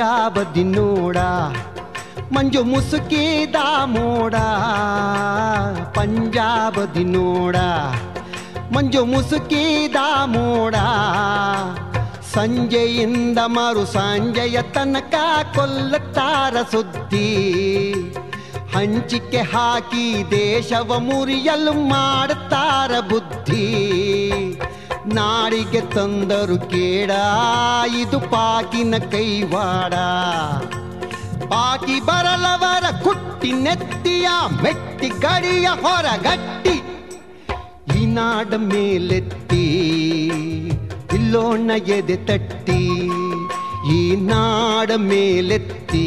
ಪಂಜಾಬದಿ ನೋಡ, ಮಂಜು ಮುಸುಕಿದ ಮೋಡ. ಪಂಜಾಬದಿ ನೋಡ, ಮಂಜು ಮುಸುಕಿದ ಮೋಡ. ಸಂಜೆಯಿಂದ ಮರು ಸಂಜೆಯ ತನಕ ಕೊಲ್ಲುತ್ತಾರ ಸುದ್ದಿ. ಹಂಚಿಕೆ ಹಾಕಿ ದೇಶವ ಮುರಿಯಲು ಮಾಡುತ್ತಾರ ಬುದ್ಧಿ. ನಾಡಿಗೆ ತಂದರು ಕೇಡ, ಇದು ಪಾಕಿನ ಕೈವಾಡ. ಪಾಕಿ ಬರಲವರ ಕುಟ್ಟಿ ನೆತ್ತಿಯ, ಮೆಟ್ಟಿ ಗಡಿಯ ಹೊರಗಟ್ಟಿ. ಈ ನಾಡ ಮೇಲೆತ್ತಿ, ಇಲ್ಲೋಣ ಎದೆ ತಟ್ಟಿ. ಈ ನಾಡ ಮೇಲೆತ್ತಿ,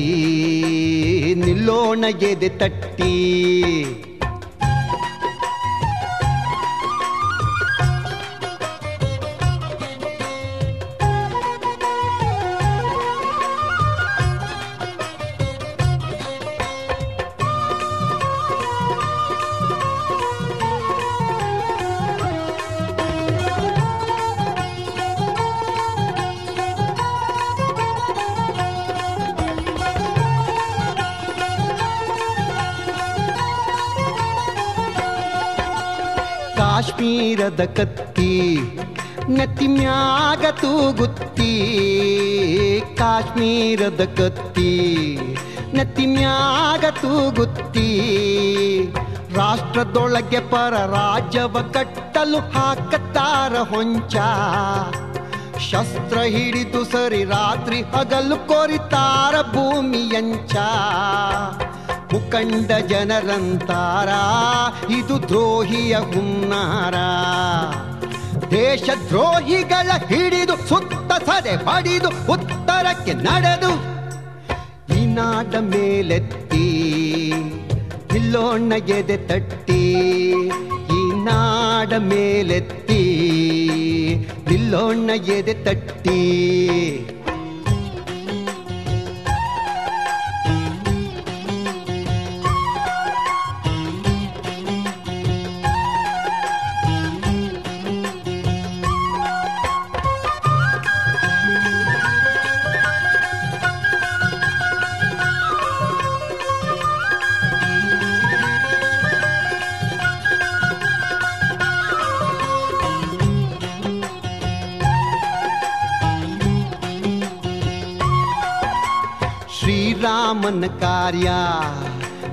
ನಿಲ್ಲೋಣ ಎದೆ ತಟ್ಟಿ. ಕಾಶ್ಮೀರದ ಕತ್ತಿ ನತಿಮ್ಯಾಗ ಮ್ಯಾಗ ತೂಗುತ್ತಿ, ಕಾಶ್ಮೀರದ ಕತ್ತಿ ನತಿಮ್ಯಾಗ ಮ್ಯಾಗ ತೂಗುತ್ತಿ. ರಾಷ್ಟ್ರದೊಳಗೆ ಪರ ರಾಜ್ಯವ ಕಟ್ಟಲು ಹಾಕತ್ತಾರ ಹೊಂಚ. ಶಸ್ತ್ರ ಹಿಡಿದು ಸರಿ ರಾತ್ರಿ ಹಗಲು ಕೊರಿತಾರ ಭೂಮಿಯಂಚ. ಮುಖಂಡ ಜನರಂತಾರ, ಇದು ದ್ರೋಹಿಯ ಹುನ್ನಾರ. ದೇಶ ದ್ರೋಹಿಗಳ ಹಿಡಿದು ಸುತ್ತ ಸದೆ ಬಡಿದು ಉತ್ತರಕ್ಕೆ ನಡೆದು ಈ ನಾಡ ಮೇಲೆತ್ತಿ ಇಲ್ಲೋಣ್ಣ ಎದೆ ತಟ್ಟಿ ಈ ನಾಡ ಮೇಲೆತ್ತಿ ಇಲ್ಲೋಣ್ಣ ಎದೆ ತಟ್ಟಿ. ಶ್ರೀರಾಮನ ಕಾರ್ಯ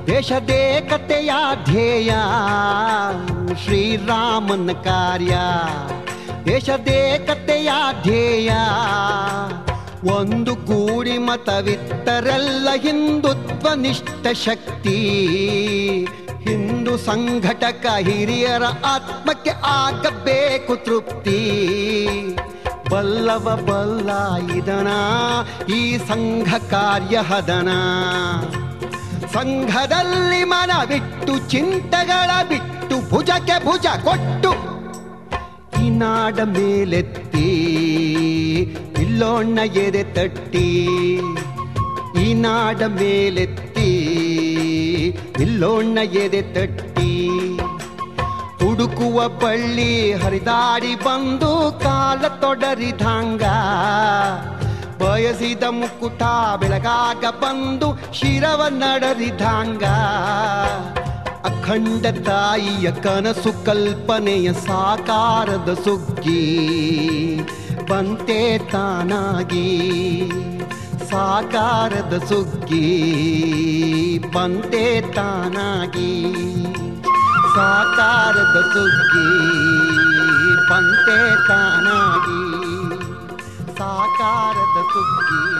ದೇಶದೇಕತೆಯ ಧ್ಯೇಯ. ಶ್ರೀರಾಮನ ಕಾರ್ಯ ದೇಶದೇಕತೆಯ ಧ್ಯೇಯ. ಒಂದು ಗೂಡಿ ಮತವಿತ್ತರೆಲ್ಲ ಹಿಂದುತ್ವ ನಿಷ್ಠ ಶಕ್ತಿ. ಹಿಂದೂ ಸಂಘಟಕ ಹಿರಿಯರ ಆತ್ಮಕ್ಕೆ ಆಗಬೇಕು ತೃಪ್ತಿ. ಬಲ್ಲವ ಬಲ್ಲ ಇದನ, ಈ ಸಂಘ ಕಾರ್ಯ ಹದನ. ಸಂಘದಲ್ಲಿ ಮನ ಬಿಟ್ಟು ಚಿಂತೆಗಳ ಬಿಟ್ಟು, ಭುಜಕ್ಕೆ ಭುಜ ಕೊಟ್ಟು ಈ ನಾಡ ಮೇಲೆತ್ತಿ, ಇಲ್ಲೋಣ್ಣ ಎದೆ ತಟ್ಟಿ. ಈ ನಾಡ ಮೇಲೆತ್ತಿ, ಇಲ್ಲೋಣ್ಣ ಎದೆ ತಟ್ಟಿ. ಹುಡುಕುವ ಬಳ್ಳಿ ಹರಿದಾಡಿ ಬಂದು ಕಾಲ ತೊಡರಿದಂಗ. ಬಯಸಿದ ಮುಕುಟ ಬೆಳಗಾಗ ಬಂದು ಶಿರವ ನಡರಿದಂಗ. ಅಖಂಡ ತಾಯಿಯ ಕನಸು ಕಲ್ಪನೆಯ ಸಾಕಾರದ ಸುಗ್ಗಿ. ಬಂತೆ ತಾನಾಗಿ ಸಾಕಾರದ ಸುಗ್ಗಿ. ಬಂತೆ ತಾನಾಗಿ ಸಾಕಾರದ ಸುಗ್ಗಿ ಪಂತೆ ತಾನಾಗಿ ಸಾಕಾರದ ಸುಗ್ಗಿ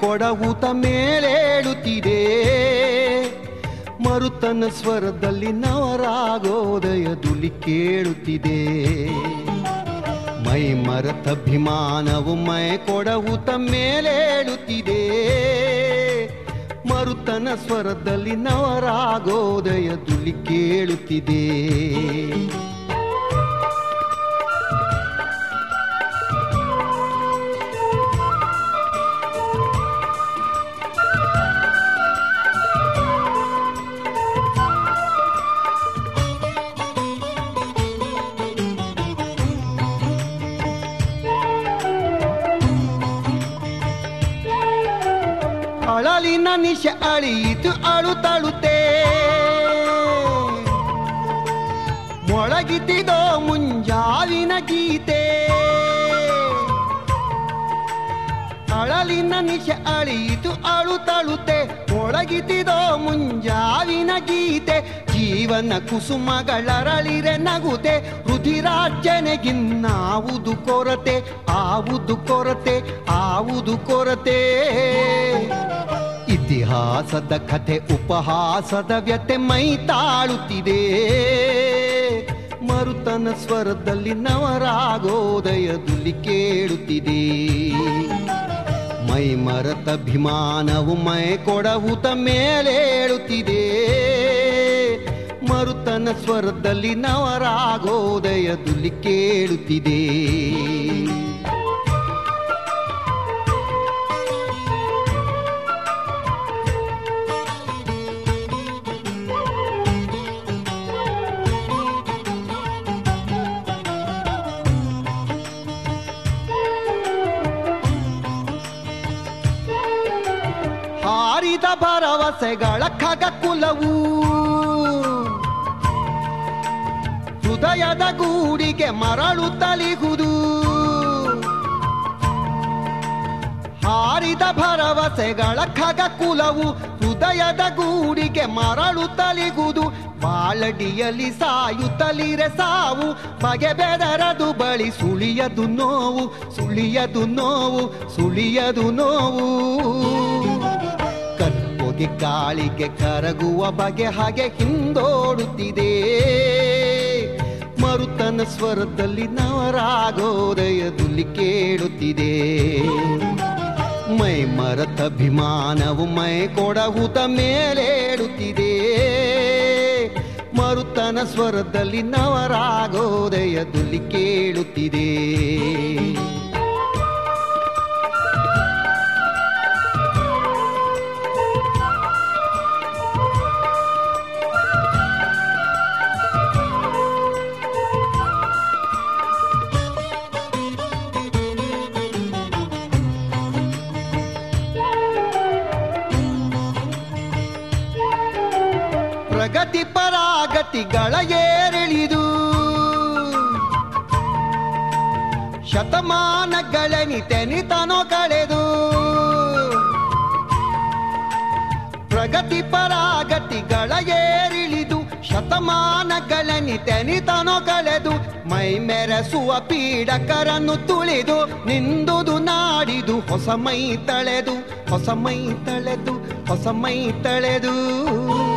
ಕೊಡವುತ ಮೇಲೇಳುತ್ತಿದೆ. ಮರುತನ ಸ್ವರದಲ್ಲಿ ನವರಾಗೋದಯ ದುಲಿ ಕೇಳುತ್ತಿದೆ. ಮೈ ಮರತಭಿಮಾನವು ಮೈ ಕೊಡವುತ ಮೇಲೇಳುತ್ತಿದೆ. ಮರುತನ ಸ್ವರದಲ್ಲಿ ನವರಾಗೋದಯ ದುಲಿ ಕೇಳುತ್ತಿದೆ. ನಿಶ ಅಳಿಯಿತು ಅಳುತ್ತಳುತ್ತೆ ಮೊಳಗಿತಿದೋ ಮುಂಜಾವಿನ ಗೀತೆ. ಅಳಲಿನ ನಿಶ ಅಳಿಯಿತು ಅಳುತ್ತಳುತ್ತೆ ಮೊಳಗಿತಿದೋ ಮುಂಜಾವಿನ ಗೀತೆ. ಜೀವನ ಕುಸುಮಗಳರಳಿರೆ ನಗುತೆ. ರುಧಿರಾರ್ಜನೆಗಿನ್ನಾವುದು ಕೊರತೆ. ಆವುದು ಕೊರತೆ ಆವುದು ಕೊರತೆ. ಇತಿಹಾಸದ ಕಥೆ ಉಪಹಾಸದ ವ್ಯತೆ ಮೈ ತಾಳುತ್ತಿದೆ. ಮರುತನ ಸ್ವರದಲ್ಲಿ ನವರಾಗೋದಯದಲ್ಲಿ ಕೇಳುತ್ತಿದೆ. ಮೈ ಮರತಭಿಮಾನವು ಮೈ ಕೊಡವುತ ಮೇಲೇಳುತ್ತಿದೆ. ಮರುತನ ಸ್ವರದಲ್ಲಿ ನವರಾಗೋದಯದಲ್ಲಿ ಕೇಳುತ್ತಿದೆ. ಭರವಸೆಗಳ ಖಗ ಕುಲವು ಹೃದಯದ ಗೂಡಿಗೆ ಮರಳು ತಲಿಗುದು ಹಾರಿದ ಭರವಸೆಗಳ ಖಗ ಕುಲವು ಹೃದಯದ ಗೂಡಿಗೆ ಮರಳು ತಲಿಗುದು ಬಾಳಡಿಯಲ್ಲಿ ಸಾಯುತ್ತಲಿರೆ ಸಾವು, ಬಗೆ ಬೆದರದು ಬಳಿ ಸುಳಿಯದು ನೋವು ಸುಳಿಯದು ನೋವು ಸುಳಿಯದು ನೋವು. ಕற்பೊಗೆ ಗಾಳಿಗೆ ಕರಗುವ ಬಗೆ ಹಾಗೆ ಹಿಂದೋಡುತ್ತಿದೆ. ಮರುತನ ಸ್ವರದಲ್ಲಿ ನವರಾಗೋದಯ ದುಲಿ ಕೇಳುತ್ತಿದೆ. ಮೈ ಮರತಭಿಮಾನವು ಮೈ ಕೊಡಹುತ ಮೇಲೇಡುತ್ತಿದೆ. ಮರುತನ ಸ್ವರದಲ್ಲಿ ನವರಾಗೋದಯದಲ್ಲಿ ಕೇಳುತ್ತಿದೆ. ಪರಾಗತಿಗಳ ಏರಿಳಿದು. ಶತಮಾನಗಳೆನಿತೆನಿತನೋ ಕಳೆದು. ಪ್ರಗತಿ ಪರಾಗತಿಗಳ ಏರಿಳಿದು ಶತಮಾನಗಳೆನಿತೆನಿತನೋ ಕಳೆದು. ಮೈ ಮೆರೆಸುವ ಪೀಡಕರನ್ನು ತುಳಿದು. ನಿಂದುದು ನಾಡಿದು. ಹೊಸ ಮೈ ತಳೆದು. ಹೊಸ ಮೈ ತಳೆದು. ಹೊಸ ಮೈ ತಳೆದು.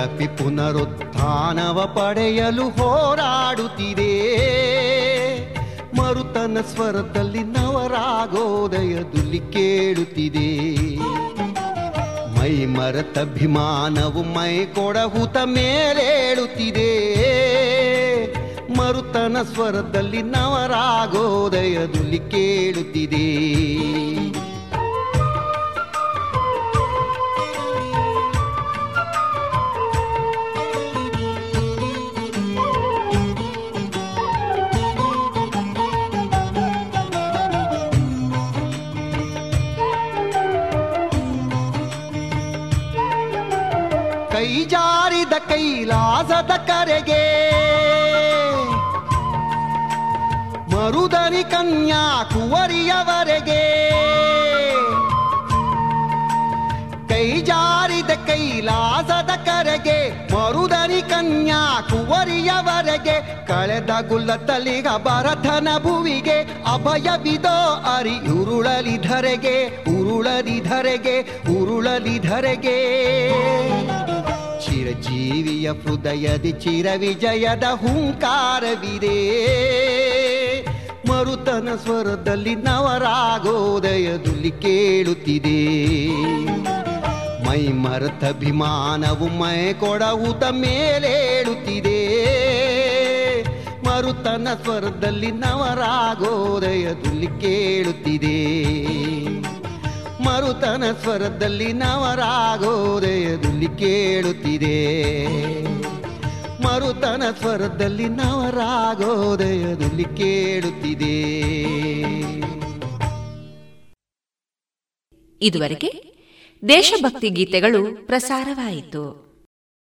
ಪುನರಪಿ ಪುನರುತ್ಥಾನವ ಪಡೆಯಲು ಹೋರಾಡುತ್ತಿದೆ. ಮರುತನ ಸ್ವರದಲ್ಲಿ ನವರಾಗೋದಯ ದುಲಿ ಕೇಳುತ್ತಿದೆ. ಮೈ ಮರತಭಿಮಾನವು ಮೈ ಕೊಡಹುತ ಮೇಲೇಳುತ್ತಿದೆ. ಮರುತನ ಸ್ವರದಲ್ಲಿ ನವರಾಗೋದಯ ದುಲಿ ಕೇಳುತ್ತಿದೆ. ಕೈಲಾಸದ ಕರೆಗೆ ಮರುದನಿ ಕನ್ಯಾಕುವರಿಯವರೆಗೆ ಕೈ ಜಾರಿದ ಕೈಲಾಸದ ಕರೆಗೆ, ಮರುದರಿ ಕನ್ಯಾ ಕುವರಿಯವರೆಗೆ. ಕಳೆದ ಗುಲ್ಲ ತಲಿಗ ಭರತನ ಭುವಿಗೆ ಅಭಯವಿದೋ ಅರಿ ಉರುಳಲಿ ಧರೆಗೆ ಉರುಳಲಿ ಧರೆಗೆ ಉರುಳಲಿ ಧರೆಗೆ. ಚಿರಜೀವಿಯ ಹೃದಯದಿ ಚಿರ ವಿಜಯದ ಹುಂಕಾರವಿದೆ. ಮರುತನ ಸ್ವರದಲ್ಲಿ ನವರಾಗೋದಯದಲ್ಲಿ ಕೇಳುತ್ತಿದೆ. ಮೈ ಮರೆತ ಅಭಿಮಾನವು ಮೈ ಕೊಡವುತ ಮೇಲೇಳುತ್ತಿದೆ. ಮರುತನ ಸ್ವರದಲ್ಲಿ ನವರಾಗೋದಯದಲ್ಲಿ ಕೇಳುತ್ತಿದೆ. ಮರುತನ ಸ್ವರದಲ್ಲಿ ನವರಾಗೋದಯದಲ್ಲಿ ಕೇಳುತ್ತಿದೆ. ಮರುತನ ಸ್ವರದಲ್ಲಿ ನವರಾಗೋದಯದಲ್ಲಿ ಕೇಳುತ್ತಿದೆ. ಇದುವರೆಗೆ ದೇಶಭಕ್ತಿ ಗೀತೆಗಳು ಪ್ರಸಾರವಾಯಿತು.